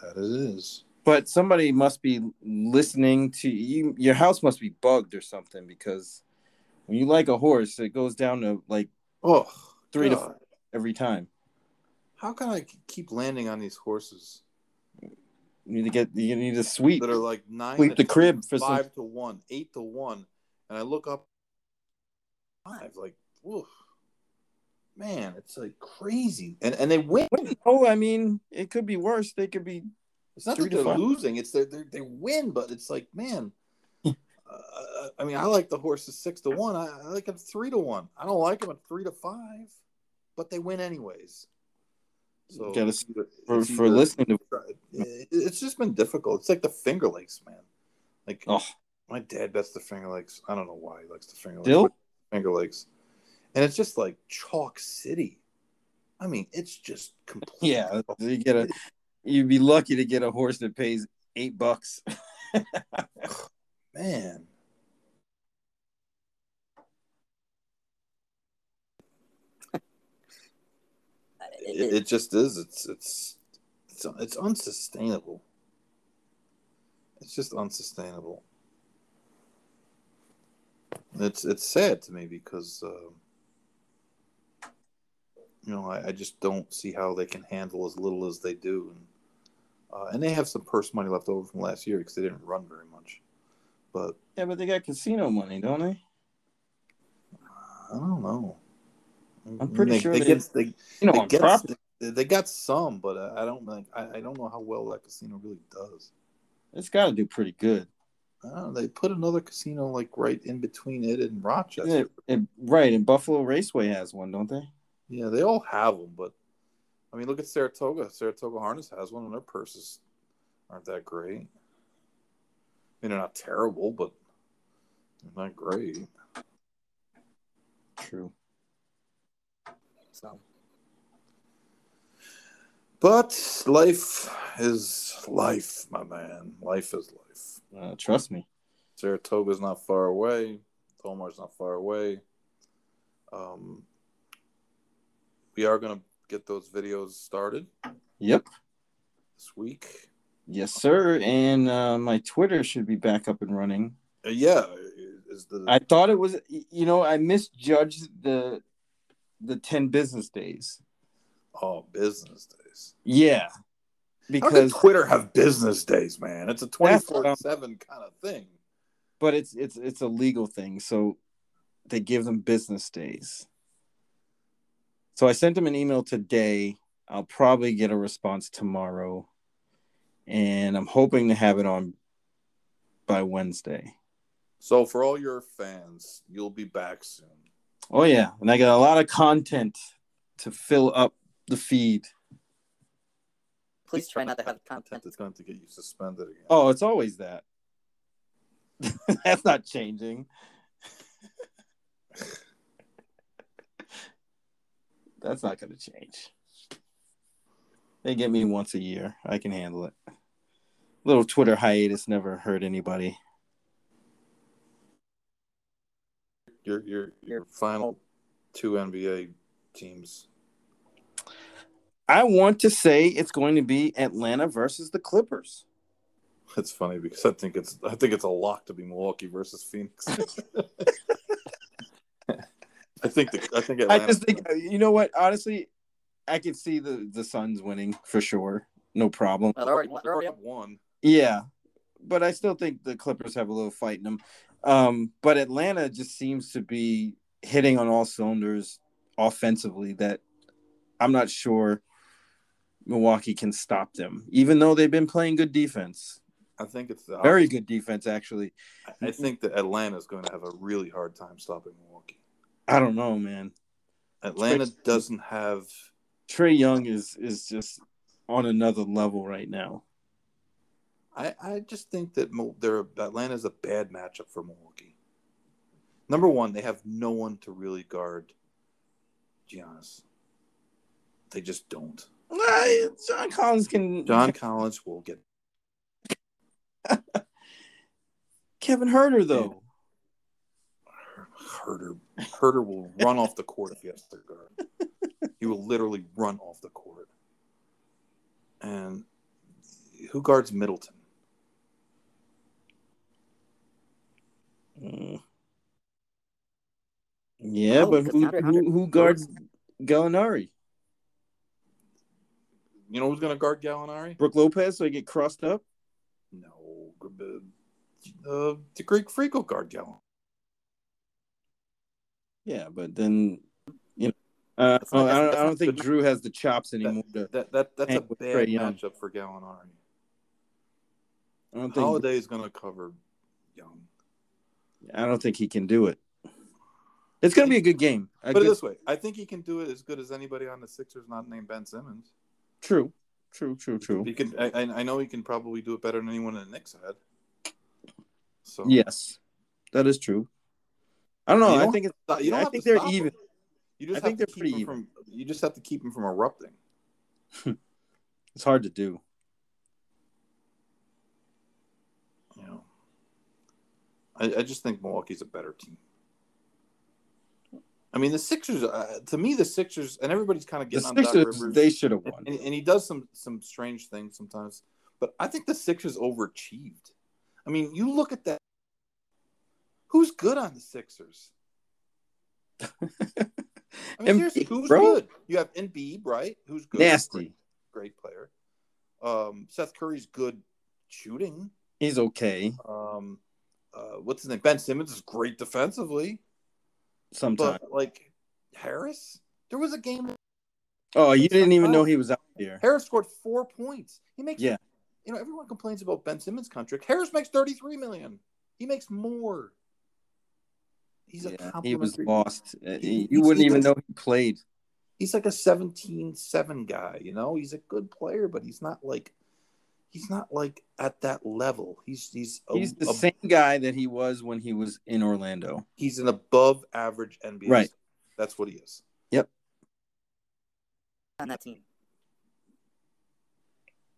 That it is. But somebody must be listening to you. Your house must be bugged or something because when you like a horse, it goes down to like Oh, three to God. four every time. How can I keep landing on these horses You need to get you need to sweep. that are like nine Sweep to the two, crib for some- five to one, eight to one, and I look up five, like, woof. Man, it's like crazy, and and they win. Oh, I mean, it could be worse. They could be It's not that they're five. losing; it's they they win, but it's like, man. [LAUGHS] uh, I mean, I like the horses six to one. I, I like them three to one. I don't like them at three to five, but they win anyways. So Gotta it's either- for, it's for either- listening to it- it's just been difficult. It's like the Finger Lakes, man. Like oh my dad bets the Finger Lakes. I don't know why he likes the Finger Lakes. Still? Finger Lakes, and it's just like chalk city. I mean, it's just complete. yeah you get a you'd be lucky to get a horse that pays eight bucks [LAUGHS] man. It, it just is. It's it's it's it's unsustainable. It's just unsustainable. It's it's sad to me because uh, you know I, I just don't see how they can handle as little as they do, and uh, and they have some purse money left over from last year because they didn't run very much. But yeah but they got casino money don't they I don't know. I'm pretty they, sure they they- get they, you know they get property they, got some, but I, don't like I, I don't know how well that casino really does. it's got to do pretty good know, they put another casino like right in between it and Rochester. It- right and buffalo raceway has one don't they Yeah, they all have them, but I mean, look at Saratoga. Saratoga Harness has one, and their purses aren't that great. I mean, they're not terrible, but they're not great. true So But life is life, my man. Life is life. uh, trust me Saratoga's not far away. Tomar's not far away. Um, we are gonna get those videos started yep this week. yes sir and uh, my twitter should be back up and running Uh, yeah, is the I thought it was you know I misjudged the the 10 business days. oh business days. Yeah. Because Twitter have business days, man? It's a twenty That's what four I'm- seven kind of thing. but it's it's it's a legal thing so they give them business days. So I sent them an email today. I'll probably get a response tomorrow and I'm hoping to have it on by Wednesday. So for all your fans, you'll be back soon. Oh yeah, and I got a lot of content to fill up the feed. please try not to have Content content. that's going to get you suspended again. Oh, it's always that. [LAUGHS] That's not changing. [LAUGHS] That's not going to change. They get me once a year. I can handle it. Little Twitter hiatus never hurt anybody. Your your your final two NBA teams. I want to say it's going to be Atlanta versus the Clippers. It's funny because I think it's I think it's a lock to be Milwaukee versus Phoenix. [LAUGHS] [LAUGHS] I think the I think I just think you know what? Honestly, I could see the the Suns winning for sure. No problem. Well, they're already, they're already up. one. Yeah, but I still think the Clippers have a little fight in them. Um, but Atlanta just seems to be hitting on all cylinders offensively. That I'm not sure Milwaukee can stop them, even though they've been playing good defense, I think it's the very good defense actually. I think that Atlanta is going to have a really hard time stopping Milwaukee. I don't know, man. Atlanta doesn't have Trae Young is is just on another level right now. I, I just think that they're Atlanta's a bad matchup for Milwaukee. Number one, they have no one to really guard Giannis. They just don't. John Collins can. John Collins will get [LAUGHS] Kevin Huerter though. Huerter. Huerter will run off the court if he has to guard. He will literally run off the court. And who guards Middleton? Mm. Yeah, Oh, but who, who who guards Gallinari? You know who's going to guard Gallinari? Brook Lopez, so he get crossed up. No, uh, the Greek Freak will guard Gallinari. Yeah, but then you know, uh, I, don't, I don't think good. Jrue has the chops anymore. to, That that that's a bad Young. matchup for Gallinari. I don't think Holiday is going to cover Young. I don't think he can do it. It's going to be a good game. A Put it this way: I think he can do it as good as anybody on the Sixers, not named Ben Simmons. true, true, true, true. He can. I, I I know he can probably do it better than anyone in the Knicks had. So Yes, that is true. I don't know. You I don't think it's. You don't I have think to they're stop even. him. You just I think they're pretty him from. You just have to keep them from erupting. [LAUGHS] It's hard to do. You know, I, I just think Milwaukee's a better team. I mean, the Sixers. Uh, to me, the Sixers and everybody's kind of The getting on Doc Sixers, Rivers. they should have won. and, and he does some some strange things sometimes. But I think the Sixers overachieved. I mean, you look at that. Who's good on the Sixers? I mean, [LAUGHS] who's bro. good? You have Embiid, right? Who's good? Nasty. Great, great player. Um, Seth Curry's good shooting. He's okay Um, uh, what's his name? Ben Simmons is great defensively. sometimes. But like Harris, there was a game. Oh, you didn't even know he was out there. Harris scored four points. He makes Yeah. You know, everyone complains about Ben Simmons' contract. Harris makes thirty three million. He makes more. He's a Yeah, he was lost. Uh, He- you wouldn't even does- know he played. He's like a 17-7 guy. You know, he's a good player, but he's not like he's not like at that level. He's he's a, He's the a- same guy that he was when he was in Orlando. he's an above average NBA. Right. star. That's what he is. Yep. On that team.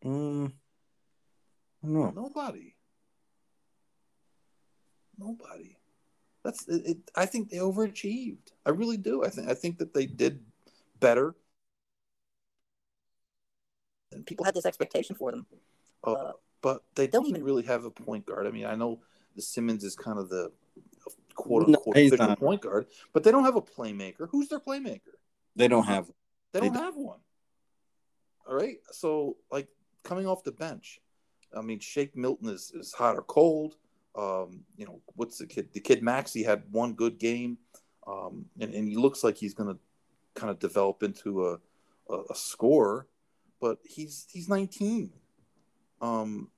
Mm, I. Nobody. Nobody. That's it, it. I think they overachieved. I really do. I think I think that they did better. And People had this expectation for them. uh, but they Don't don't even- really have a point guard. I mean, I know the Simmons is kind of the quote unquote he's official point guard, but they don't have a playmaker. Who's their playmaker? They don't have. They They don't don't. have one. All right. So, like coming off the bench, I mean, Shake Milton is, is hot or cold. Um, you know, what's the kid? The kid Maxey had one good game, um, and, and he looks like he's going to kind of develop into a, a, a scorer, but he's he's 19. Um,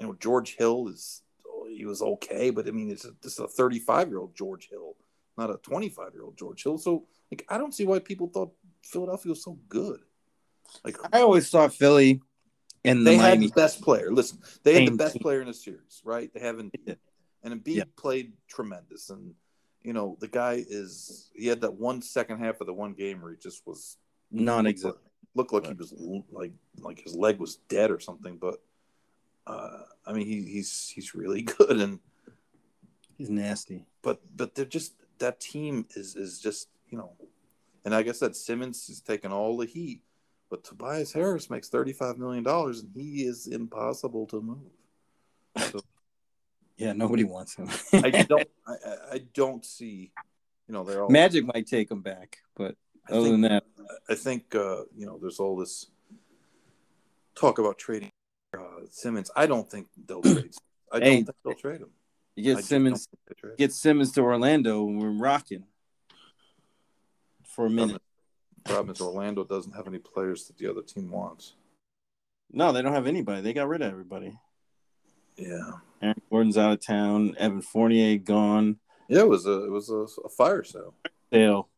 you know, George Hill is he was okay, but I mean, it's this is a 35 year old George Hill, not a 25 year old George Hill. So, like, I don't see why people thought Philadelphia was so good. Like, I always thought Philly and the they had the best player. Listen, they had the best team. player in the series, right? They haven't, and Embiid Yeah. played tremendous. And you know, the guy is he had that one second half of the one game where he just was non-existent. looked like he was like like his leg was dead or something. But uh, I mean, he, he's he's really [LAUGHS] good, and He's nasty. but but they're just that team is is just you know, and like I said, Simmons is taking all the heat, but Tobias Harris makes thirty five million dollars, and he is impossible to move. So [LAUGHS] Yeah, nobody wants him. I [LAUGHS] don't I, I- I don't see, you know, they're all Magic might take him back, but I other think, than that, I think uh, you know, there's all this talk about trading uh, Simmons. I don't think they'll trade. I don't Hey, think they'll trade him. you get just Simmons, don't think they trade him. get Simmons to Orlando, and we're rocking for a minute. Problem is, Orlando doesn't have any players that the other team wants. No, they don't have anybody. They got rid of everybody. Yeah, Aaron Gordon's out of town. Evan Fournier gone. yeah. It was a it was a, a fire sale. Sale.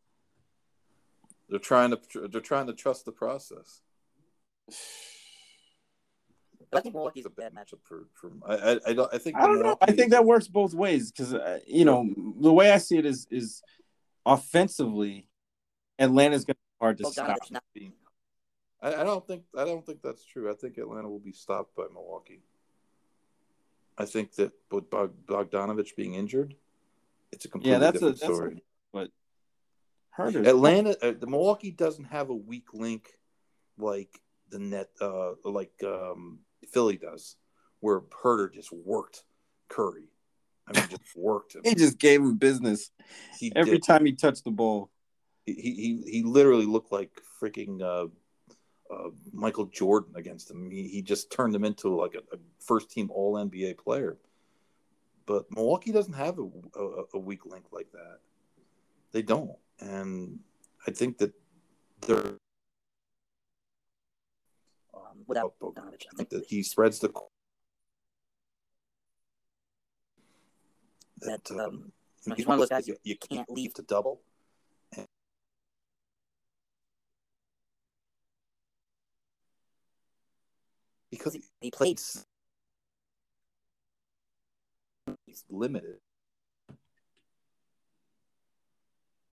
They're trying to they're trying to trust the process. But I think Milwaukee's a bad matchup. For, for I, I I don't I think I don't know. I think that works both ways because uh, you know the way I see it is is offensively, Atlanta's going to be hard to stop. Not I, I don't think I don't think that's true. I think Atlanta will be stopped by Milwaukee. I think that with Bog, Bogdanovich being injured, it's a completely Yeah, that's a different that's a, story. but Huerter. Atlanta, uh, the Milwaukee doesn't have a weak link like the net, uh, like um, Philly does, where Huerter just worked Curry. I mean, just [LAUGHS] worked him. He just gave him business He every did. time he touched the ball. He, he he literally looked like freaking uh, uh, Michael Jordan against him. He, he just turned him into like a, a first team All NBA player. But Milwaukee doesn't have a, a, a weak link like that. They don't, and I think that they're um, without Bogdanovich. I think that he spreads the that um, you he's one of those guys you, you can't leave to double. Because he played he's limited.